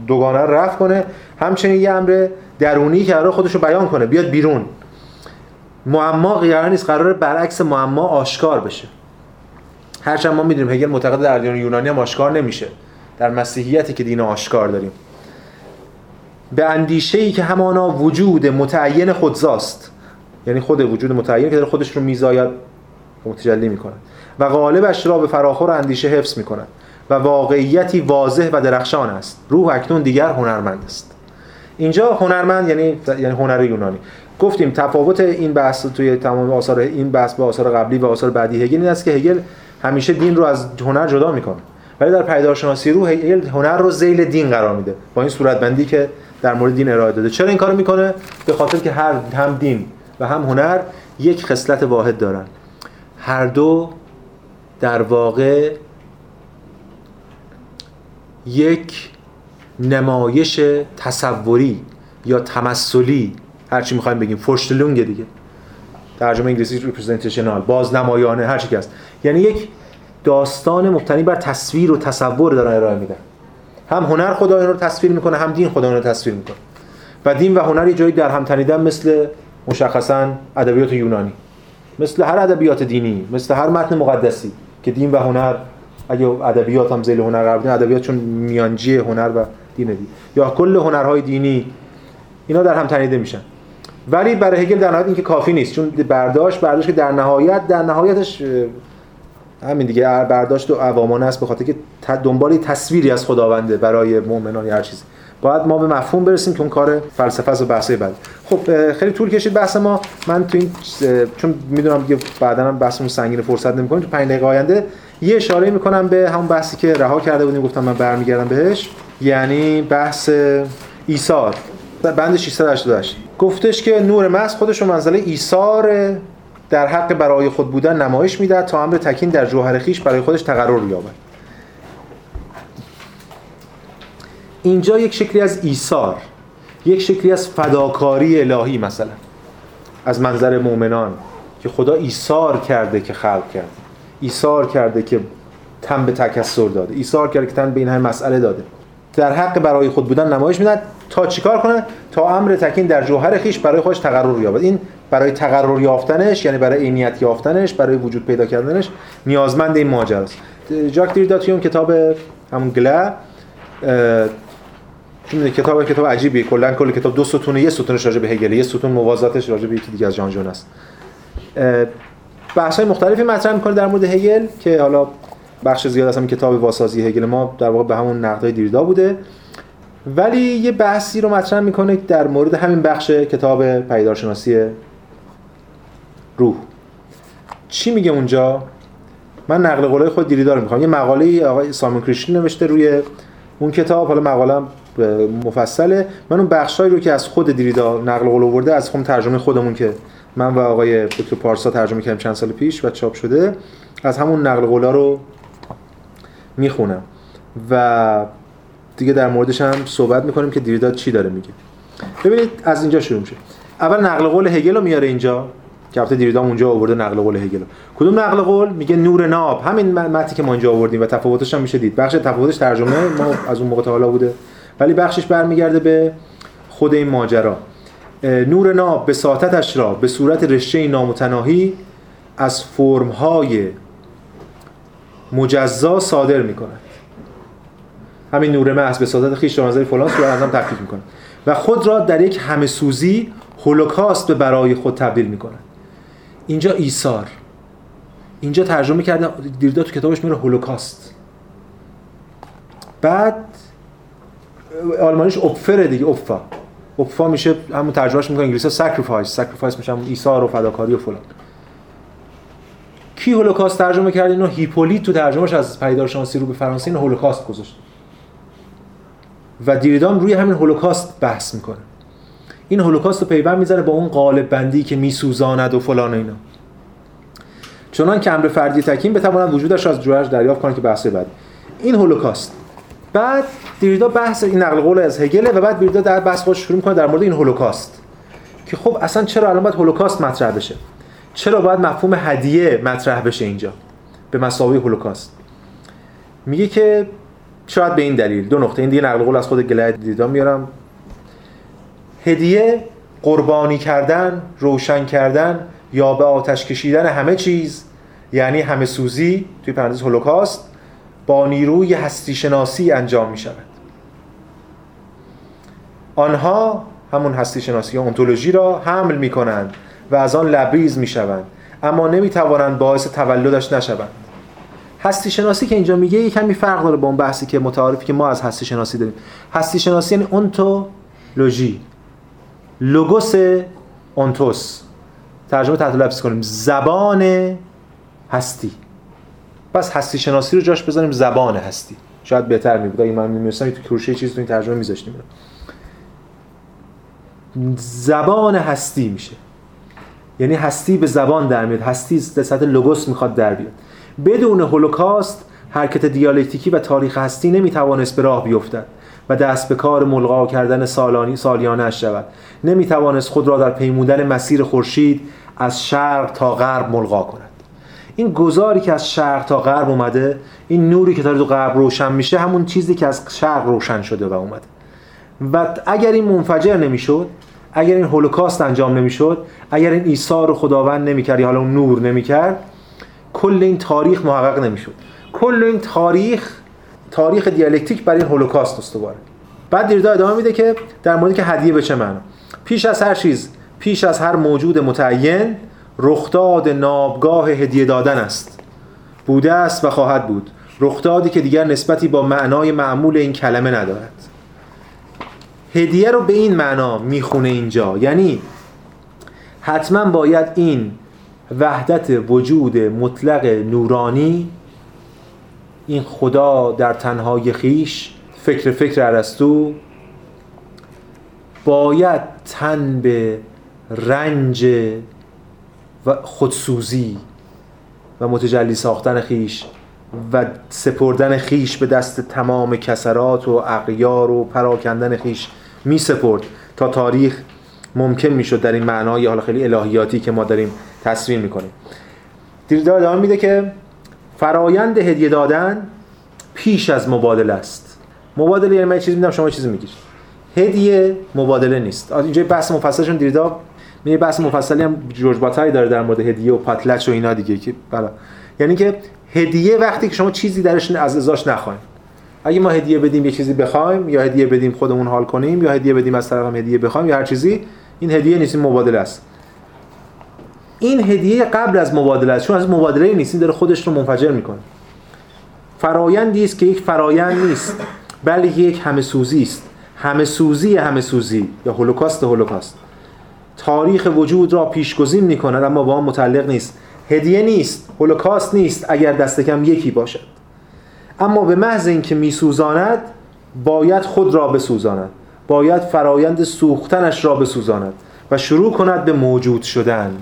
دوگانه رو رفع کنه. همچنین یه امر درونی که قرار خودش رو بیان کنه بیاد بیرون. معما قرار نیست قرار برعکس معما آشکار بشه. هرچند ما می‌دونیم هگل معتقد در ادیان یونانی هم آشکار نمیشه. در مسیحیتی که دین آشکار داریم. به اندیشه ای که همانا وجود متعین خودزاست یعنی خود وجود متعین که داره خودش رو میزاید متجلی می‌کنه و غالبش را به فراخور اندیشه حفظ می‌کنه و واقعیتی واضح و درخشان است. روح اکنون دیگر هنرمند است. اینجا هنرمند یعنی یعنی هنر یونانی. گفتیم تفاوت این بحث توی تمام آثار این بحث با آثار قبلی و آثار بعدی هگل این است که هگل همیشه دین رو از هنر جدا می‌کنه. ولی در پیدارشناسی روح هگل هنر رو ذیل دین قرار میده. با این صورتبندی که در مورد دین ارائه داده. چرا این کارو می‌کنه؟ به خاطر که هر هم دین و هم هنر یک خصلت واحد دارن. هر دو در واقع یک نمایش تصوری یا تمثلی. هرچی می‌خوایم بگیم. فرشتلونگ دیگه. ترجمه انگلیسی ریپرزنتیشنال باز نمایانه هر چی که هست. یعنی یک داستان مبتنی بر تصویر و تصور دارن ارائه میدن. هم هنر خدا رو تصویر می‌کنه هم دین خدا رو تصویر می‌کنه. و دین و هنر یه جایی در هم تنیدن مثل مشخصا ادبیات یونانی. مثل هر ادبیات دینی مثل هر متن مقدسی که دین و هنر اگه ادبیات هم زیل هنر قرار ادبیات چون میانجی هنر و دین دی یا کل هنرهای دینی اینا در هم تنیده میشن. ولی برای هگل در نهایت این که کافی نیست چون برداشت برداشت که در نهایت در نهایتش همین دیگه برداشت و عوامانه است به خاطر که دنبال تصویری از خداونده برای مؤمنان هر چیزی. باید ما به مفهوم برسیم که اون کار فلسفه است و بحثه بعد خب خیلی طول کشید بحث ما. من تو این چون می‌دونم که بعدا هم بحثمون سنگین فرصت نمی‌کنیم تو 5 دقیقه آینده یه اشاره می‌کنم به همون بحثی که رها کرده بودیم گفتم من برمیگردم بهش یعنی بحث ایثار. بند 688 گفتش که نور محض خودش رو منزله ایثار در حق برای خود بودن نمایش میده تا امر تکین در جوهر خیش برای خودش تقرر یابد اینجا یک شکلی از ایثار یک شکلی از فداکاری الهی مثلا از منظر مؤمنان که خدا ایثار کرده که خلق کرد ایثار کرده که تن به تکسر داده ایثار کرده که تن به این همه مسئله داده. در حق برای خود بودن نمایش میدن تا چیکار کنه؟ تا امر تکین در جوهر خیش برای خودش تقرر یابد این برای تقرر یافتنش یعنی برای عینیت یافتنش برای وجود پیدا کردنش نیازمند این ماجراست جاک دیریدا توی اون کتاب همون گلا چون کتاب کتاب عجیبیه کلا کل کتاب دو ستونه یه ستونش راجع به هگل یه ستون موازاتش راجع به یکی دیگه از جان جون است. بحث های مختلفی مطرح می‌کنه در مورد هگل که حالا بخش زیاد از کتاب واسازی هگل ما در واقع به همون نقدهای دیردا بوده. ولی یه بحثی رو مطرح می‌کنه در مورد همین بخش کتاب پیدارشناسی روح. چی میگه اونجا؟ من نقل قولای خود دیریدا رو می‌خوام یه مقاله آقای سامون کریشن نوشته روی اون کتاب. حالا مقالم مفصله. من اون بخشایی رو که از خود دیریدا نقل قول آورده از خود ترجمه خودمون که من و آقای دکتر پارسا ترجمه کردیم چند سال پیش و چاپ شده از همون نقل قولا رو می‌خونم. و دیگه در موردش هم صحبت می‌کنیم که دیریدا چی داره میگه. ببینید از اینجا شروع میشه. اول نقل قول هگل رو میاره اینجا. که البته دیریدا اونجا آورده نقل قول هگل. کدوم نقل قول؟ میگه نور ناب. همین متنی که ما اینجا آوردیم و تفاوتش هم میشه دید. بخش تفاوتش ترجمه ما از اون موقع تا حالا بوده. ولی بخشش برمیگرده به خود این ماجرا. نور ناب به ساعتش را به صورت رشته نامتناهی از فرمهای مجزا صادر می‌کنه همین نور محض به ساحت خویش را نذر فلان صورت انجام تحقیق می‌کنه و خود را در یک همه سوزی holocaust به برای خود تبدیل می‌کنه اینجا ایثار. اینجا ترجمه کرده دریدا تو کتابش میره holocaust. بعد آلمانیش Opfer دیگه Opfer. Opfer میشه همون ترجمهش می‌کنه انگلیسی sacrifice sacrifice میشه همون ایثار و فداکاری و فلان. کی هولوکاست ترجمه کرد؟ اینو هیپولیت تو ترجمهش از پیدارشناسی رو به فرانسه این هولوکاست گذاشت. و دیریدام روی همین هولوکاست بحث می‌کنه. این هولوکاست رو پیوند می‌ذاره با اون قالب بندی که میسوزاند و فلان اینا. چنان که امر فردی تکین بتواند وجودش از جوهرش دریافت کنه که بحث بعد این هولوکاست. بعد دیریدا بحث این نقل قول از هگل و بعد دیریدا در بحث خودش شروع می‌کنه در مورد این هولوکاست. که خب اصلا چرا الان باید هولوکاست مطرح بشه؟ چرا باید مفهوم هدیه مطرح بشه اینجا؟ به مساوی هولوکاست. میگه که شاید به این دلیل. دو نقطه. این دیگه نقل قول از خود گلید دیدا میارم. هدیه قربانی کردن روشن کردن یا به آتش کشیدن همه چیز یعنی همه سوزی توی پرانتز هولوکاست با نیروی هستی شناسی انجام می شود آنها همون هستی شناسی اونتولوژی را حمل می کنند و از آن لبریز می شوند اما نمی توانند باعث تولدش نشوند. هستی شناسی که اینجا میگه یک کمی فرق داره با اون بحثی که متعارفی که ما از هستی شناسی داریم. هستی شناسی یعنی اونتولوژی لوگوس اونتوس. ترجمه تحت لفظ کنیم. زبان هستی. پس هستی شناسی رو جاش بذاریم زبان هستی. شاید بهتر می بود اگه من می‌دونستم تو کروشه چیز تو این ترجمه می‌ذاشتیم. زبان هستی میشه. یعنی هستی به زبان در میاد. هستی به سطح لوگوس می‌خواد در بیاد. بدون هولوکاست حرکت دیالکتیکی و تاریخ هستی نمی‌توانست به راه بیفتد. و دست به کار ملغا کردن سالانی سالیانه شود. نمی‌توانست خود را در پیمودن مسیر خورشید از شرق تا غرب ملغا کند. این گذاری که از شرق تا غرب اومده این نوری که داره تو غرب روشن میشه همون چیزی که از شرق روشن شده و اومده. و اگر این منفجر نمی‌شد اگر این هولوکاست انجام نمی‌شد اگر این ایثار رو خداوند نمی‌کرد یا حالا اون نور نمی‌کرد کل این تاریخ محقق نمی‌شد. کل این تاریخ تاریخ دیالکتیک برای این هولوکاست استواره. بعد دیردا ادامه میده که در مورد که هدیه به چه معنا. پیش از هر چیز پیش از هر موجود متعین رخداد نابگاه هدیه دادن است. بوده است و خواهد بود. رخدادی که دیگر نسبتی با معنای معمول این کلمه ندارد. هدیه رو به این معنا می‌خونه اینجا. یعنی حتما باید این وحدت وجود مطلق نورانی این خدا در تنهای خیش فکر فکر ارسطو باید تن به رنج و خودسوزی و متجلی ساختن خیش و سپردن خیش به دست تمام کسرات و اقیار و پراکندن خیش می سپرد تا تاریخ ممکن می‌شد در این معنای حالا خیلی الهیاتی که ما داریم تصویر می‌کنیم دیردار ادامه میده که فرایند هدیه دادن پیش از مبادله است. مبادله یعنی من چیزی میدم شما چیزی می‌گیرید هدیه مبادله نیست. اینجا بحث مفصلشون دیردا می بحث مفصلی هم جورج باتای داره در مورد هدیه و پاتلچ و اینا دیگه که بلا یعنی که هدیه وقتی که شما چیزی درش از ازاش نخواین. اگه ما هدیه بدیم یه چیزی بخوایم یا هدیه بدیم خودمون حال کنیم یا هدیه بدیم از طرف هدیه بخوایم یا هر چیزی این هدیه نیست مبادله است. این هدیه قبل از مبادله است چون از مبادله نیست این داره خودش رو منفجر می‌کنه. فرایندی است که یک فرایند نیست بلکه یک همه سوزی است. همه سوزی همه سوزی یا هولوکاست هولوکاست. تاریخ وجود را پیشگزین می کند اما با آن متعلق نیست. هدیه نیست هولوکاست نیست اگر دست کم یکی باشد. اما به محض اینکه میسوزاند باید خود را بسوزاند. باید فرایند سوختنش را بسوزاند و شروع کند به موجود شدن.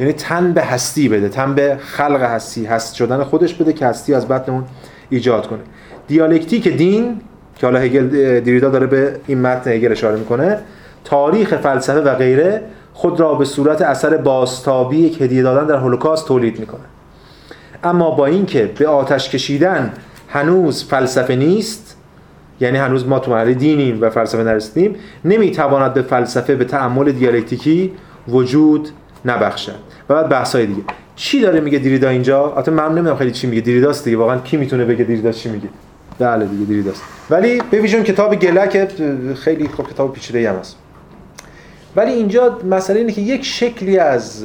یعنی تن به هستی بده تن به خلق هستی هست شدن خودش بده که هستی از بطن اون ایجاد کنه. دیالکتیک دین که حالا هگل دیریدا داره به این متن هگل اشاره می‌کنه تاریخ فلسفه و غیره خود را به صورت اثر باستابی یک هدیه دادن در هولوکاست تولید می‌کنه. اما با اینکه به آتش کشیدن هنوز فلسفه نیست یعنی هنوز ما تو مرحله دینیم و فلسفه نرسیدیم نمی‌تواند به فلسفه به تعمل دیالکتیکی وجود نبخشد و بعد بحثای دیگه. چی داره میگه دیریدا اینجا؟ البته من نمی‌دونم خیلی چی میگه. دیریداست دیگه. واقعا کی می‌تونه بگه دیریدا چی میگه؟ بله دیگه دیریداست. ولی ببینیم کتاب گلک خیلی خوب کتاب پیچیده هم هست. ولی اینجا مسئله اینه که یک شکلی از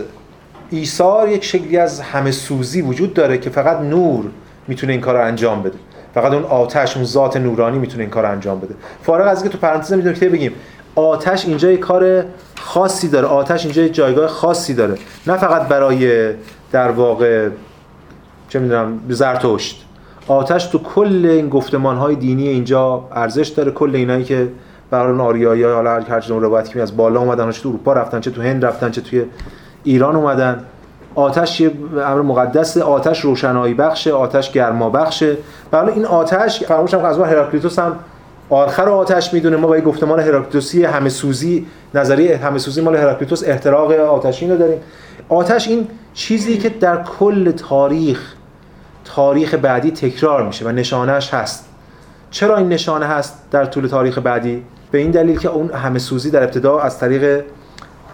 ایثار یک شکلی از همه سوزی وجود داره که فقط نور می‌تونه این کار رو انجام بده. فقط اون آتش اون ذات نورانی می‌تونه این کار رو انجام بده. فارغ از اینکه تو پرانتز می‌تونیم که بگیم. آتش اینجا یک کار خاصی داره. آتش اینجا یک جایگاه خاصی داره. نه فقط برای در واقع چه می‌دونم زرتشت. آتش تو کل این گفتمان های دینی اینجا ارزش داره. کل اینایی که برای آریایی حالا هر هر روایتی که از بالا اومدن چه تو اروپا رفتن چه تو هند رفتن چه توی ایران اومدن. آتش یه امر مقدس آتش روشنایی بخشه آتش گرما بخشه. برای این آتش فراموشم از هراکلیتوس هم آخر آتش می‌دونه ما با گفتمان هراکلیتوسی همه سوزی نظریه همه سوزی مال هراکلیتوس احتراق آتشین رو داریم. آتش این چیزی که در کل تاریخ تاریخ بعدی تکرار میشه و نشانهش هست. چرا این نشانه هست در طول تاریخ بعدی؟ به این دلیل که اون همه سوزی در ابتدا از طریق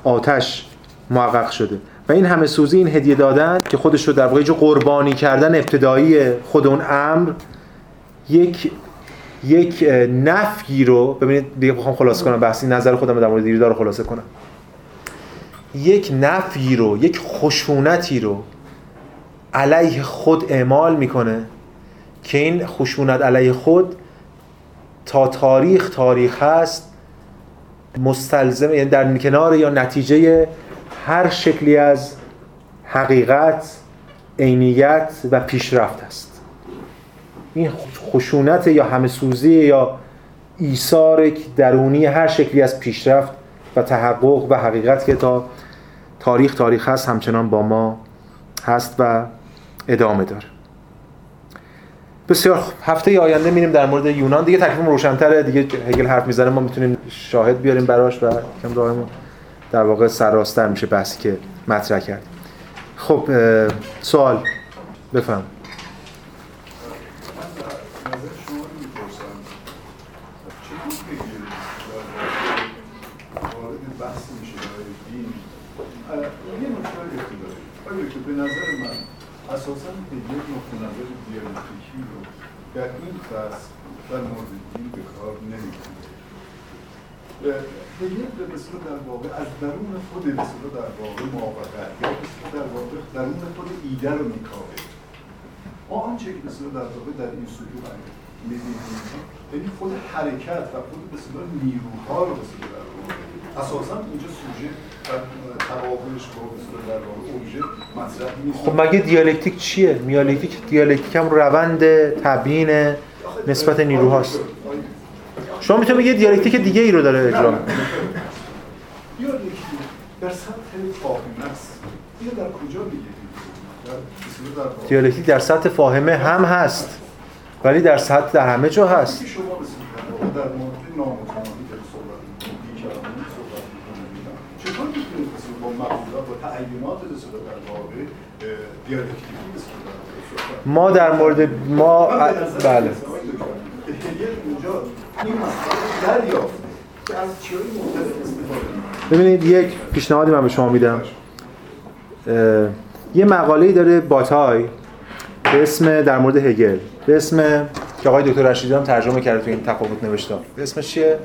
آتش محقق شده. و این همه سوزی این هدیه دادن که خودش رو در واقع قربانی کردن ابتدایی خود اون امر یک یک نفی رو ببینید دیگه بخوام خلاصه کنم بحثی نظر خودم در مورد دیریدا رو خلاصه کنم. یک نفی رو یک خشونتی رو علیه خود اعمال می‌کنه که این خشونت علیه خود تا تاریخ تاریخ هست مستلزم یعنی در کنار یا نتیجه هر شکلی از حقیقت عینیت و پیشرفت است. این خشونت یا همه سوزی یا ایثار درونی هر شکلی از پیشرفت و تحقق و حقیقت که تا تاریخ تاریخ هست همچنان با ما هست و ادامه داره. بسیار. هفته آینده میریم در مورد یونان. دیگه تکلیفمون روشن‌تره. دیگه هگل حرف می‌زنه ما می‌تونیم شاهد بیاریم براش و کم راهمون در واقع سراستر میشه بحثی که مطرح کرد خب سوال بفهم نظر شما رو می‌پرسم چطور فکر وارد بحث میشه برای دین اه، یه نکته اختلافی آیا که به نظر من اساسا هگل نقطه نظر دیالکتیکی رو در این فصل در مورد دین به کار نمی‌کنه هگل به مثل در واقع از درون خود مثل در واقع موافقت یا مثل در واقع درون خود ایده رو میکاوه. آنچه که مثلا در واقع در این سطوح می‌بینیم یعنی خود حرکت و خود مثلا نیروها رو مثلا در واقع اساسا اینجا سوژه و تقابلش با مثلا در واقع ابژه مطرح نیست. خب مگه دیالکتیک چیه؟ دیالکتیک دیالکتیک هم روند تبیین نسبت نیروهاست. شما می‌تونید یه دیالکتیک دیگه ای رو داره اجرا در سطح فاهمه است. اینو در کجا می‌گیریم؟ در در دیالکتیک در سطح فاهمه هم هست ولی در سطح در همه جا هست. شما در در مورد نامتناهی که صحبت چطور می‌تونید با مقولات با تعینات مثلا در واقع دیالکتیکی در ما در مورد ما بله. اونجا این مسئله دریافته ببینید یک پیشنهادی من به شما میدم. یه مقاله‌ای داره باتای به اسم در مورد هگل. به اسم که آقای دکتر رشیدی هم ترجمه کرده تو این تفاوت نوشته به اسمش چیه؟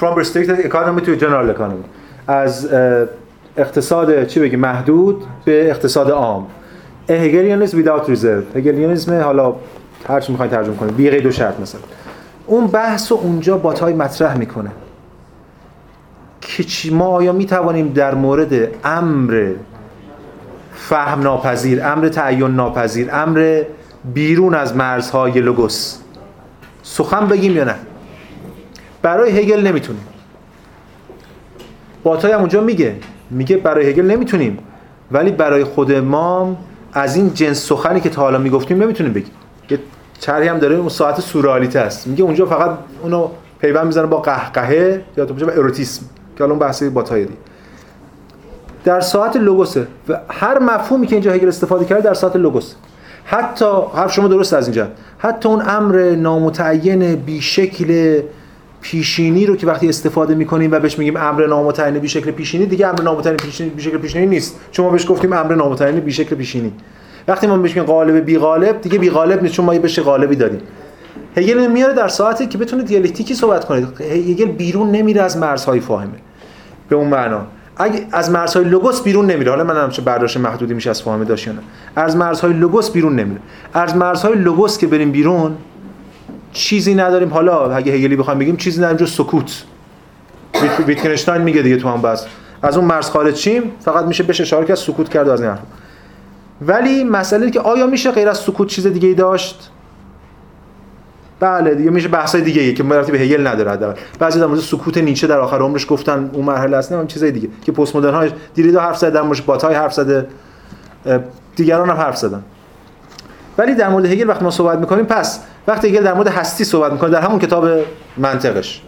From Restricted Economy to General Economy. از اقتصاد چی بگی محدود به اقتصاد عام. Hegelianism without reserve. هگلیانیسم حالا هر چی می‌خواین ترجمه کنید. بی قید و شرط مثلا. اون بحث رو اونجا باتای مطرح می‌کنه. که ما آیا می توانیم در مورد امر فهم ناپذیر امر تعین ناپذیر امر بیرون از مرزهای لوگوس سخن بگیم یا نه؟ برای هگل نمی‌تونیم. باتای هم اونجا میگه میگه برای هگل نمی‌تونیم ولی برای خود ما از این جنس سخنی که تا حالا می‌گفتیم نمی‌تونیم بگیم. یه چرحی هم داره اون ساعت سورالیته است. میگه اونجا فقط اونو پیوند می‌زنه با قهقهه یا تو با اروتیسم. که الان بحث باتای دی. در ساعت لوگوسه و هر مفهومی که اینجا هگل استفاده کرده در ساعت لوگوس. حتی حرف شما درست از اینجا. حتی اون امر نامتعین بیشکل پیشینی رو که وقتی استفاده می‌کنیم و بهش میگیم امر نامتعین بیشکل پیشینی دیگه امر نامتعین پیشینی بیشکل پیشینی نیست. چون ما بهش گفتیم امر نامتعین بیشکل پیشینی. وقتی ما بهش میگیم قالب بی غالب دیگه بی غالب نیست چون ما یه بشه غالبی داریم. هگل میاره در ساعتی که بتونه دیالکتیکی صحبت کنه هگل بیرون نمیره از مرزهای فاهمه. به اون معنا. اگه از مرزهای لوگوس بیرون نمیره. حالا من هم چه برداشت محدودی میشه از فاهمه داشت نه. از مرزهای لوگوس بیرون نمیره. از مرزهای لوگوس که بریم بیرون چیزی نداریم. حالا اگه هگلی بخوایم بگیم چیزی نداریم جز سکوت. ویت- ویتکنشتاین میگه دیگه تو هم بس. از اون مرز خارج چیم؟ فقط میشه بشه اشاره کرد سکوت کرد از این حرفا. ولی مسئله که آیا میشه غیر از سکوت چیز دیگه ای داشت؟ بله دیگه میشه بحثای دیگه ای که مربوط به هگل نداره حداقل. بعضی در مورد سکوت نیچه در آخر عمرش گفتن اون مرحله اصلا هم چیزای دیگه که پست مدرن های دریدا حرف در موردش باتای حرف زده دیگران هم حرف زدن. ولی در مورد هگل وقتی ما صحبت می‌کنیم پس وقتی هگل در مورد هستی صحبت می‌کنه در همون کتاب منطقش.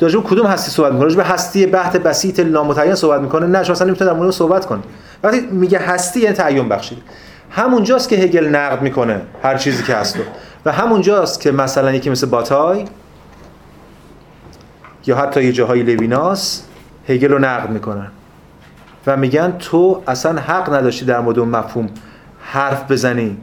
راجع به کدوم هستی صحبت می‌کنه؟ به هستی بحث بسیط نامتعین صحبت می‌کنه؟ نه اصلا نمی‌تونه در مورد صحبت کنه. وقتی میگه هستی یعنی تعین بخشیده همونجاست که هگل نقد می‌کنه هر چیزی که هست. و همونجاست که مثلا یکی مثل باتای یا حتی یه جاهای لویناس هگل رو نقد می‌کنن. و میگن تو اصلا حق نداشتی در مورد اون مفهوم حرف بزنی.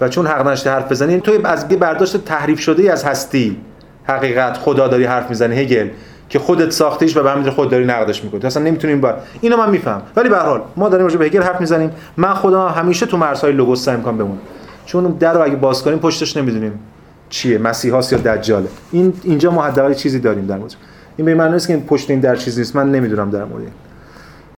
و چون حق نداشتی حرف بزنی تو از یه برداشت تحریف شده ای از هستی. حقیقت خدا داری حرف می‌زنی هگل که خودت ساختیش و به همین خود داری نقدش می‌کنی. اصلا نمی‌تونیم با اینو من میفهم. ولی به هر حال ما داریم راجع به هگل حرف می‌زنیم. من خودم همیشه تو مرزهای لوگوس سعی می‌کنم بمونم. چون در رو اگه باز کنیم پشتش نمی‌دونیم چیه مسیحاست یا دجاله. این اینجا ما حداقل چیزی داریم در مورد این به معنی نیست که پشت این در چیزی نیست. من نمی‌دونم در مورد.